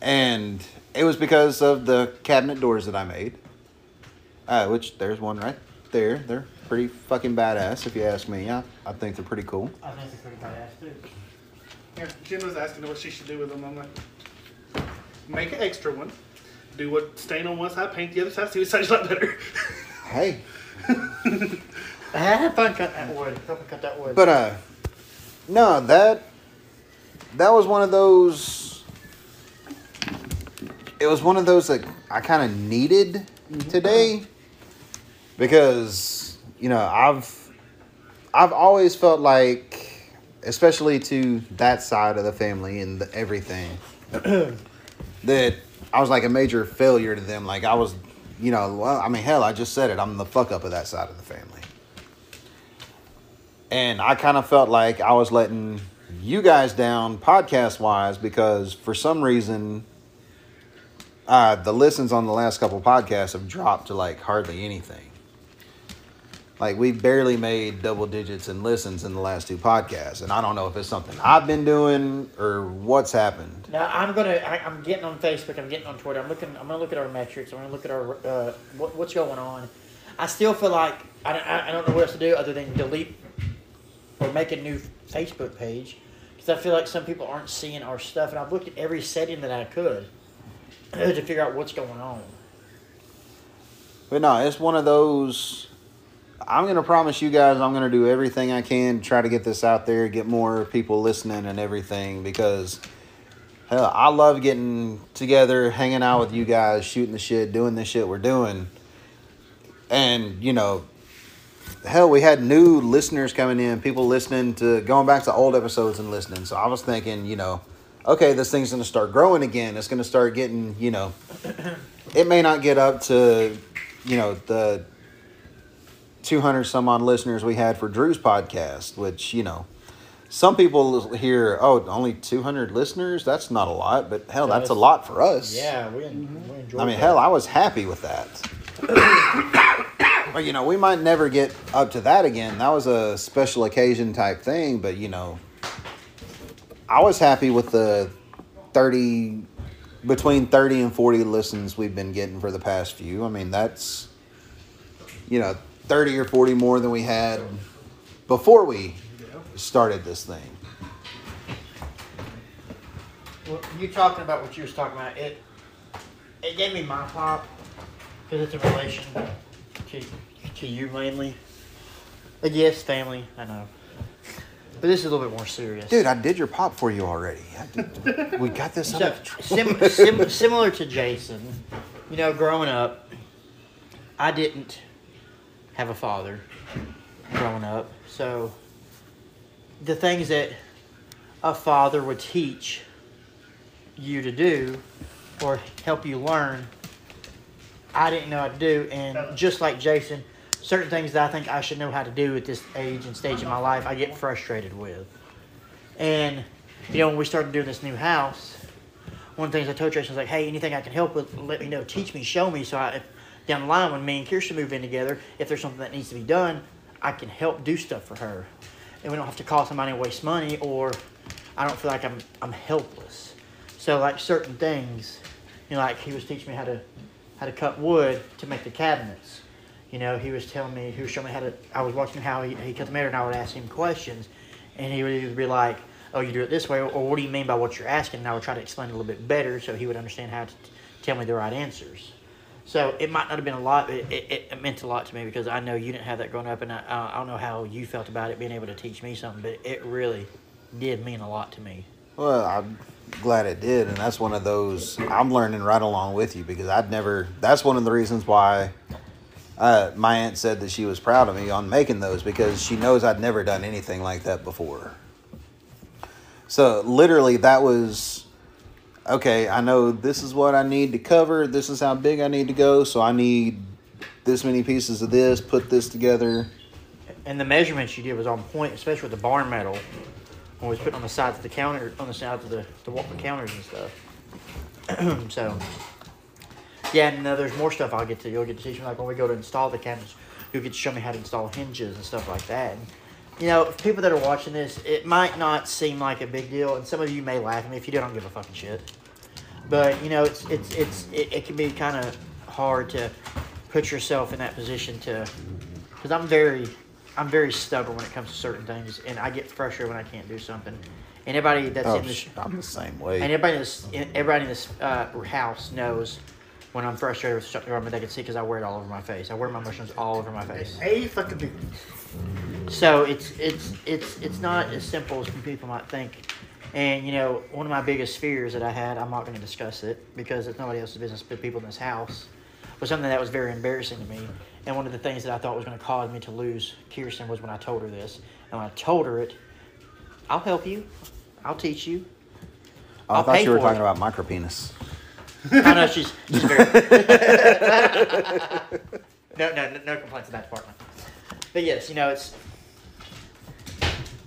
And it was because of the cabinet doors that i made. Uh, which there's one right there. They're pretty fucking badass, if you ask me. I, I think they're pretty cool. I think they're pretty badass too. Yeah, Jen was asking what she should do with them. I'm like, make an extra one. Do what stain on one side, paint the other side, see which side you like better. Hey, <laughs> I had fun cutting that wood. Help me cut that wood. but uh, no, that that was one of those. It was one of those that I kind of needed today because you know I've I've always felt like, especially to that side of the family and the, everything, <clears throat> that I was like a major failure to them. Like I was, you know, well, I mean, hell, I just said it. I'm the fuck up of that side of the family. And I kind of felt like I was letting you guys down podcast wise because for some reason, uh, the listens on the last couple podcasts have dropped to like hardly anything. Like we've barely made double digits in listens in the last two podcasts, and I don't know if it's something I've been doing or what's happened. Now I'm gonna. I, I'm getting on Facebook. I'm getting on Twitter. I'm looking. I'm gonna look at our metrics. I'm gonna look at our uh, what, what's going on. I still feel like I, don't- I, I don't know what else to do other than delete or make a new Facebook page because I feel like some people aren't seeing our stuff, and I've looked at every setting that I could <clears throat> to figure out what's going on. But no, it's one of those. I'm gonna promise you guys, I'm gonna do everything I can to try to get this out there, get more people listening and everything. Because hell, I love getting together, hanging out with you guys, shooting the shit, doing the shit we're doing. And you know, hell, we had new listeners coming in, people listening to going back to old episodes and listening. So I was thinking, you know, okay, this thing's gonna start growing again. It's gonna start getting, you know, <clears throat> it may not get up to, you know, the 200 some odd listeners we had for Drew's podcast, which, you know, some people hear, oh, only 200 listeners? That's not a lot, but hell, that's a lot for us. Yeah, we, we mm-hmm. enjoy. I mean, that. hell, I was happy with that. but, you know, we might never get up to that again. That was a special occasion type thing, but, you know, I was happy with the 30, between 30 and 40 listens we've been getting for the past few. I mean, that's, you know, 30 or 40 more than we had before we started this thing. Well, you talking about what you was talking about? It it gave me my pop because it's a relation to to you mainly. But yes, family. I know, but this is a little bit more serious. Dude, I did your pop for you already. Did- we got this So, sim, <laughs> sim, similar to Jason, you know, growing up, I didn't have a father growing up. So, the things that a father would teach you to do or help you learn, I didn't know how to do. And just like Jason, certain things that I think I should know how to do at this age and stage in my life, I get frustrated with. And you know, when we started doing this new house, one of the things I told Tracy was like, "Hey, anything I can help with, let me know. Teach me, show me. So I, if, down the line, when me and Kirsten move in together, if there's something that needs to be done, I can help do stuff for her, and we don't have to call somebody and waste money, or I don't feel like I'm I'm helpless. So like certain things, you know, like he was teaching me how to how to cut wood to make the cabinets. You know, he was telling me, he was showing me how to. I was watching how he, he cut the metal, and I would ask him questions, and he would either be like, "Oh, you do it this way," or, "What do you mean by what you're asking?" And I would try to explain a little bit better, so he would understand how to t- tell me the right answers. So it might not have been a lot, but it, it, it meant a lot to me because I know you didn't have that growing up, and I, I don't know how you felt about it being able to teach me something, but it really did mean a lot to me. Well, I'm glad it did, and that's one of those I'm learning right along with you because I'd never. That's one of the reasons why uh, my aunt said that she was proud of me on making those because she knows I'd never done anything like that before. So literally, that was okay. I know this is what I need to cover. This is how big I need to go. So I need this many pieces of this. Put this together. And the measurements you did was on point, especially with the bar metal. When we was putting on the sides of the counter, on the sides of the, the the counters and stuff. <clears throat> so, yeah, and uh, there's more stuff I'll get to. You'll get to teach me, like when we go to install the cabinets, you'll get to show me how to install hinges and stuff like that. And, you know, if people that are watching this, it might not seem like a big deal, and some of you may laugh at me. If you do, I don't give a fucking shit. But you know, it's it's it's it, it can be kind of hard to put yourself in that position to because I'm very, I'm very stubborn when it comes to certain things, and I get frustrated when I can't do something. And everybody that's Oh, in this, I'm the same way. and way. everybody in this, everybody in this uh, house knows when I'm frustrated with something, or they can see because I wear it all over my face. I wear my emotions all over my face. Hey, fucking dude. So it's it's it's it's not as simple as people might think. And you know, one of my biggest fears that I had, I'm not going to discuss it because it's nobody else's business but people in this house, was something that was very embarrassing to me. And one of the things that I thought was going to cause me to lose Kirsten was when I told her this. And when I told her it, I'll help you, I'll teach you. Oh, I thought you were talking it. about micropenis. I know she's, she's very. <laughs> <laughs> no, no, no, no complaints in that department. But yes, you know it's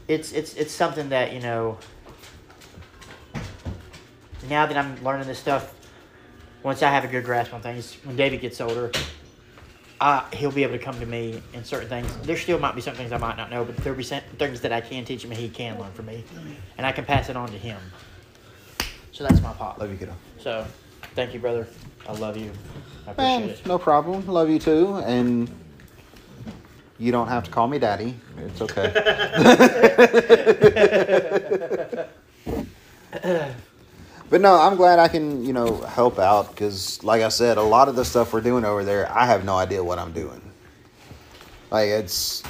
it's it's it's something that you know. Now that I'm learning this stuff, once I have a good grasp on things, when David gets older, uh, he'll be able to come to me in certain things. There still might be some things I might not know, but there'll be things that I can teach him and he can learn from me, and I can pass it on to him. So that's my pop. Love you, kiddo. So, thank you, brother. I love you. I appreciate Man, it. no problem. Love you too. And you don't have to call me daddy. It's okay. <laughs> but no, I'm glad I can, you know, help out because, like I said, a lot of the stuff we're doing over there, I have no idea what I'm doing. Like, it's,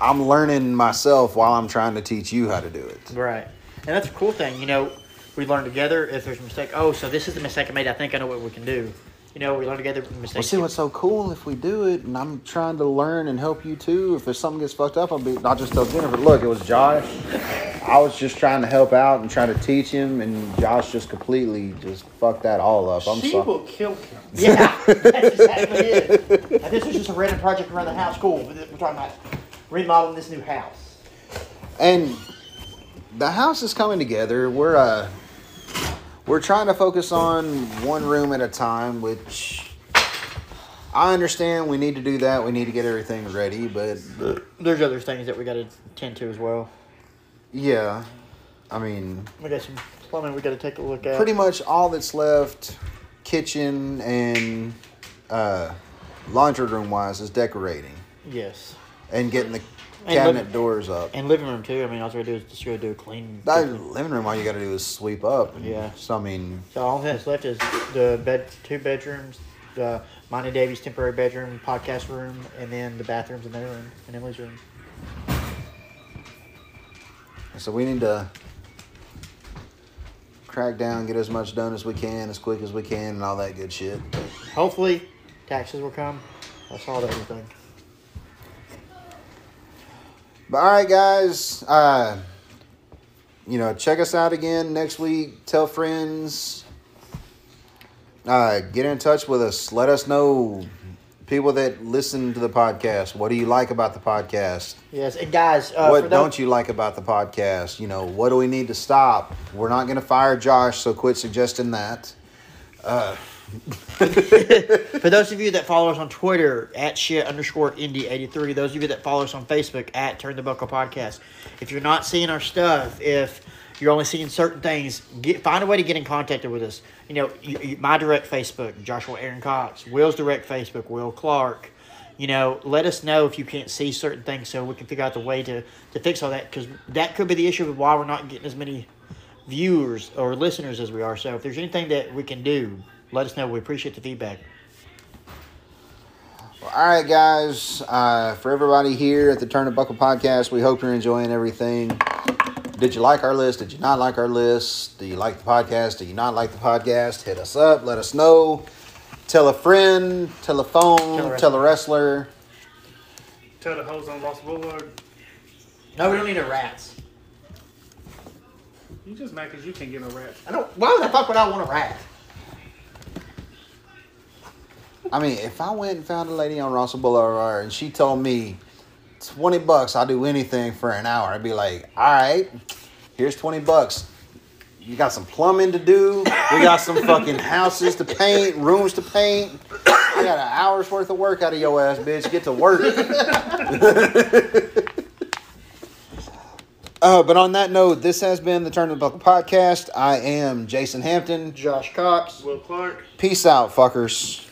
I'm learning myself while I'm trying to teach you how to do it. Right. And that's a cool thing. You know, we learn together. If there's a mistake, oh, so this is the mistake I made. I think I know what we can do. You know, we learn together from Well, see what's so cool if we do it, and I'm trying to learn and help you too. If there's something gets fucked up, I'll be. I'll just tell Jennifer, look, it was Josh. I was just trying to help out and trying to teach him, and Josh just completely just fucked that all up. I'm she sorry. will kill him. <laughs> yeah, that's exactly it. And this was just a random project around the house. Cool. We're talking about remodeling this new house. And the house is coming together. We're uh, we're trying to focus on one room at a time, which I understand we need to do that. We need to get everything ready, but There's other things that we got to tend to as well. yeah, I mean. We got some plumbing we got to take a look at. pretty much all that's left kitchen and uh, laundry room wise is decorating Yes. and getting the And cabinet living- doors up And living room too. I mean, all we gotta do is just go do a clean. that living room all you got to do is sweep up and Yeah. so i mean So all that's left is the bed, two bedrooms, the and Davy's temporary bedroom, podcast room, and then the bathrooms in their room and Emily's room. so we need to crack down get as much done as we can as quick as we can and all that good shit Hopefully, taxes will come. That's all that everything. But all right guys uh you know check us out again next week. Tell friends. Uh get in touch with us. Let us know people that listen to the podcast. What do you like about the podcast? Yes, and guys, uh, what don't you like about the podcast? You know what do we need to stop? We're not going to fire josh so quit suggesting that. Uh <laughs> for those of you that follow us on Twitter at shit underscore indie eighty three, those of you that follow us on Facebook at Turn the Buckle Podcast, if you're not seeing our stuff, if you're only seeing certain things, get find a way to get in contact with us. You know, you, you, my direct Facebook, Joshua Aaron Cox, Will's direct Facebook, Will Clark. You know, let us know if you can't see certain things so we can figure out the way to, to fix all that because that could be the issue of why we're not getting as many viewers or listeners as we are. So if there's anything that we can do, let us know. We appreciate the feedback. Well, all right, guys. Uh, for everybody here at the Turn the Buckle podcast, we hope you're enjoying everything. Did you like our list? Did you not like our list? Do you like the podcast? Do you not like the podcast? Hit us up. Let us know. Tell a friend. Tell a phone. Tell a wrestler. Tell the hoes on Lost Boulevard. No, we don't need a rats. You just mad because you can't get no rats. I don't. Why the fuck would I want a rat? I mean, if I went and found a lady on Russell Boulevard and she told me, 20 bucks, I'll do anything for an hour, I'd be like, all right, here's 20 bucks. You got some plumbing to do. We got some fucking houses to paint, rooms to paint. I got an hour's worth of work out of your ass, bitch. Get to work. <laughs> uh, but on that note, this has been the Turn of the Buckle podcast. I am Jason Hampton. Josh Cox. Will Clark. Peace out, fuckers.